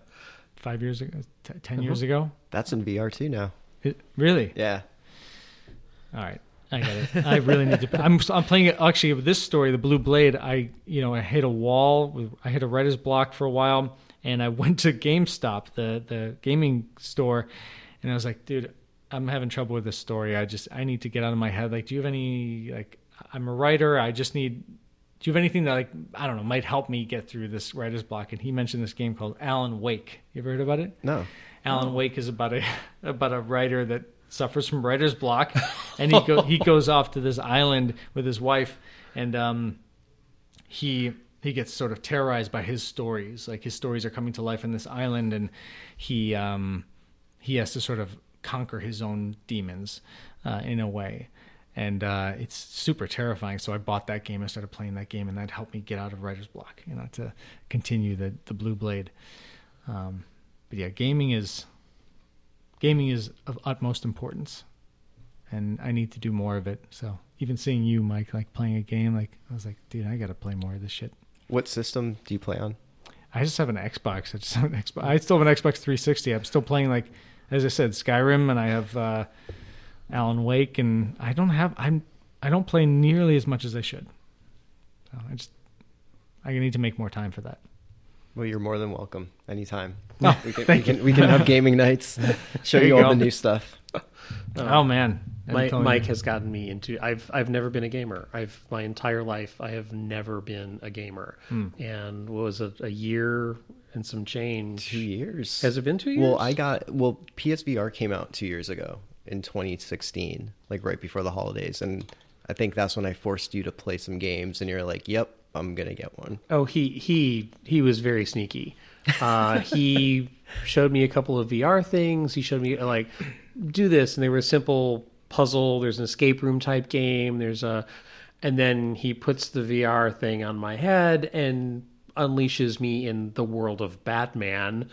five years ago, t- 10 years uh-huh. ago. That's in VR too now. It, really? Yeah. All right. I get it. I really need to. I'm I'm playing it actually with this story, the Blue Blade. I you know I hit a wall. With, I hit a writer's block for a while, and I went to GameStop, the the gaming store, and I was like, dude, I'm having trouble with this story. I just I need to get out of my head. Like, do you have any like? I'm a writer. I just need. Do you have anything that like I don't know might help me get through this writer's block? And he mentioned this game called Alan Wake. You ever heard about it? No. Alan Wake is about a about a writer that suffers from writer's block, and he go, he goes off to this island with his wife, and um, he he gets sort of terrorized by his stories. Like his stories are coming to life in this island, and he um, he has to sort of conquer his own demons uh, in a way. and uh, it's super terrifying. So I bought that game. I started playing that game, and that helped me get out of writer's block, you know, to continue the the Blue Blade. Um, but yeah, gaming is gaming is of utmost importance, and I need to do more of it. So even seeing you, Mike, like playing a game, like I was like, dude, I got to play more of this shit. What system do you play on? I just have an Xbox. I just have an Xbox. I still have an Xbox 360. I'm still playing like, as I said, Skyrim, and I have uh, Alan Wake, and I don't have. I'm. I don't play nearly as much as I should. So I just. I need to make more time for that. Well, you're more than welcome anytime. Oh, we can, we thank can, we can have gaming nights. Show you you all go. the new stuff. oh man, I'm Mike, Mike you. has gotten me into. I've I've never been a gamer. I've my entire life I have never been a gamer. Hmm. And what was it? A year and some change. Two years. Has it been two years? Well, I got well. PSVR came out two years ago in 2016, like right before the holidays, and I think that's when I forced you to play some games, and you're like, "Yep, I'm gonna get one." Oh, he he he was very sneaky. Uh, he showed me a couple of VR things. He showed me like do this, and they were a simple puzzle. There's an escape room type game. There's a, and then he puts the VR thing on my head and unleashes me in the world of Batman,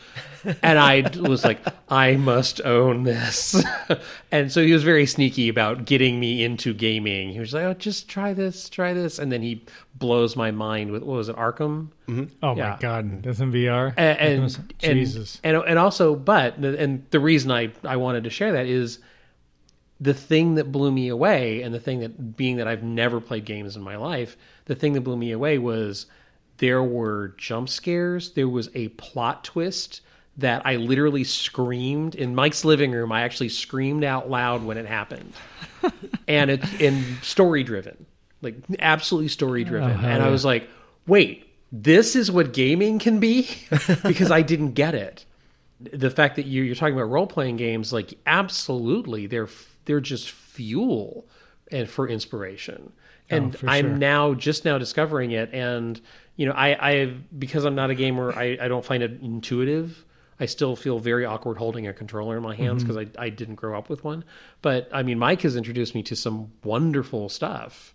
and I was like, I must own this. and so he was very sneaky about getting me into gaming. He was like, oh, just try this, try this, and then he blows my mind with what was it, Arkham? Mm-hmm. Oh yeah. my god, that's in VR. and, and, Goodness, and- Jesus. and and also but and the reason i i wanted to share that is the thing that blew me away and the thing that being that i've never played games in my life the thing that blew me away was there were jump scares. There was a plot twist that i literally screamed in mike's living room. I actually screamed out loud when it happened. And it's in story driven like absolutely story driven Oh, and i was like wait this is what gaming can be? Because i didn't get it. The fact that you, you're talking about role playing games like absolutely they're they're just fuel and for inspiration. Oh, and Oh, i'm sure. now just now discovering it and you know i i because i'm not a gamer i, I don't find it intuitive I still feel very awkward holding a controller in my hands Mm-hmm. because I, I didn't grow up with one. But I mean, Mike has introduced me to some wonderful stuff,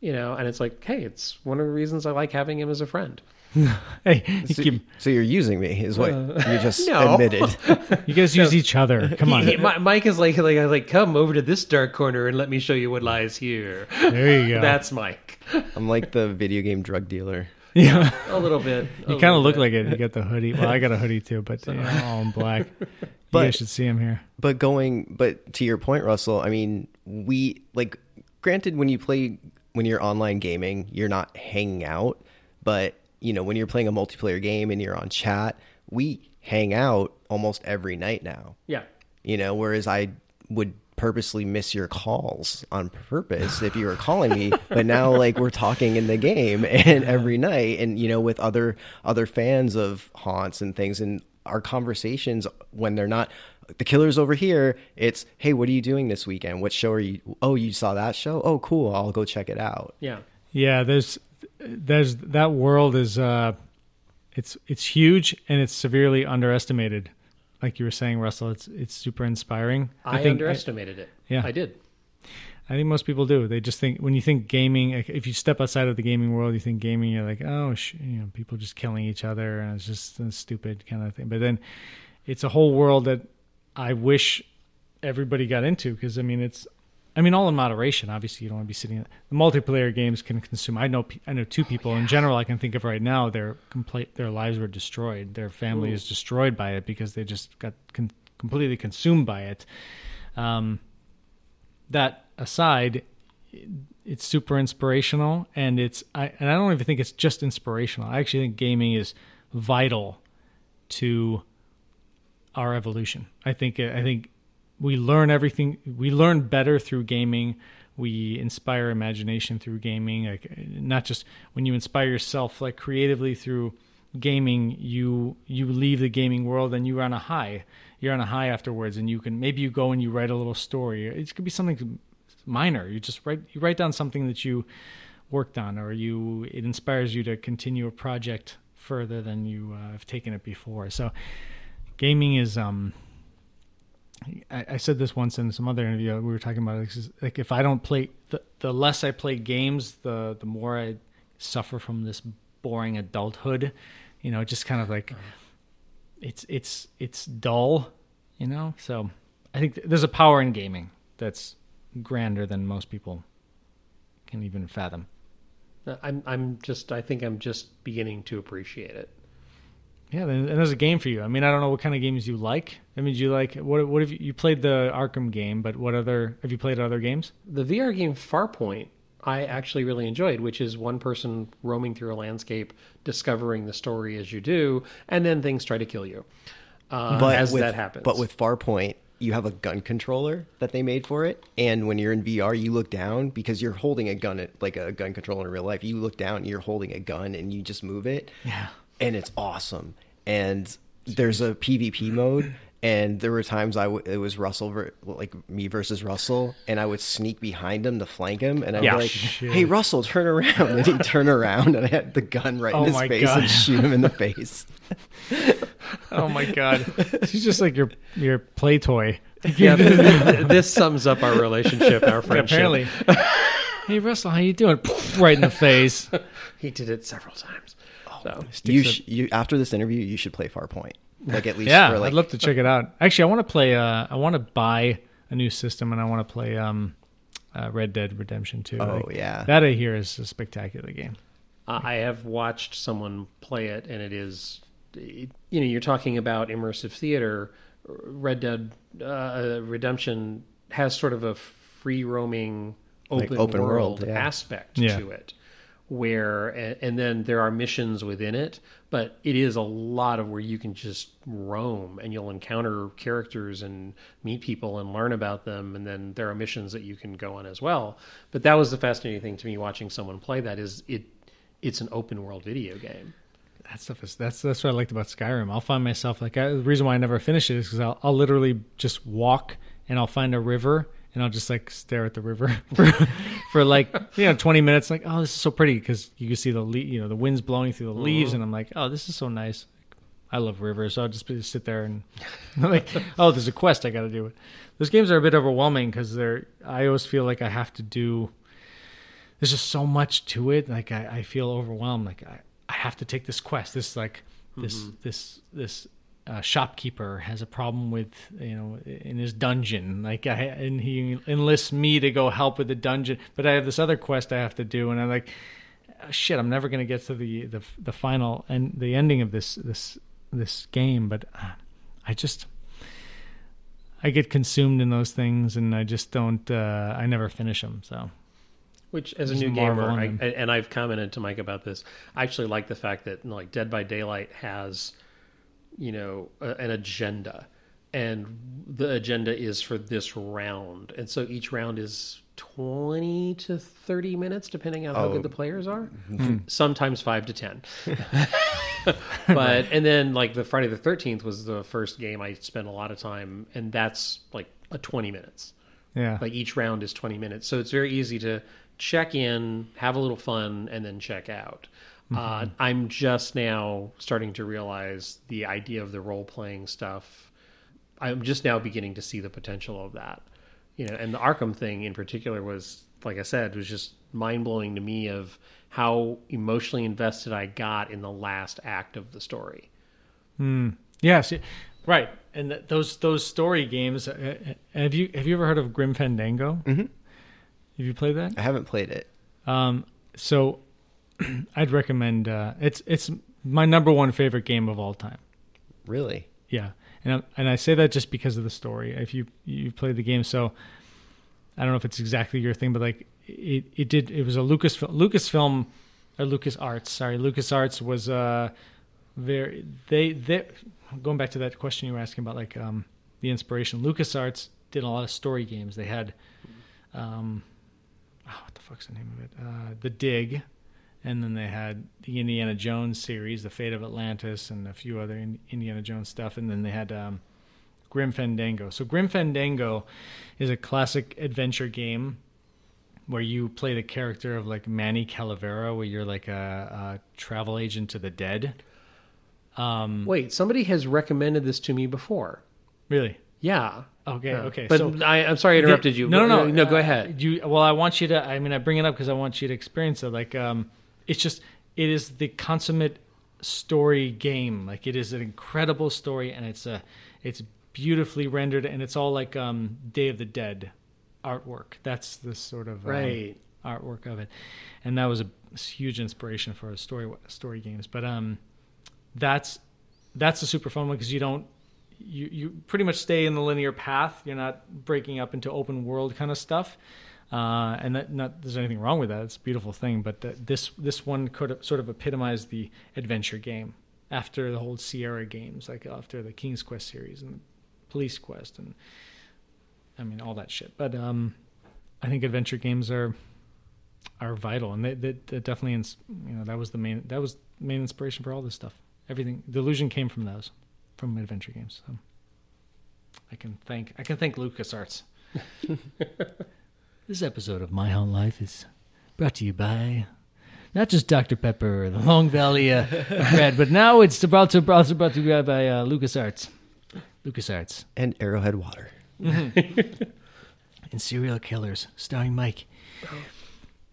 you know, and it's like, hey, it's one of the reasons I like having him as a friend. Hey, So, keep- so you're using me, is what you just no. admitted. you guys use each other. Come on, He- Mi- Mike is like, like, like, come over to this dark corner and let me show you what lies here. there you go. That's Mike. I'm like the video game drug dealer. yeah. A little bit. You kind of look like it. You got the hoodie. Well, I got a hoodie too, but you know, all in black. You But- guys should see him here. But going, but to your point, Russell, I mean, we like, granted, when you play, when you're online gaming, you're not hanging out, but you know, when you're playing a multiplayer game and you're on chat, we hang out almost every night now. Yeah. You know, whereas I would purposely miss your calls on purpose if you were calling me but now like we're talking in the game and every night and you know with other other fans of haunts and things and our conversations when they're not the killer's over here. It's hey what are you doing this weekend? What show are you oh you saw that show? Oh cool. I'll go check it out. Yeah. Yeah, there's there's that world is uh it's it's huge and it's severely underestimated. Like you were saying, Russell, it's it's super inspiring. I, think underestimated it. Yeah. I did. I think most people do. They just think when you think gaming, like, if you step outside of the gaming world, you think gaming, you're like, oh, sh-, you know, people just killing each other, and it's just a stupid kind of thing. But then it's a whole world that I wish everybody got into because I mean, it's, I mean, all in moderation. Obviously, you don't want to be sitting. The multiplayer games can consume. I know, I know two people in general I can think of right now. Their complete, their lives were destroyed. Their family is destroyed by it because they just got con- completely consumed by it. Um, that aside, it's super inspirational, and it's I and I don't even think it's just inspirational. I actually think gaming is vital to our evolution. I think I think we learn everything. We learn better through gaming. We inspire imagination through gaming. Like not just when you inspire yourself, like creatively through gaming, you you leave the gaming world and you're on a high. You're on a high afterwards, and you can maybe you go and you write a little story. It could be something minor. You just write you write down something that you worked on, or you it inspires you to continue a project further than you uh, have taken it before. So, gaming is um I, I said this once in some other interview. We were talking about it, it's like if I don't play the the less I play games, the the more I suffer from this boring adulthood. You know, just kind of like uh-huh. it's it's it's dull. You know, so I think th- there's a power in gaming that's grander than most people can even fathom. Uh, I'm I'm just I think I'm just beginning to appreciate it. Yeah, and and there's a game for you. I mean, I don't know what kind of games you like. I mean, do you like what? What have you, you played the Arkham game? But what other have you played other games? The VR game Farpoint I actually really enjoyed, which is one person roaming through a landscape, discovering the story as you do, and then things try to kill you. Uh, as with, that happens, But with Farpoint, you have a gun controller that they made for it, and when you're in VR, you look down because you're holding a gun, at, like a gun controller in real life. You look down, you're holding a gun, and you just move it. Yeah. and it's awesome. And there's a PvP mode, and there were times I w- it was Russell ver- like me versus Russell, and I would sneak behind him to flank him, and I'd Yeah. be like, Shit. "Hey, Russell, turn around!" And he'd turn around, and I had the gun right Oh in his face God. and shoot him in the face. Oh my god, she's just like your your play toy. yeah, th- th- this sums up our relationship, our friendship. Apparently. hey Russell, how you doing? right in the face. he did it several times. So You, sh- you after this interview, you should play Farpoint, like at least Yeah, for like I'd love to check it out. Actually, I want to play. Uh, I want to buy a new system, and I want to play um, uh, Red Dead Redemption 2. Oh, Like, yeah. that I hear is a spectacular game. I have watched someone play it, and it is, you know, you're talking about immersive theater. Red Dead uh, Redemption has sort of a free roaming Like open, open world, world, yeah. aspect Yeah. to it, where and, then there are missions within it, but it is a lot of where you can just roam and you'll encounter characters and meet people and learn about them, and then there are missions that you can go on as well. But that was the fascinating thing to me watching someone play that is it it's an open world video game. That stuff is that's that's what I liked about Skyrim. I'll find myself like I, the reason why I never finish it is because I'll, I'll literally just walk and I'll find a river and I'll just like stare at the river for, for like you know twenty minutes. Like oh this is so pretty because you can see the le- you know the winds blowing through the leaves uh-huh. and I'm like oh this is so nice. I love rivers, so I'll just be- sit there and I'm like oh there's a quest I got to do it. Those games are a bit overwhelming because they're I always feel like I have to do there's just so much to it. Like I, I feel overwhelmed. Like I, I have to take this quest. This like this mm-hmm. this this uh, shopkeeper has a problem with you know in his dungeon. Like I and he enlists me to go help with the dungeon, but I have this other quest I have to do, and I'm like, "Oh, shit, I'm never gonna get to the the the final and the ending of this this this game. But uh, I just. I get consumed in those things, and I just don't. Uh, I never finish them. So Which, as a new gamer, I, and I've commented to Mike about this, I actually like the fact that like Dead by Daylight has, you know, a, an agenda, and the agenda is for this round, and so each round is twenty to thirty minutes, depending on how Oh. good the players are. Mm-hmm. Hmm. Sometimes five to ten. but and then like the Friday the Thirteenth was the first game I spent a lot of time, and that's like a twenty minutes. Yeah, like each round is 20 minutes. So it's very easy to check in have a little fun and then check out uh, i'm just now starting to realize the idea of the role-playing stuff i'm just now beginning to see the potential of that you know and the arkham thing in particular was like i said was just mind-blowing to me of how emotionally invested i got in the last act of the story Mm. Yes, right. And th- those those story games. Uh, uh, have you have you ever heard of Grim Fandango? Mm-hmm. Have you played that? I haven't played it. Um, so I'd recommend. Uh, it's it's my number one favorite game of all time. Really? Yeah, and I, and I say that just because of the story. If you you played the game, so I don't know if it's exactly your thing, but like it it did. It was a Lucas Lucasfilm or Lucas Arts. Sorry, Lucas Arts was uh very they they going back to that question you were asking about like um the inspiration. Lucas Arts did a lot of story games. They had um oh, what the fuck's the name of it? Uh, the Dig. And then they had the Indiana Jones series, The Fate of Atlantis, and a few other in- Indiana Jones stuff. And then they had um, Grim Fandango. So Grim Fandango is a classic adventure game where you play the character of like Manny Calavera, where you're like a, a travel agent to the dead. Um, wait somebody has recommended this to me before really? Yeah. Okay, Yeah. okay. But so I, I'm sorry I interrupted you. No, no, no. No, go Uh, ahead. You well, I want you to. I mean, I bring it up because I want you to experience it. Like, um, it's just it is the consummate story game. Like, it is an incredible story, and it's a it's beautifully rendered, and it's all like um, Day of the Dead artwork. That's the sort of um, Right. artwork of it, and that was a huge inspiration for a story story games. But um, that's that's a super fun one because you don't you you pretty much stay in the linear path. You're not breaking up into open world kind of stuff. Uh, and that not there's anything wrong with that. It's a beautiful thing. But the, this this one could sort of epitomized the adventure game after the whole Sierra games, like after the King's Quest series and Police Quest, and I mean all that shit. But um, I think adventure games are are vital, and they, they, they definitely ins- you know that was the main that was main inspiration for all this stuff. Everything delusion came from those, from adventure games. So I can thank I can thank LucasArts. this episode of My Haunt Life is brought to you by not just Dr Pepper or the Long Valley uh, Red, but now it's brought to brought to, brought to you by uh, LucasArts. LucasArts And Arrowhead Water. and Serial Killers, starring Mike.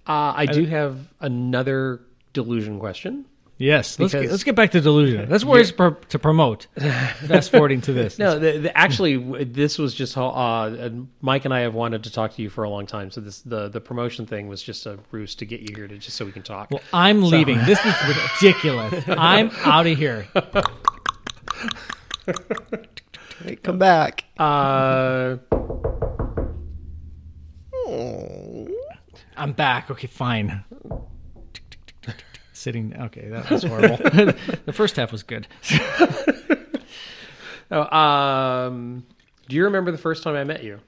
Uh, I do have another delusion question. Yes, let's get, let's get back to delusion. That's where it's pro- to promote. Fast forwarding to this. No, the, the, actually, this was just how uh, Mike and I have wanted to talk to you for a long time. So this the the promotion thing was just a ruse to get you here to just so we can talk. Well, I'm leaving. This is ridiculous. I'm out of here. Hey, come back. Uh, I'm back. Okay, fine. Sitting. Okay, that was horrible. the first half was good. oh, um, do you remember the first time I met you?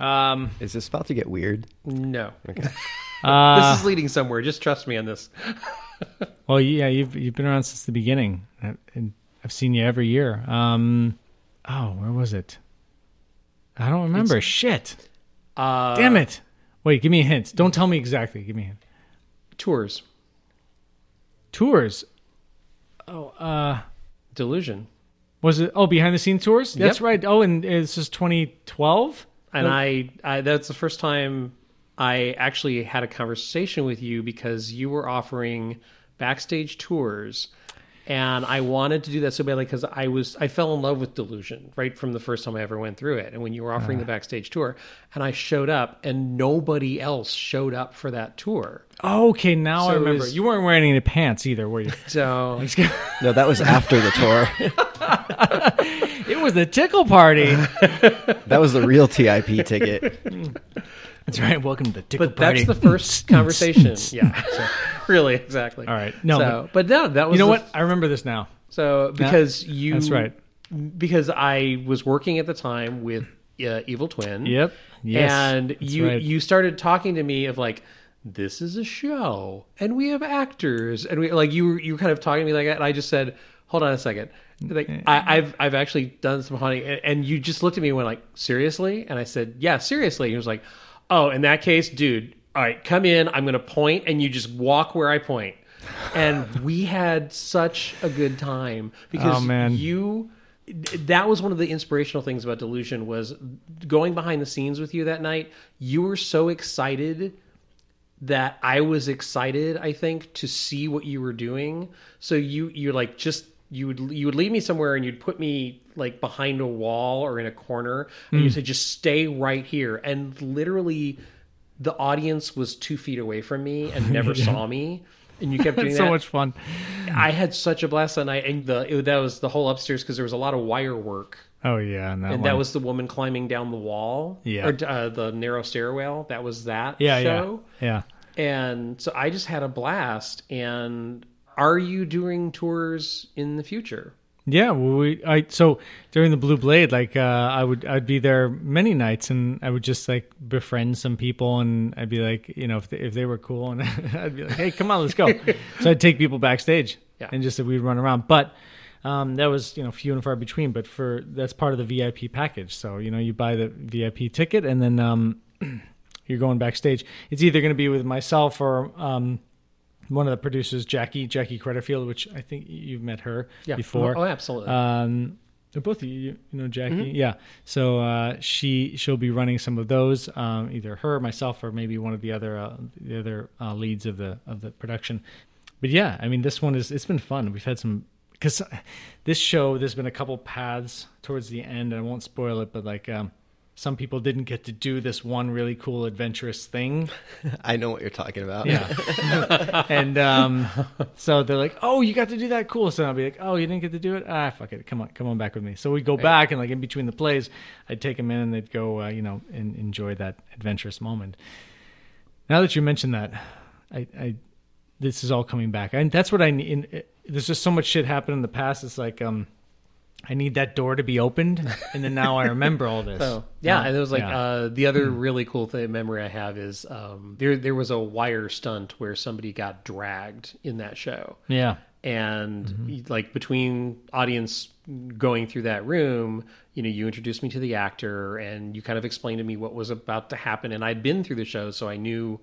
Um, Is this about to get weird? No. uh, this is leading somewhere. Just trust me on this. well, yeah, you've you've been around since the beginning, I- and I've seen you every year. Um, oh, where was it? I don't remember. Shit. Uh, Damn it. Wait, give me a hint. Don't tell me exactly. Give me a hint. Tours. Tours. Oh, uh, Delusion. was it? Oh, behind the scenes tours. That's Yep. right. Oh, and this is 2012. and I, I that's the first time I actually had a conversation with you because you were offering backstage tours and I wanted to do that so badly because I was I fell in love with Delusion right from the first time I ever went through it and when you were offering the uh. backstage tour and I showed up and nobody else showed up for that tour Oh, okay, now So I remember. was- You weren't wearing any pants either, were you? so No, that was after the tour. it was the tickle party. That was the real TIP ticket. That's right. Welcome to the tickle but party. that's the first conversation yeah so, really exactly All right. No, so, but, no that was you know what? I remember this now. So because you that's right. because I was working at the time with uh, Evil Twin. Yep. Yes. and you right. you started talking to me of like this is a show and we have actors and we like you were you were kind of talking to me like that and I just said hold on a second like I, I've I've actually done some hunting and, and you just looked at me and went like seriously and I said yeah seriously and he was like oh in that case dude all right come in I'm gonna point and you just walk where I point. point and we had such a good time because Oh, man. you that was one of the inspirational things about delusion was going behind the scenes with you that night you were so excited that i was excited i think to see what you were doing so you you're like just you would you would leave me somewhere and you'd put me like behind a wall or in a corner and you said just stay right here and literally the audience was two feet away from me and never saw me and you kept doing It's that so much fun. I had such a blast that night, and the it, that was the whole upstairs because there was a lot of wire work, Oh yeah, and that, and that was the woman climbing down the wall, Yeah. or uh, the narrow stairwell. That was that yeah, show, yeah, yeah. and so I just had a blast. And are you doing tours in the future? Yeah, well, we I so during the Blue Blade, like uh, I would I'd be there many nights, and I would just like befriend some people, and I'd be like, you know, if they, if they were cool, and I'd be like, hey, come on, let's go. so I'd take people backstage, Yeah. and just that we'd run around. But um, that was you know few and far between. But for that's part of the VIP package. So you know you buy the VIP ticket, and then um, you're going backstage. It's either going to be with myself or um, one of the producers, Jackie Jackie Creditfield, which I think you've met her before. Oh, absolutely. Um, both you, you know Jackie. Yeah. So uh, she she'll be running some of those. Um, either her, myself, or maybe one of the other uh, the other uh, leads of the of the production. But yeah, I mean, this one is it's been fun. We've had some because this show there's been a couple paths towards the end. I won't spoil it, but like. Um, some people didn't get to do this one really cool adventurous thing I know what you're talking about. yeah. and um, so they're like, "Oh, you got to do that, cool." So I'll be like, "Oh, you didn't get to do it? Ah, fuck it. Come on, come on back with me." So we go back, and like in between the plays, I'd take them in, and they'd go, uh, you know, and enjoy that adventurous moment. Now that you mentioned that, I, I this is all coming back, and that's what I need. in- There's just so much shit happened in the past. It's like, um, I need that door to be opened, and then now I remember all this. Oh yeah, and it was like Yeah. uh, the other really cool thing, memory I have is um, there there was a wire stunt where somebody got dragged in that show, yeah. and like between audience going through that room, you know, you introduced me to the actor, and you kind of explained to me what was about to happen, and I'd been through the show, so I knew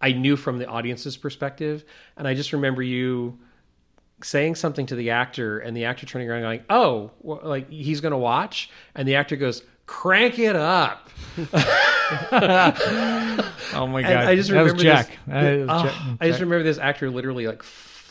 I knew from the audience's perspective, and I just remember you saying something to the actor and the actor turning around going oh like he's gonna watch and the actor goes crank it up Oh my And god! I just that remember Jack. this- That was Oh, Jack- I just remember this actor literally like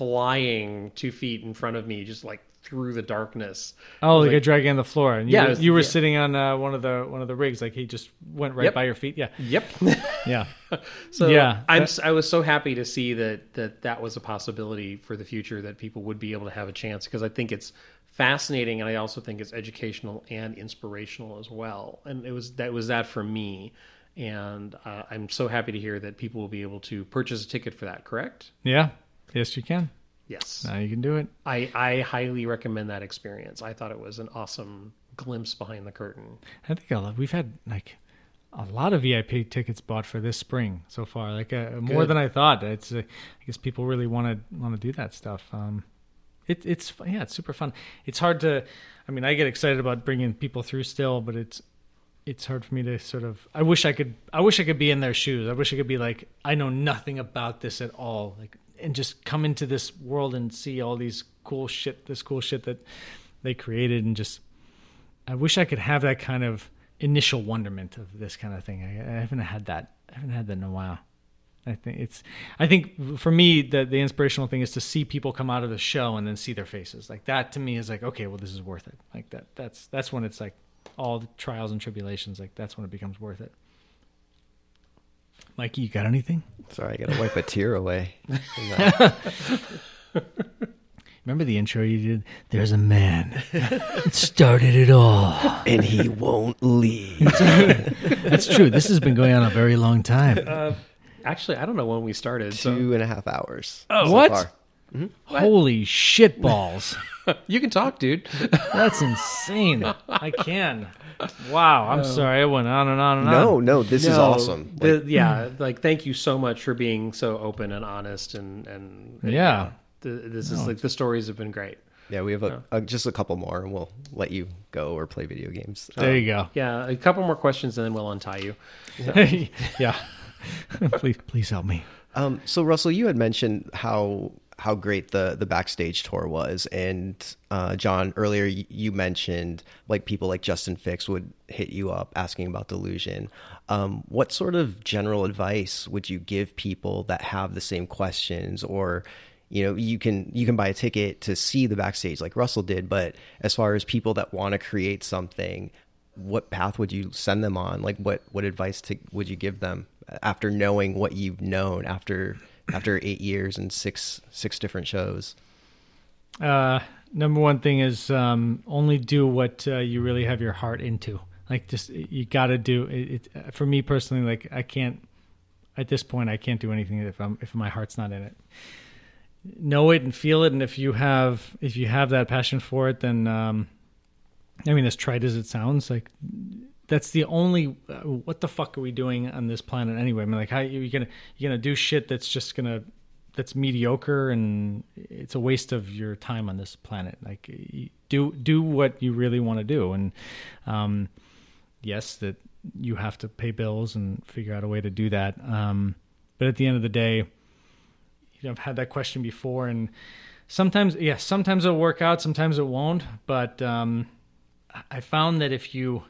flying two feet in front of me, just like through the darkness. Oh, Like- like, a dragon on the floor, and you, Yeah, were- was- you were yeah. sitting on uh, one of the one of the rigs, like he just went right Yep. by your feet. Yeah, Yep. yeah, so Yeah, I'm that- I was so happy to see that that that was a possibility for the future that people would be able to have a chance because I think it's fascinating and I also think it's educational and inspirational as well. And it was that was that for me. And uh, I'm so happy to hear that people will be able to purchase a ticket for that. Correct? yeah. Yes, you can. Yes. Now you can do it. I, I highly recommend that experience. I thought it was an awesome glimpse behind the curtain. I think lot, we've had like a lot of VIP tickets bought for this spring so far, like uh, more than I thought. It's uh, I guess people really want to want to do that stuff. Um, it, it's yeah, it's super fun. It's hard to. I mean, I get excited about bringing people through still, but it's it's hard for me to sort of. I wish I could. I wish I could be in their shoes. I wish I could be like, I know nothing about this at all, like, and just come into this world and see all these cool shit, this cool shit that they created, and just. I wish I could have that kind of initial wonderment of this kind of thing. I, I haven't had that. I haven't had that in a while. I think it's. I think for me, the the inspirational thing is to see people come out of the show and then see their faces. Like that to me is like, okay, well, this is worth it. Like that. That's that's when it's like all the trials and tribulations. Like that's when it becomes worth it. Mikey, you got anything? Sorry, I gotta wipe a tear away. Remember the intro you did? There's a man that started it all. and he won't leave. That's true. This has been going on a very long time. Uh, actually, I don't know when we started. So Two and a half hours. so Oh, what? far. Holy shit balls. you can talk, dude. That's insane. I can. Wow. I'm sorry. I went on and on and on. No, no, this is No, awesome. the- yeah, like thank you so much for being so open and honest and and Yeah. the, this is like the stories have been great. Yeah, we have a, a, just a couple more, and we'll let you go or play video games. There you go. Yeah, a couple more questions and then we'll untie you. yeah. please, please help me. Um, so Russell, you had mentioned how how great the the backstage tour was, and uh, Jon earlier you mentioned like people like Justin Fix would hit you up asking about Delusion. Um, what sort of general advice would you give people that have the same questions, or you know you can you can buy a ticket to see the backstage like Russell did, but as far as people that want to create something, what path would you send them on? Like what what advice to, would you give them after knowing what you've known after after eight years and six six different shows? Uh, number one thing is um, only do what uh, you really have your heart into. Like, just you got to do it, it. For me personally, like I can't at this point, I can't do anything if I'm if my heart's not in it. Know it and feel it, and if you have if you have that passion for it, then um, I mean, as trite as it sounds, like that's the only. Uh, what the fuck are we doing on this planet anyway? I mean, like, how you gonna you gonna do shit that's just gonna that's mediocre and it's a waste of your time on this planet. Like, do do what you really want to do, and um, yes, that you have to pay bills and figure out a way to do that. Um, but at the end of the day, you know, I've had that question before, and sometimes, yeah, sometimes it'll work out, sometimes it won't. But um, I found that if you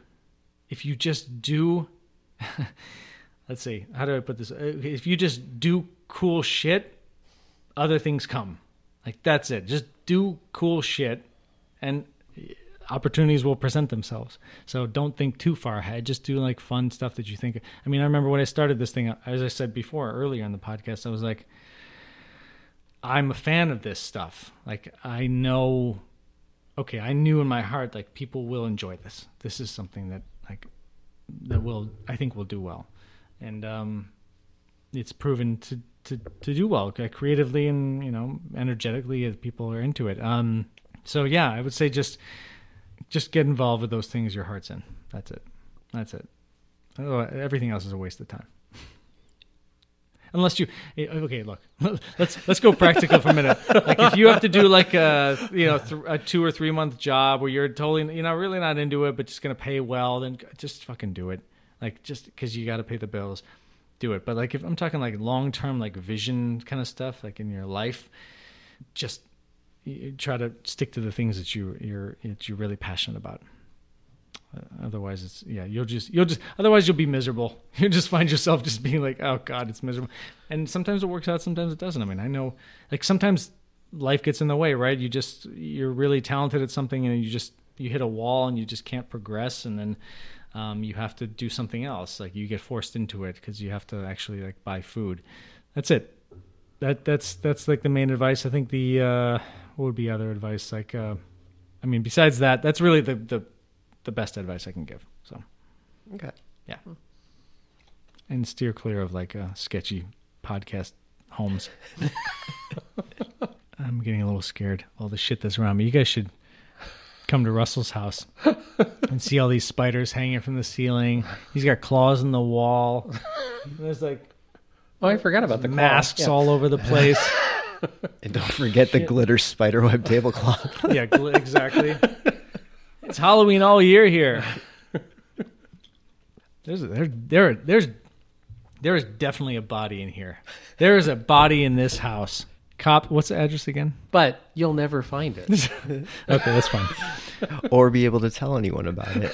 if you just do let's see how do i put this? Uh, if you just do cool shit other things come. Like that's it. Just do cool shit and opportunities will present themselves. So don't think too far ahead. Just do like fun stuff that you think i mean i remember when i started this thing as i said before earlier in the podcast i was like i'm a fan of this stuff. Like i know okay i knew in my heart like people will enjoy this. This is something that like that will i think will do well. And um it's proven to to to do well uh, creatively and you know energetically if people are into it. Um so yeah i would say just just get involved with those things your heart's in. That's it. That's it. Oh, everything else is a waste of time unless you eh, okay look let's let's go practical for a minute. Like if you have to do like a you know th- a two or three month job where you're totally you know really not into it but just gonna pay well then just fucking do it. Like just because you got to pay the bills do it. But like if i'm talking like long term like vision kind of stuff like in your life just try to stick to the things that you you're that you're really passionate about otherwise it's yeah you'll just you'll just otherwise you'll be miserable. You'll just find yourself just being like oh god it's miserable. And sometimes it works out sometimes it doesn't. I mean i know like sometimes life gets in the way right? You just you're really talented at something and you just you hit a wall and you just can't progress and then um, you have to do something else. Like you get forced into it because you have to actually like buy food. That's it. That that's that's like the main advice. I think the uh what would be other advice? Like uh i mean besides that that's really the the the best advice I can give. So, Okay. yeah. And steer clear of like uh, sketchy podcast homes. I'm getting a little scared. All the shit that's around me. You guys should come to Russell's house and see all these spiders hanging from the ceiling. He's got claws in the wall. There's like Oh, I forgot about the masks Yeah. all over the place. And don't forget the glitter spiderweb tablecloth. yeah, gl- exactly. It's Halloween all year here. There's there there there's there is definitely a body in here. There is a body in this house. Cop, what's the address again? But you'll never find it. Okay, that's fine. or be able to tell anyone about it.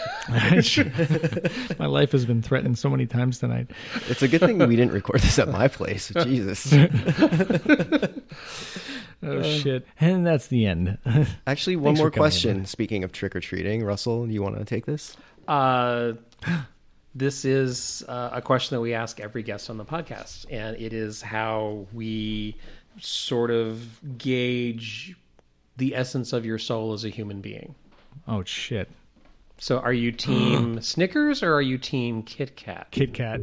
My life has been threatened so many times tonight. It's a good thing we didn't record this at my place. Jesus. Oh shit! And that's the end. Actually, one Thanks more for coming, question. Speaking of trick or treating, Russell, you want to take this? Uh, this is uh, a question that we ask every guest on the podcast, and it is how we sort of gauge the essence of your soul as a human being. oh shit! So, are you team Snickers or are you team Kit Kat? Kit Kat.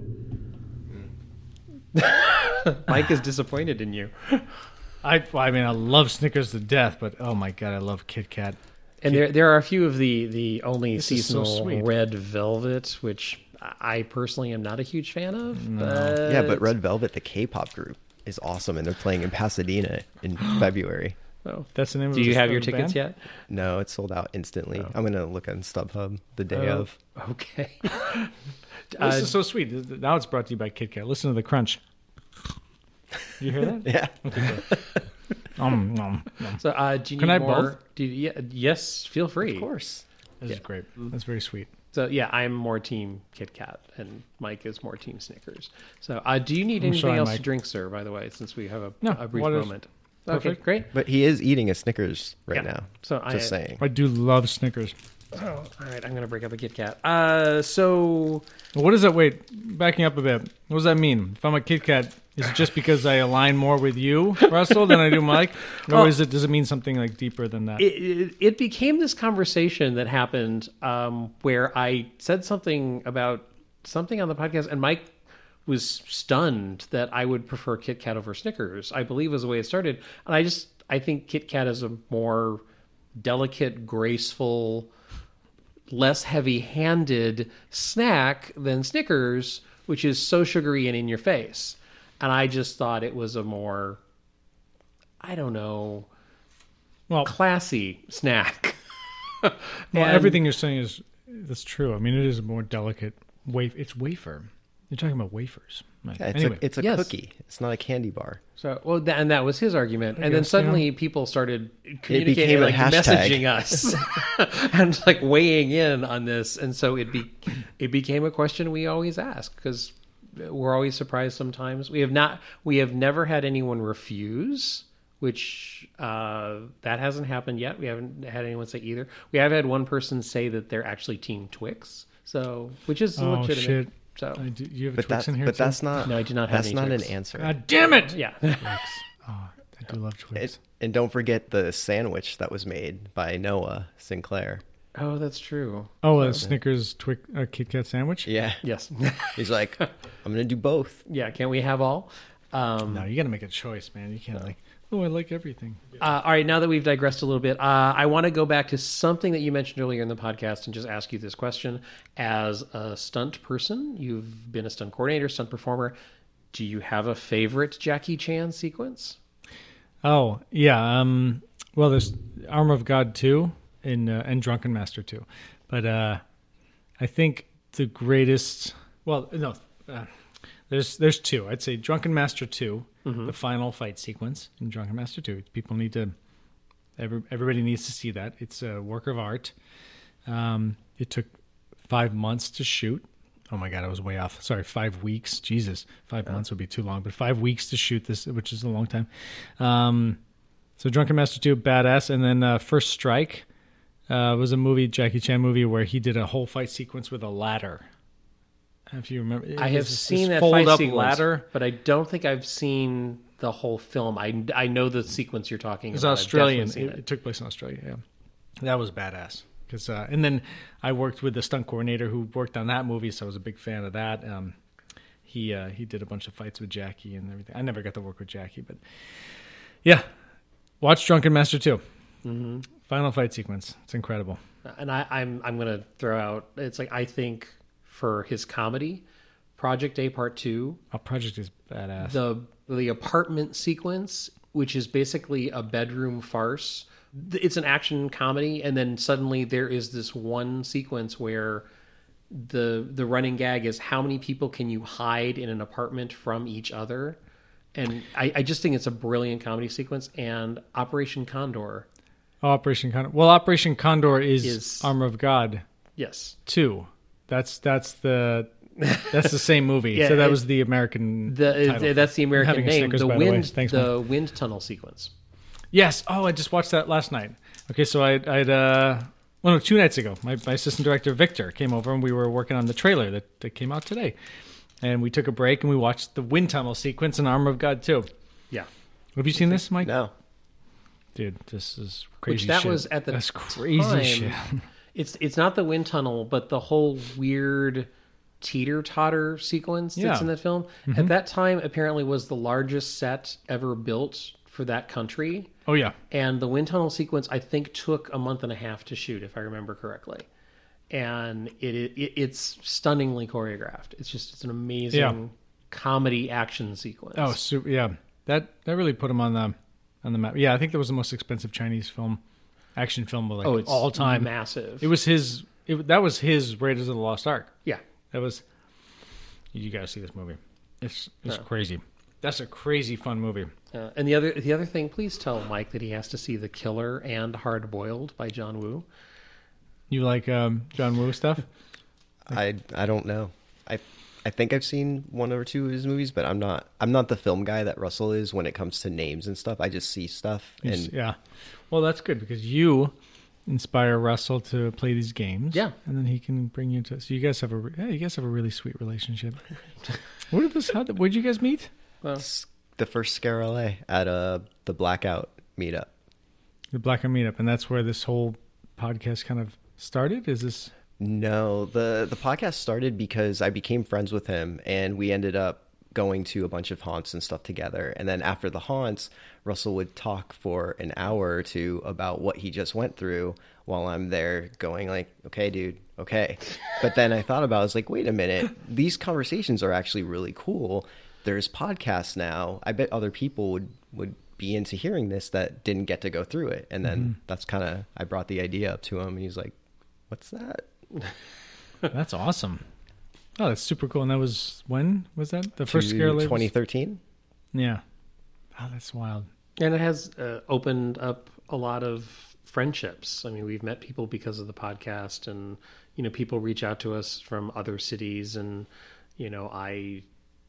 Mike is disappointed in you. I I mean I love Snickers to death, but oh my god, I love Kit Kat. And there, there are a few of the the only This is so seasonal red velvet, which I personally am not a huge fan of. But yeah, but Red Velvet, the K-pop group, is awesome, and they're playing in Pasadena in February. Oh. That's the name. of Do you have your tickets band? yet? No, it's sold out instantly. I'm gonna look on StubHub the day Oh, of. Okay. This Uh, is so sweet. Now it's brought to you by Kit Kat. Listen to the crunch. You hear that? Yeah, um, um, um. So, uh, do you Can need I more? both? Do you, yeah, yes, feel free. of course. This is great. That's very sweet. So, yeah, I'm more team Kit Kat, and Mike is more team Snickers. So, uh, do you need I'm anything sorry, else to drink, sir? By the way, since we have a, No, a brief water's moment. Okay, perfect. great. But he is eating a Snickers right Yeah. now. So I- just saying. I do love Snickers. Oh, all right, I'm going to break up a Kit Kat. Uh, so What does that? Wait, backing up a bit. What does that mean? If I'm a Kit Kat, is it just because I align more with you, Russell, than I do Mike, or Well- is it? Does it mean something like deeper than that? it, it, it became this conversation that happened um, where I said something about something on the podcast, and Mike was stunned that I would prefer Kit Kat over Snickers. I believe was the way it started, and I just I think Kit Kat is a more delicate, graceful, less heavy-handed snack than Snickers, which is so sugary and in your face. And I just thought it was a more I don't know well, classy snack. well, And- everything you're saying is that's true. I mean, it is a more delicate wafer. It's wafer. You're talking about wafers. Right. Yeah, it's anyway, a it's a Yes. cookie. It's not a candy bar. So, well, th- and that was his argument. And then guess, suddenly people started communicating, like messaging us and like weighing in on this. And so it be it became a question we always ask because we're always surprised sometimes. We have not we have never had anyone refuse, which uh, that hasn't happened yet. We haven't had anyone say either. We have had one person say that they're actually Team Twix. So, which is Oh, legitimate. shit. So, I do, you have a But Twix that's in here but too? that's not. No, I do not have That's any not Twix. an answer. God damn it! yeah. Twix. Oh, I do love Twix. It, and don't forget the sandwich that was made by Noah Sinclair. Oh, that's true. oh, a Snickers Twix a Kit Kat sandwich. Yeah, Yes. he's like, I'm gonna do both. yeah. Can't we have all? Um, No, you got to make a choice, man. You can't like, oh, I like everything. Uh, all right, now that we've digressed a little bit, uh, I want to go back to something that you mentioned earlier in the podcast and just ask you this question. As a stunt person, you've been a stunt coordinator, stunt performer. Do you have a favorite Jackie Chan sequence? Oh, yeah. Um, well, there's Armor of God 2 and, uh, and Drunken Master too. But uh, I think the greatest, well, no, uh, there's there's two. I'd say Drunken Master 2, the final fight sequence in Drunken Master 2. People need to, every, everybody needs to see that. It's a work of art. Um, it took five months to shoot. Oh my god, I was way off. Sorry, five weeks. Jesus, five months would be too long, but five weeks to shoot this, which is a long time. Um, so Drunken Master Two, badass, and then uh, First Strike uh, was a movie, Jackie Chan movie, where he did a whole fight sequence with a ladder. If you remember, it I have this seen that fold fight up sequence, ladder. but I don't think I've seen the whole film. I, I know the sequence you're talking It was about. Australian. definitely It, it took place in Australia. Yeah, that was badass. Because uh, and then I worked with the stunt coordinator who worked on that movie, so I was a big fan of that. Um, he uh, he did a bunch of fights with Jackie and everything. I never got to work with Jackie, but yeah, watch Drunken Master 2 Mm-hmm. Final fight sequence. It's incredible. and I, I'm I'm gonna throw out. It's like I think for his comedy, Project A Part Two, Our project is badass. the the apartment sequence, which is basically a bedroom farce. It's an action comedy, and then suddenly there is this one sequence where the the running gag is how many people can you hide in an apartment from each other, and I, I just think it's a brilliant comedy sequence. And Operation Condor, Oh, Operation Condor. Well, Operation Condor is, Is- Armor of God yes, two. That's that's the that's the same movie. Yeah, so that it- was the American. the title. that's the American having name. Snickers, the by the wind Thanks, the wind tunnel sequence. Yes. Oh, I just watched that last night. Okay, so I, I'd uh, well, no, two nights ago, my, my assistant director Victor came over and we were working on the trailer that, that came out today, and we took a break and we watched the wind tunnel sequence in Armor of God too. Yeah. Have you seen this, Mike? No, Dude, this is crazy. Which that shit. was at the That's crazy time, shit. It's it's not the wind tunnel, but the whole weird teeter totter sequence that's Yeah. in that film. At mm-hmm. that time, apparently was the largest set ever built for that country. Oh yeah, And the wind tunnel sequence, I think, took a month and a half to shoot, if I remember correctly. And it, it it's stunningly choreographed. It's just it's an amazing Yeah. comedy action sequence. Oh, super, yeah. That that really put him on the on the map. Yeah, I think that was the most expensive Chinese film, action film of like oh, it's all time. massive. It was his. It, that was his Raiders of the Lost Ark. yeah. That was. You got to see this movie. It's it's crazy. That's a crazy fun movie. Uh, and the other the other thing, please tell Mike that he has to see The Killer and Hard Boiled by John Woo. You like um, John Woo stuff? I I don't know. I I think I've seen one or two of his movies, but I'm not I'm not the film guy that Russell is when it comes to names and stuff. I just see stuff and yeah. Well, that's good because you inspire Russell to play these games. Yeah. and then he can bring you to. So you guys have a re- yeah, you guys have a really sweet relationship. Where did this? How did, where'd you guys meet? Well, s- the first Scare LA at uh the Blackout meetup. The Blackout Meetup, and that's where this whole podcast kind of started. Is this? No, the the podcast started because I became friends with him, and we ended up going to a bunch of haunts and stuff together. And then after the haunts, Russell would talk for an hour or two about what he just went through, while I'm there going like, "Okay, dude, okay." But then I thought about, it, I was like, "Wait a minute, these conversations are actually really cool." There's podcasts now. I bet other people would would be into hearing this that didn't get to go through it. And then mm-hmm. that's kind of I brought the idea up to him, and he's like, "What's that?" That's awesome. Oh, that's super cool. And that was when was that the first to scare labels? 2013. Yeah. Oh, that's wild. And it has uh, opened up a lot of friendships. I mean, we've met people because of the podcast, and you know, people reach out to us from other cities, and you know, I,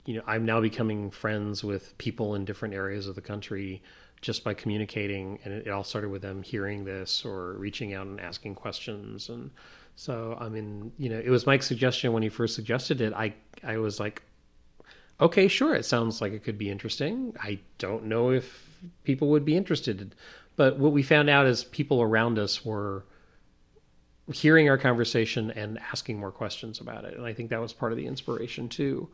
you know, I'm now becoming friends with people in different areas of the country just by communicating. And it, it all started with them hearing this or reaching out and asking questions, and so I mean, you know, it was Mike's suggestion when he first suggested it. I I was like, okay, sure, it sounds like it could be interesting. I don't know if people would be interested. But what we found out is people around us were hearing our conversation and asking more questions about it. And I think that was part of the inspiration too.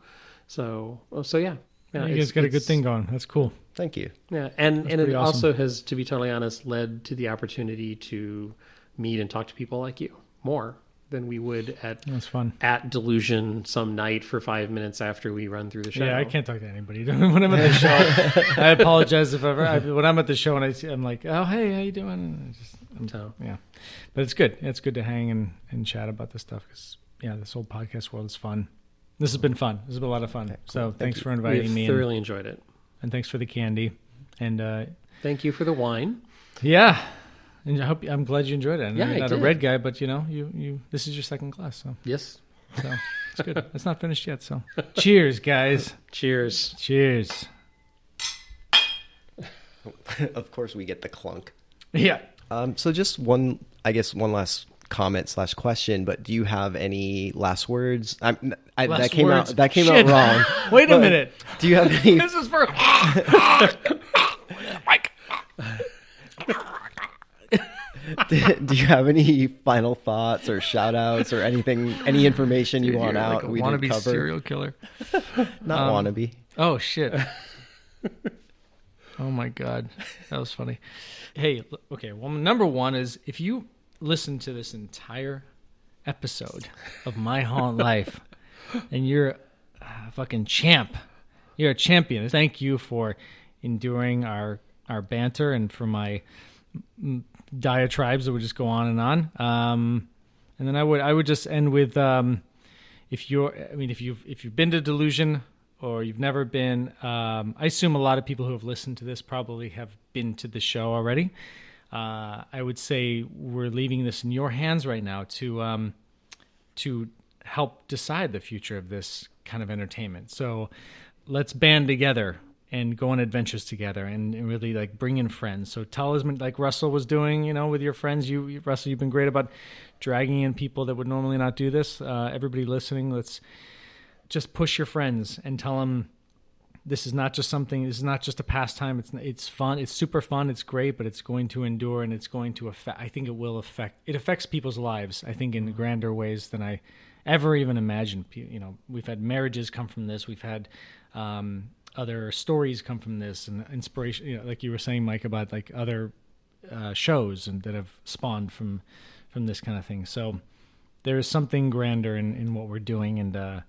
So, oh, so yeah. yeah you guys got a good thing going. That's cool. Thank you. Yeah. And, and it awesome. also has, to be totally honest, led to the opportunity to meet and talk to people like you more than we would at That's fun. at delusion some night for five minutes after we run through the show. Yeah, I can't talk to anybody when I'm at the show. I apologize if ever I, when I'm at the show and I see, I'm like, oh hey, how you doing? And I just, I'm, So- yeah, but it's good. It's good to hang and, and chat about this stuff because yeah, this whole podcast world is fun. This has been fun. This has been a lot of fun. So thanks for inviting We've me and, thoroughly enjoyed it. and thanks for the candy and uh, Thank you for the wine. yeah. And I hope I'm glad you enjoyed it. And Yeah, you're I not a red guy, but you know, you you this is your second class, so Yes. so it's good. It's not finished yet, so cheers, guys. Cheers. Cheers. of course, we get the clunk. Yeah. Um, so just one, I guess, one last comment slash question. But do you have any last words? I'm, I, Last that came words? out. That came Shit. out wrong. Wait a minute. Do you have any? This is for do you have any final thoughts or shout outs or anything? Any information you want out? we didn't serial killer. Not Um, wannabe. Oh shit. oh my god, that was funny. Hey, okay. Well, number one is if you listen to this entire episode of My Haunt Life, and you're a fucking champ, you're a champion. Thank you for enduring our our banter and for my diatribes that would just go on and on. Um, and then I would I would just end with um, if you're I mean if you've if you've been to Delusion or you've never been, um, I assume a lot of people who have listened to this probably have been to the show already. Uh, I would say we're leaving this in your hands right now to um, to help decide the future of this kind of entertainment. So let's band together and go on adventures together and, really like bring in friends. So tell us like Russell was doing, you know, with your friends. You, you- Russell, you've been great about dragging in people that would normally not do this. Uh, everybody listening, let's just push your friends and tell them this is not just something this is not just a pastime it's it's fun it's super fun it's great but it's going to endure and it's going to affect i think it will affect it affects people's lives i think in grander ways than i ever even imagined you know we've had marriages come from this we've had um, other stories come from this and inspiration you know like you were saying mike about like other uh, shows and that have spawned from from this kind of thing so there is something grander in, in what we're doing and uh,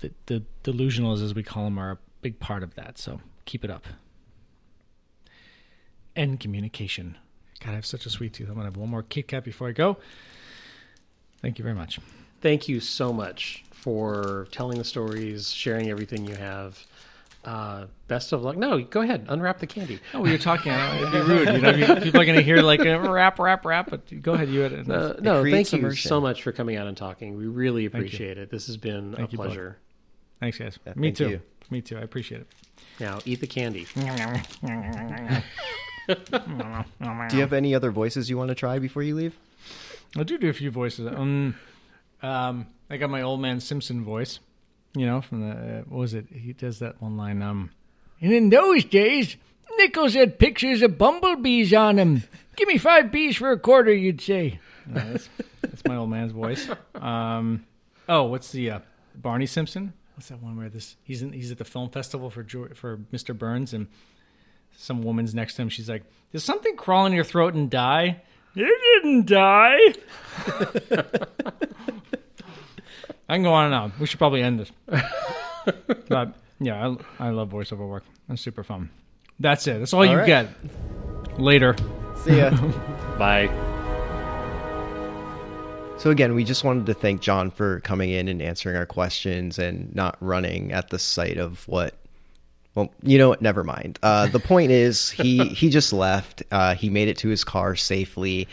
the, the delusionals, as we call them, are a big part of that. So keep it up. And communication. God, I have such a sweet tooth. I'm to have one more Kit Kat before I go. Thank you very much. Thank you so much for telling the stories, sharing everything you have. Uh, best of luck. No, go ahead. Unwrap the candy. Oh, you're talking. uh, It'd be rude. You know, people are going to hear like a rap, rap, rap. But go ahead. You had it. Uh, no, thank you immersion. so much for coming out and talking. We really appreciate it. This has been Thank a you both. pleasure. Thanks, guys. Yeah, Me thank too. you. Me too. I appreciate it. Now, eat the candy. Do you have any other voices you want to try before you leave? I do do a few voices. Um, um, I got my old man Simpson voice. You know, from the uh, what was it? He does that one line. Um, and in those days, nickels had pictures of bumblebees on them. Give me five bees for a quarter, you'd say. Uh, that's, that's my old man's voice. Um, oh, what's the uh, Barney Simpson? What's that one where this? He's in, he's at the film festival for for Mr. Burns, and some woman's next to him. She's like, "Does something crawl in your throat and die?" It didn't die. I can go on and on. We should probably end this. but yeah, I, I love voiceover work. It's super fun. That's it. That's all, you right. get. Later. See ya. Bye. So again, we just wanted to thank Jon for coming in and answering our questions and not running at the sight of what. Well, you know what? Never mind. Uh, the point is, he he just left. Uh, he made it to his car safely.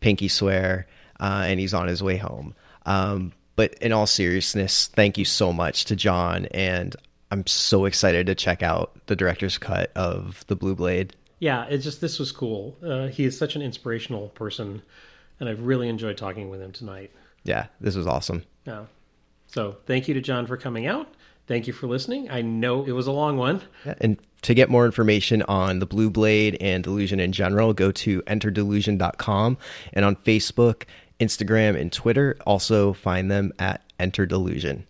Pinky swear, uh, and he's on his way home. Um, but in all seriousness, thank you so much to Jon, and I'm so excited to check out the director's cut of the Blue Blade. Yeah, it just this was cool. Uh, he is such an inspirational person, and I've really enjoyed talking with him tonight. Yeah, this was awesome. Yeah. So thank you to Jon for coming out. Thank you for listening. I know it was a long one. Yeah, and to get more information on the Blue Blade and Delusion in general, go to enterdelusion.com and on Facebook, Instagram, and Twitter, also find them at Enter Delusion.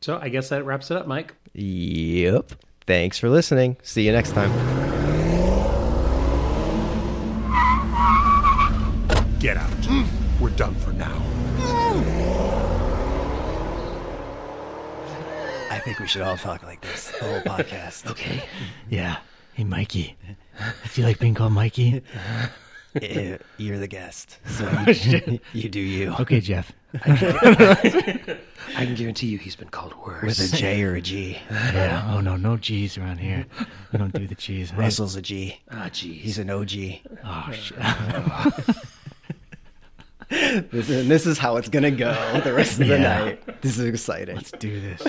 So I guess that wraps it up, Mike. Yep. Thanks for listening. See you next time. Get out. We're done for now. I think we should all talk like this the whole podcast. Okay. Yeah. Hey, Mikey. Do you like being called Mikey? Eh, You're the guest, so you, you do you. Okay, Jeff. I can guarantee you he's been called worse. With a J or a G. Yeah. Oh no, no G's around here. We don't do the G's. Russell's a G. Ah, jeez. He's an OG. Oh shit. This is, this is how it's gonna go the rest of the Yeah. night. This is exciting. Let's do this.